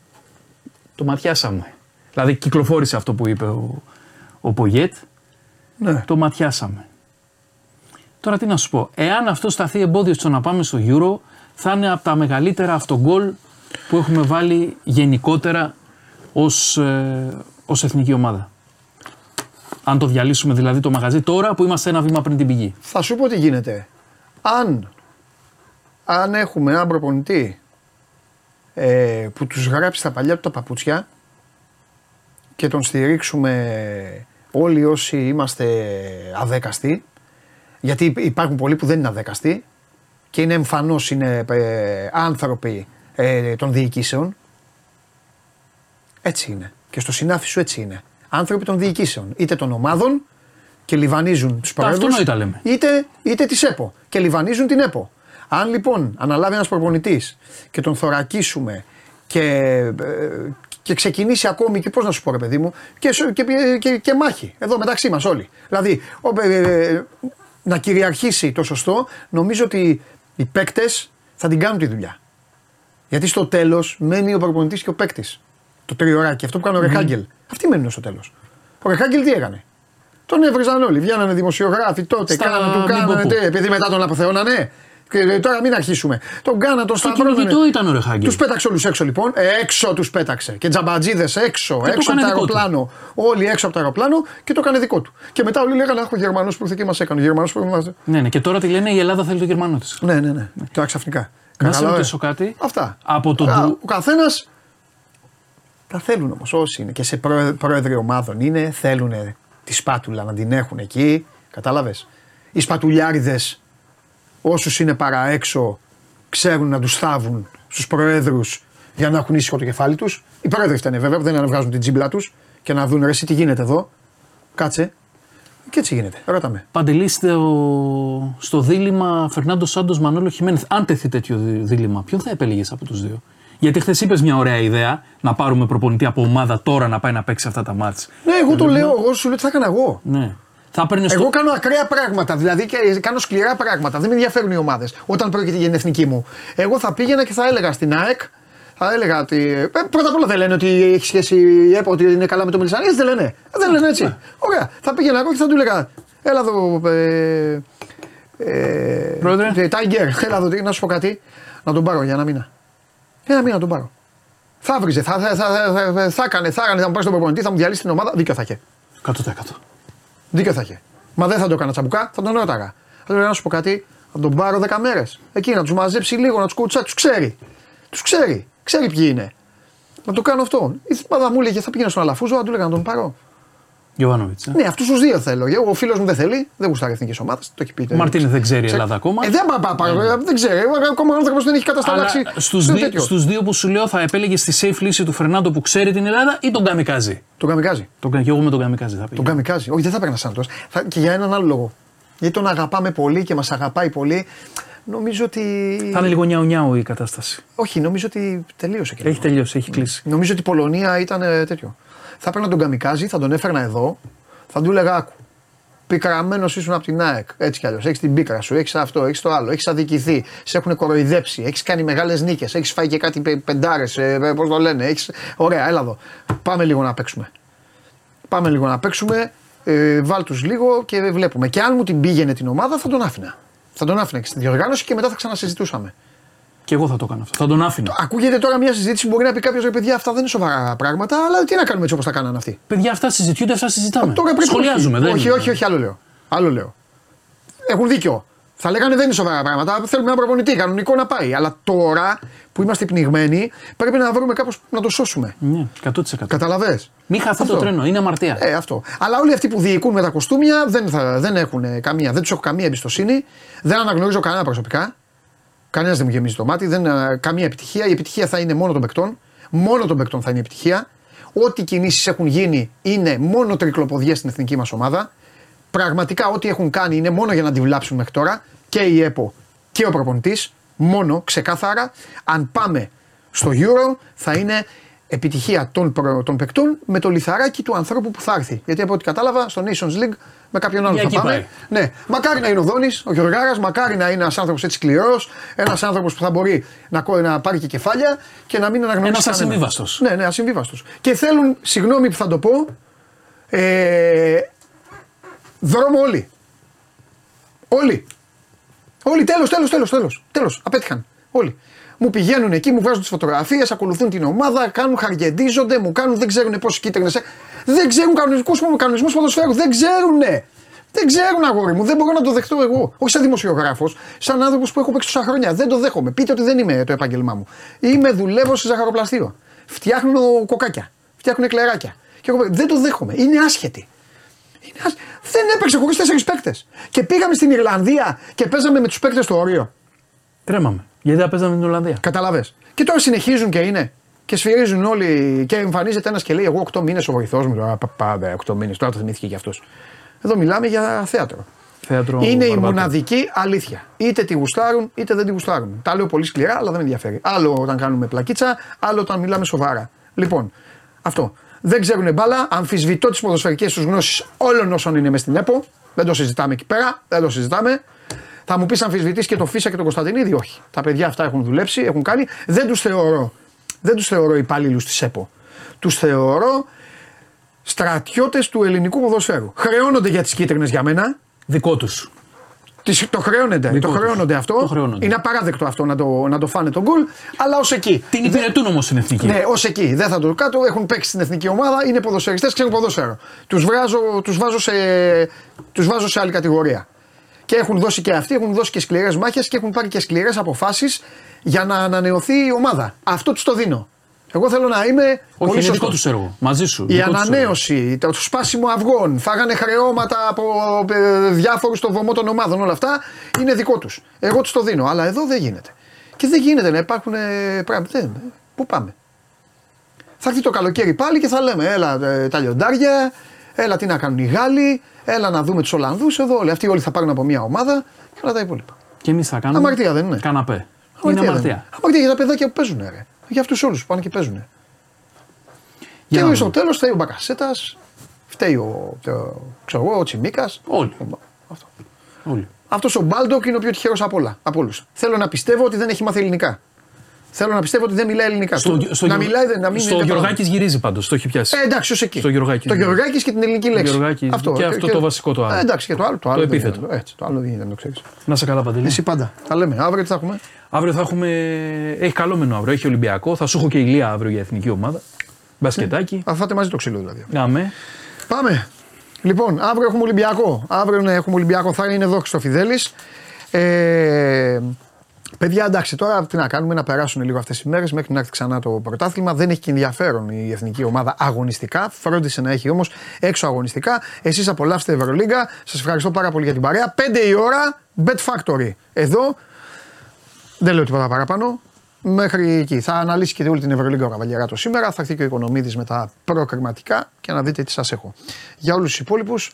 Το ματιάσαμε. Δηλαδή κυκλοφόρησε αυτό που είπε ο, ο Πογέτ. Ναι. Το ματιάσαμε. Τώρα τι να σου πω. Εάν αυτό σταθεί εμπόδιος στο να πάμε στο Euro, θα είναι από τα μεγαλύτερα αυτογκολ που έχουμε βάλει γενικότερα ως, ε, ως εθνική ομάδα. Αν το διαλύσουμε δηλαδή το μαγαζί τώρα που είμαστε ένα βήμα πριν την πηγή. Θα σου πω τι γίνεται. Αν, αν έχουμε έναν προπονητή ε, που τους γράψει τα παλιά του τα παπούτσια και τον στηρίξουμε όλοι όσοι είμαστε αδέκαστοι, γιατί υπάρχουν πολλοί που δεν είναι αδέκαστοι και είναι εμφανώς είναι ε, άνθρωποι ε, των διοικήσεων, έτσι είναι. Και στο συνάφι σου έτσι είναι. Άνθρωποι των διοικήσεων, είτε των ομάδων και λιβανίζουν τους προέδρου. αυτονόητα λέμε. Είτε, είτε της ΕΠΟ και λιβανίζουν την ΕΠΟ. Αν λοιπόν αναλάβει ένας προπονητής και τον θωρακίσουμε και, ε, και ξεκινήσει ακόμη και πώς να σου πω, ρε παιδί μου, και, σο- και, και, και μάχη εδώ μεταξύ μας όλοι. Δηλαδή, ο, ε, ε, να κυριαρχήσει το σωστό, νομίζω ότι οι παίκτες θα την κάνουν τη δουλειά. Γιατί στο τέλος μένει ο προπονητής και ο παίκτης. Το τριωράκι, αυτό που κάνει ο Ρεχάγκελ. Αυτοί μένουν στο τέλος. Ο Ρεχάγκελ τι έκανε; Τον έβριζαν όλοι. Βγαίνανε δημοσιογράφοι τότε, Στα κάνανε, του μην κάνανε. πω πού. τε, επειδή μετά τον αποθεώνανε. Και ε, τώρα μην αρχίσουμε. Τον κάνα, τον Στο σταυρώνανε. κυνηγητό ήταν ο Ρεχάγκελ. Τους πέταξε όλους έξω λοιπόν. Ε, έξω τους πέταξε. Και τζαμπατζίδες έξω, το έξω από έκανε το δικό του. αεροπλάνο. Όλοι έξω από το αεροπλάνο και το έκανε δικό του. Και μετά όλοι λέγανε Αχ, ο Γερμανός που ήρθε και μας έκανε. Ο Γερμανός που μας... Ναι, ναι, και τώρα τη λένε η Ελλάδα θέλει τον Γερμανό της. Ναι, ναι, ναι. Τώρα ξαφνικά. Να σε Κατάλαβες; ρωτήσω κάτι. Αυτά. Από τον Α, Ντου- Ο καθένας. Τα θέλουν όμως όσοι είναι και σε πρόε- πρόεδροι ομάδων είναι, θέλουν τη σπάτουλα να την έχουν εκεί. Κατάλαβες; Οι σπατουλιάριδες, όσους είναι παρά έξω, ξέρουν να τους θάβουν στους προέδρους για να έχουν ήσυχο το κεφάλι τους. Οι πρόεδροι φταίνε βέβαια που δεν είναι να βγάζουν την τζίμπλα τους και να δουν ρε, εσύ τι γίνεται εδώ; Κάτσε. Και έτσι γίνεται. Ρώτα με. Παντελή στο, στο δίλημα Φερνάντο Σάντος Μανώλο Χιμένεθ. Αν τεθεί τέτοιο δι- δίλημα, ποιον θα επέλεγες από τους δύο; Γιατί χθες είπες μια ωραία ιδέα να πάρουμε προπονητή από ομάδα τώρα να πάει να παίξει αυτά τα μάτς. Ναι, εγώ το λέω, εγώ σου λέω τι θα έκανα εγώ. Ναι. Θα έπαιρνε στο. Εγώ κάνω ακραία πράγματα, δηλαδή και κάνω σκληρά πράγματα. Δεν με ενδιαφέρουν οι ομάδες όταν πρόκειται για την εθνική μου. Εγώ θα πήγαινα και θα έλεγα στην ΑΕΚ, θα έλεγα ότι. ε, Πρώτα απ' όλα δεν λένε ότι έχει σχέση η ΕΠΟ, ότι είναι καλά με το Μελισανί. Έτσι δεν λένε. Δεν λένε έτσι. Ωραία. Θα πήγαινα εγώ και θα του έλεγα. Έλα εδώ. Ε, ε, Πρόεδρε. ε, Tiger, έλα εδώ, τι- να σου πω κάτι. Να τον πάρω για ένα μήνα. Ένα μήνα να τον πάρω. Θα βρίζε, θα, θα, θα, θα, θα, θα έκανε, θα έκανε, θα μου πάρει τον προπονητή, θα μου διαλύσει την ομάδα. Δίκιο θα είχε. 100%. Δίκιο θα είχε. Μα δεν θα το έκανα τσαμπουκά, θα τον ρώταγα. Θα του έλεγα να σου πω κάτι, θα τον πάρω 10 μέρες. Εκεί να τους μαζέψει λίγο, να τους κουτσά, τους ξέρει. Τους ξέρει. Ξέρει ποιοι είναι. Να το κάνω αυτό. Η ομάδα μου έλεγε θα πήγαινα στον Αλαφούζο, θα του έλεγα να τον πάρω. Γιωβάνοβιτς. Ε. Ναι, αυτούς τους δύο θέλω. Εγώ, Ο φίλος μου δεν θέλει, δεν γουστάρει εθνικές ομάδες. Το έχει πει. Ο Μαρτίνε δεν ξέρει η Ελλάδα ακόμα. Ε, δεν πα, πα, πα, δεν ξέρει. Ακόμα ο άνθρωπος δεν έχει κατασταλάξει. στους, στο δι- τέτοιο. στους δύο που σου λέω θα επέλεγε τη safe λύση του Φερνάντο που ξέρει την Ελλάδα ή τον Καμικάζη; Τον καμικάζει. Τον, κα- και εγώ με τον Καμικάζη θα Τον πήγα. καμικάζει. Όχι, δεν θα έπαιρνα σαν αυτό. Και για έναν άλλο λόγο. Γιατί τον αγαπάμε πολύ και μας αγαπάει πολύ. Νομίζω ότι. Θα είναι λίγο νιάου νιάου η κατάσταση. Όχι, νομίζω ότι τελείωσε και Έχει λίγο. τελειώσει, έχει κλείσει. Νομίζω ότι η Πολωνία ήταν ε, τέτοιο. Θα έπαιρνα τον Καμικάζη, θα τον έφερνα εδώ, θα του έλεγα άκου. Πικραμένος ήσουν από την ΑΕΚ. Έτσι κι αλλιώς. Έχεις την πίκρα σου, έχεις αυτό, έχεις το άλλο. Έχεις αδικηθεί, σε έχουν κοροϊδέψει, έχεις κάνει μεγάλες νίκες, έχεις φάει και κάτι πεντάρες, πώς το λένε. Έχεις... Ωραία, έλα εδώ. Πάμε λίγο να παίξουμε. Πάμε λίγο να παίξουμε. Ε, βάλ τους λίγο και βλέπουμε. Και αν μου την πήγαινε την ομάδα, θα τον άφηνα. Θα τον άφηνα και στην διοργάνωση και μετά θα ξανασυζητούσαμε. Και εγώ θα το κάνω αυτό. Θα τον άφηνα. Ακούγεται τώρα μια συζήτηση που μπορεί να πει κάποιος ρε παιδιά, αυτά δεν είναι σοβαρά πράγματα, αλλά τι να κάνουμε έτσι όπως τα κάνανε αυτοί. Παιδιά, αυτά συζητιούνται, αυτά συζητάμε. Τώρα πρέπει Σχολιάζουμε, όχι, δεν όχι, είναι. όχι, όχι, άλλο λέω. Άλλο λέω. Έχουν δίκιο. Θα λέγανε δεν είναι σοβαρά πράγματα. Θέλουμε ένα προπονητή, κανονικό να πάει. Αλλά τώρα που είμαστε πνιγμένοι, πρέπει να βρούμε κάπως να το σώσουμε. Ναι, 100%. Καταλαβέ. Μην χαθεί το Αυτό. τρένο, είναι αμαρτία. Ε, αυτό. Αλλά όλοι αυτοί που διοικούν με τα κοστούμια δεν, θα, δεν έχουν καμία, δεν τους έχω καμία εμπιστοσύνη. Δεν αναγνωρίζω κανένα προσωπικά. Κανένας δεν μου γεμίζει το μάτι. Δεν, ε, καμία επιτυχία. Η επιτυχία θα είναι μόνο των παικτών. Μόνο των παικτών θα είναι η επιτυχία. Ό,τι κινήσεις έχουν γίνει είναι μόνο τρικλοποδιέ στην εθνική μας ομάδα. Πραγματικά ό,τι έχουν κάνει είναι μόνο για να τη βλάψουν μέχρι τώρα και η ΕΠΟ και ο προπονητής. Μόνο, ξεκάθαρα. Αν πάμε στο Euro θα είναι επιτυχία των, προ- των παικτών με το λιθαράκι του ανθρώπου που θα έρθει. Γιατί από ό,τι κατάλαβα στο Nations League με κάποιον άλλο Για θα εκεί πάμε. πάει. Ναι, μακάρι να είναι ο Δόνης, ο Γιωργάρα, μακάρι να είναι ένας άνθρωπος έτσι σκληρός, ένας άνθρωπος που θα μπορεί να, κο- να πάρει και κεφάλια και να μην αναγνωρίσει. Ένας κανέναν. ασυμβίβαστος. Ναι, ναι, ασυμβίβαστος. Και θέλουν, συγγνώμη που θα το πω, ε, δρόμο όλοι. Όλοι. Όλοι, τέλος, τέλος, τέλος, τέλος. Τέλος, απέτυχαν. Όλοι. Μου πηγαίνουν εκεί, μου βγάζουν τις φωτογραφίες, ακολουθούν την ομάδα, κάνουν χαργεντίζονται, μου κάνουν, δεν ξέρουν πόσε κίτρινες. Δεν ξέρουν κανονικού κανονισμούς ποδοσφαίρου. Δεν ξέρουν. Δεν ξέρουν, αγόρι μου. Δεν μπορώ να το δεχτώ εγώ. Όχι σαν δημοσιογράφος, σαν άνθρωπος που έχω παίξει τόσα χρόνια. Δεν το δέχομαι. Πείτε ότι δεν είμαι το επάγγελμά μου. Είμαι δουλεύω σε ζαχαροπλαστείο. Φτιάχνω κοκάκια. Φτιάχνω εκλεράκια. Και εγώ δεν το δέχομαι. Είναι άσχετη. Είναι άσ- Δεν έπαιξε χωρίς τέσσερις παίκτες. Και πήγαμε στην Ιρλανδία και παίζαμε με τους παίκτες στο όριο. Τρέμαμε. Γιατί δεν παίζαμε την Ολλανδία. Καταλαβέ. Και τώρα συνεχίζουν και είναι. Και σφυρίζουν όλοι. Και εμφανίζεται ένας και λέει: Εγώ 8 μήνες ο βοηθός μου. Τώρα πάμε 8 μήνες. Τώρα το θυμήθηκε κι αυτός. Εδώ μιλάμε για θέατρο. Θέατρο είναι η Βαρβάτου. μοναδική αλήθεια. Είτε τη γουστάρουν είτε δεν τη γουστάρουν. Τα λέω πολύ σκληρά, αλλά δεν με ενδιαφέρει. Άλλο όταν κάνουμε πλακίτσα, άλλο όταν μιλάμε σοβαρά. Λοιπόν, αυτό. Δεν ξέρουν μπάλα. Αμφισβητώ τις ποδοσφαιρικές τους γνώσεις όλων όσων είναι μες στην ΕΠΟ. Δεν το συζητάμε εκεί πέρα. Δεν το συζητάμε. Θα μου πεις αμφισβητή και το Φίσα και τον Κωνσταντινίδη; Όχι. Τα παιδιά αυτά έχουν δουλέψει, έχουν κάνει. Δεν τους θεωρώ. Δεν τους θεωρώ υπαλλήλους της ΕΠΟ. Τους θεωρώ στρατιώτες του ελληνικού ποδοσφαίρου. Χρεώνονται για τις κίτρινες για μένα. Δικό τους. Τις- Το χρεώνεται, Δικό το τους. χρεώνονται αυτό. Το χρεώνονται. Είναι απαράδεκτο αυτό να το, να το φάνε τον γκολ, αλλά ως εκεί. Την υπηρετούν όμως στην εθνική. Ναι, ως εκεί. Δεν θα το κάτω. Έχουν παίξει στην εθνική ομάδα, είναι ποδοσφαιριστές, ξέρουν ποδόσφαιρο. Τους τους βάζω, σε, τους βάζω σε άλλη κατηγορία. Και έχουν δώσει και αυτοί, έχουν δώσει και σκληρές μάχες και έχουν πάρει και σκληρές αποφάσεις για να ανανεωθεί η ομάδα. Αυτό τους το δίνω. Εγώ θέλω να είμαι. Όχι, πολύ είναι σωστός. δικό τους έργο. Μαζί σου. Η δικό τους έργο. ανανέωση, το, το σπάσιμο αυγών, φάγανε χρεώματα από ε, διάφορους στο βωμό των ομάδων, όλα αυτά είναι δικό τους. Εγώ τους το δίνω, αλλά εδώ δεν γίνεται. Και δεν γίνεται να υπάρχουν ε, πράγματα. Δεν, πού πάμε. Θα έρθει το καλοκαίρι πάλι και θα λέμε: Έλα ε, τα λιοντάρια, έλα τι να κάνουν οι Γάλλοι, έλα να δούμε τους Ολλανδούς εδώ. Όλοι αυτοί όλοι θα πάρουν από μια ομάδα και όλα τα υπόλοιπα. Και εμείς θα κάνουμε. Αμαρτία δεν είναι. Καναπέ. Αμαρτία είναι δεν αμαρτία. Αμαρτία για τα παιδάκια που παίζουν, ρε. Για αυτούς όλους που πάνε και παίζουν. Για Και να στο δούμε. τέλος φταίει ο Μπακασέτα, φταίει ο, το, ξέρω εγώ, ο Τσιμίκας. Όλοι. Αυτό. Όλοι. Αυτός ο Μπάλντοκ είναι ο πιο τυχερός από όλα. Από όλους. Θέλω να πιστεύω ότι δεν έχει μάθει ελληνικά. Θέλω να πιστεύω ότι δεν μιλάει ελληνικά. Στο, Του- στο, να Γεω- μιλάει, δεν- να μην στο είναι Γεωργάκης γυρίζει πάντως, το έχει πιάσει. Ε, εντάξει, ως εκεί. Στο Γεωργάκης. Το Γεωργάκης και την ελληνική λέξη. Γεωργάκης και αυτό το βασικό το άλλο. Ε, εντάξει, και το άλλο. Το, άλλο δεν επίθετο. είναι, Έτσι, το άλλο δεν είναι, δεν το ξέρεις. Να 'σαι καλά, Παντελή. Εσύ πάντα. Τα λέμε. Αύριο τι θα έχουμε; Αύριο θα έχουμε. Έχει καλό μενού αύριο. Έχει Ολυμπιακό. Θα σου έχω και Ηλία αύριο για εθνική ομάδα. Μπασκετάκι. Θα φάτε μαζί το ξύλο δηλαδή. Αμέ. Πάμε. Λοιπόν, αύριο έχουμε Ολυμπιακό. Αύριο ναι, έχουμε Ολυμπιακό. Θα είναι εδώ ο Χριστοφιδέλης. Ε, παιδιά, εντάξει, τώρα τι να κάνουμε, να περάσουν λίγο αυτές οι μέρες μέχρι να έρθει ξανά το πρωτάθλημα. Δεν έχει και ενδιαφέρον η εθνική ομάδα αγωνιστικά. Φρόντισε να έχει όμως έξω αγωνιστικά. Εσείς απολαύστε Ευρωλίγκα. Σας ευχαριστώ πάρα πολύ για την παρέα. 5 η ώρα, Bet Factory. Εδώ δεν λέω τίποτα παραπάνω. Μέχρι εκεί. Θα αναλύσει και όλη την Ευρωλίγκα ο Καβαλιαράτο σήμερα. Θα έρθει και ο Οικονομίδης με τα προκριματικά και να δείτε τι σας έχω. Για όλους τους υπόλοιπους,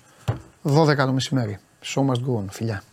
12 το μεσημέρι. Show must go on. Φιλιά.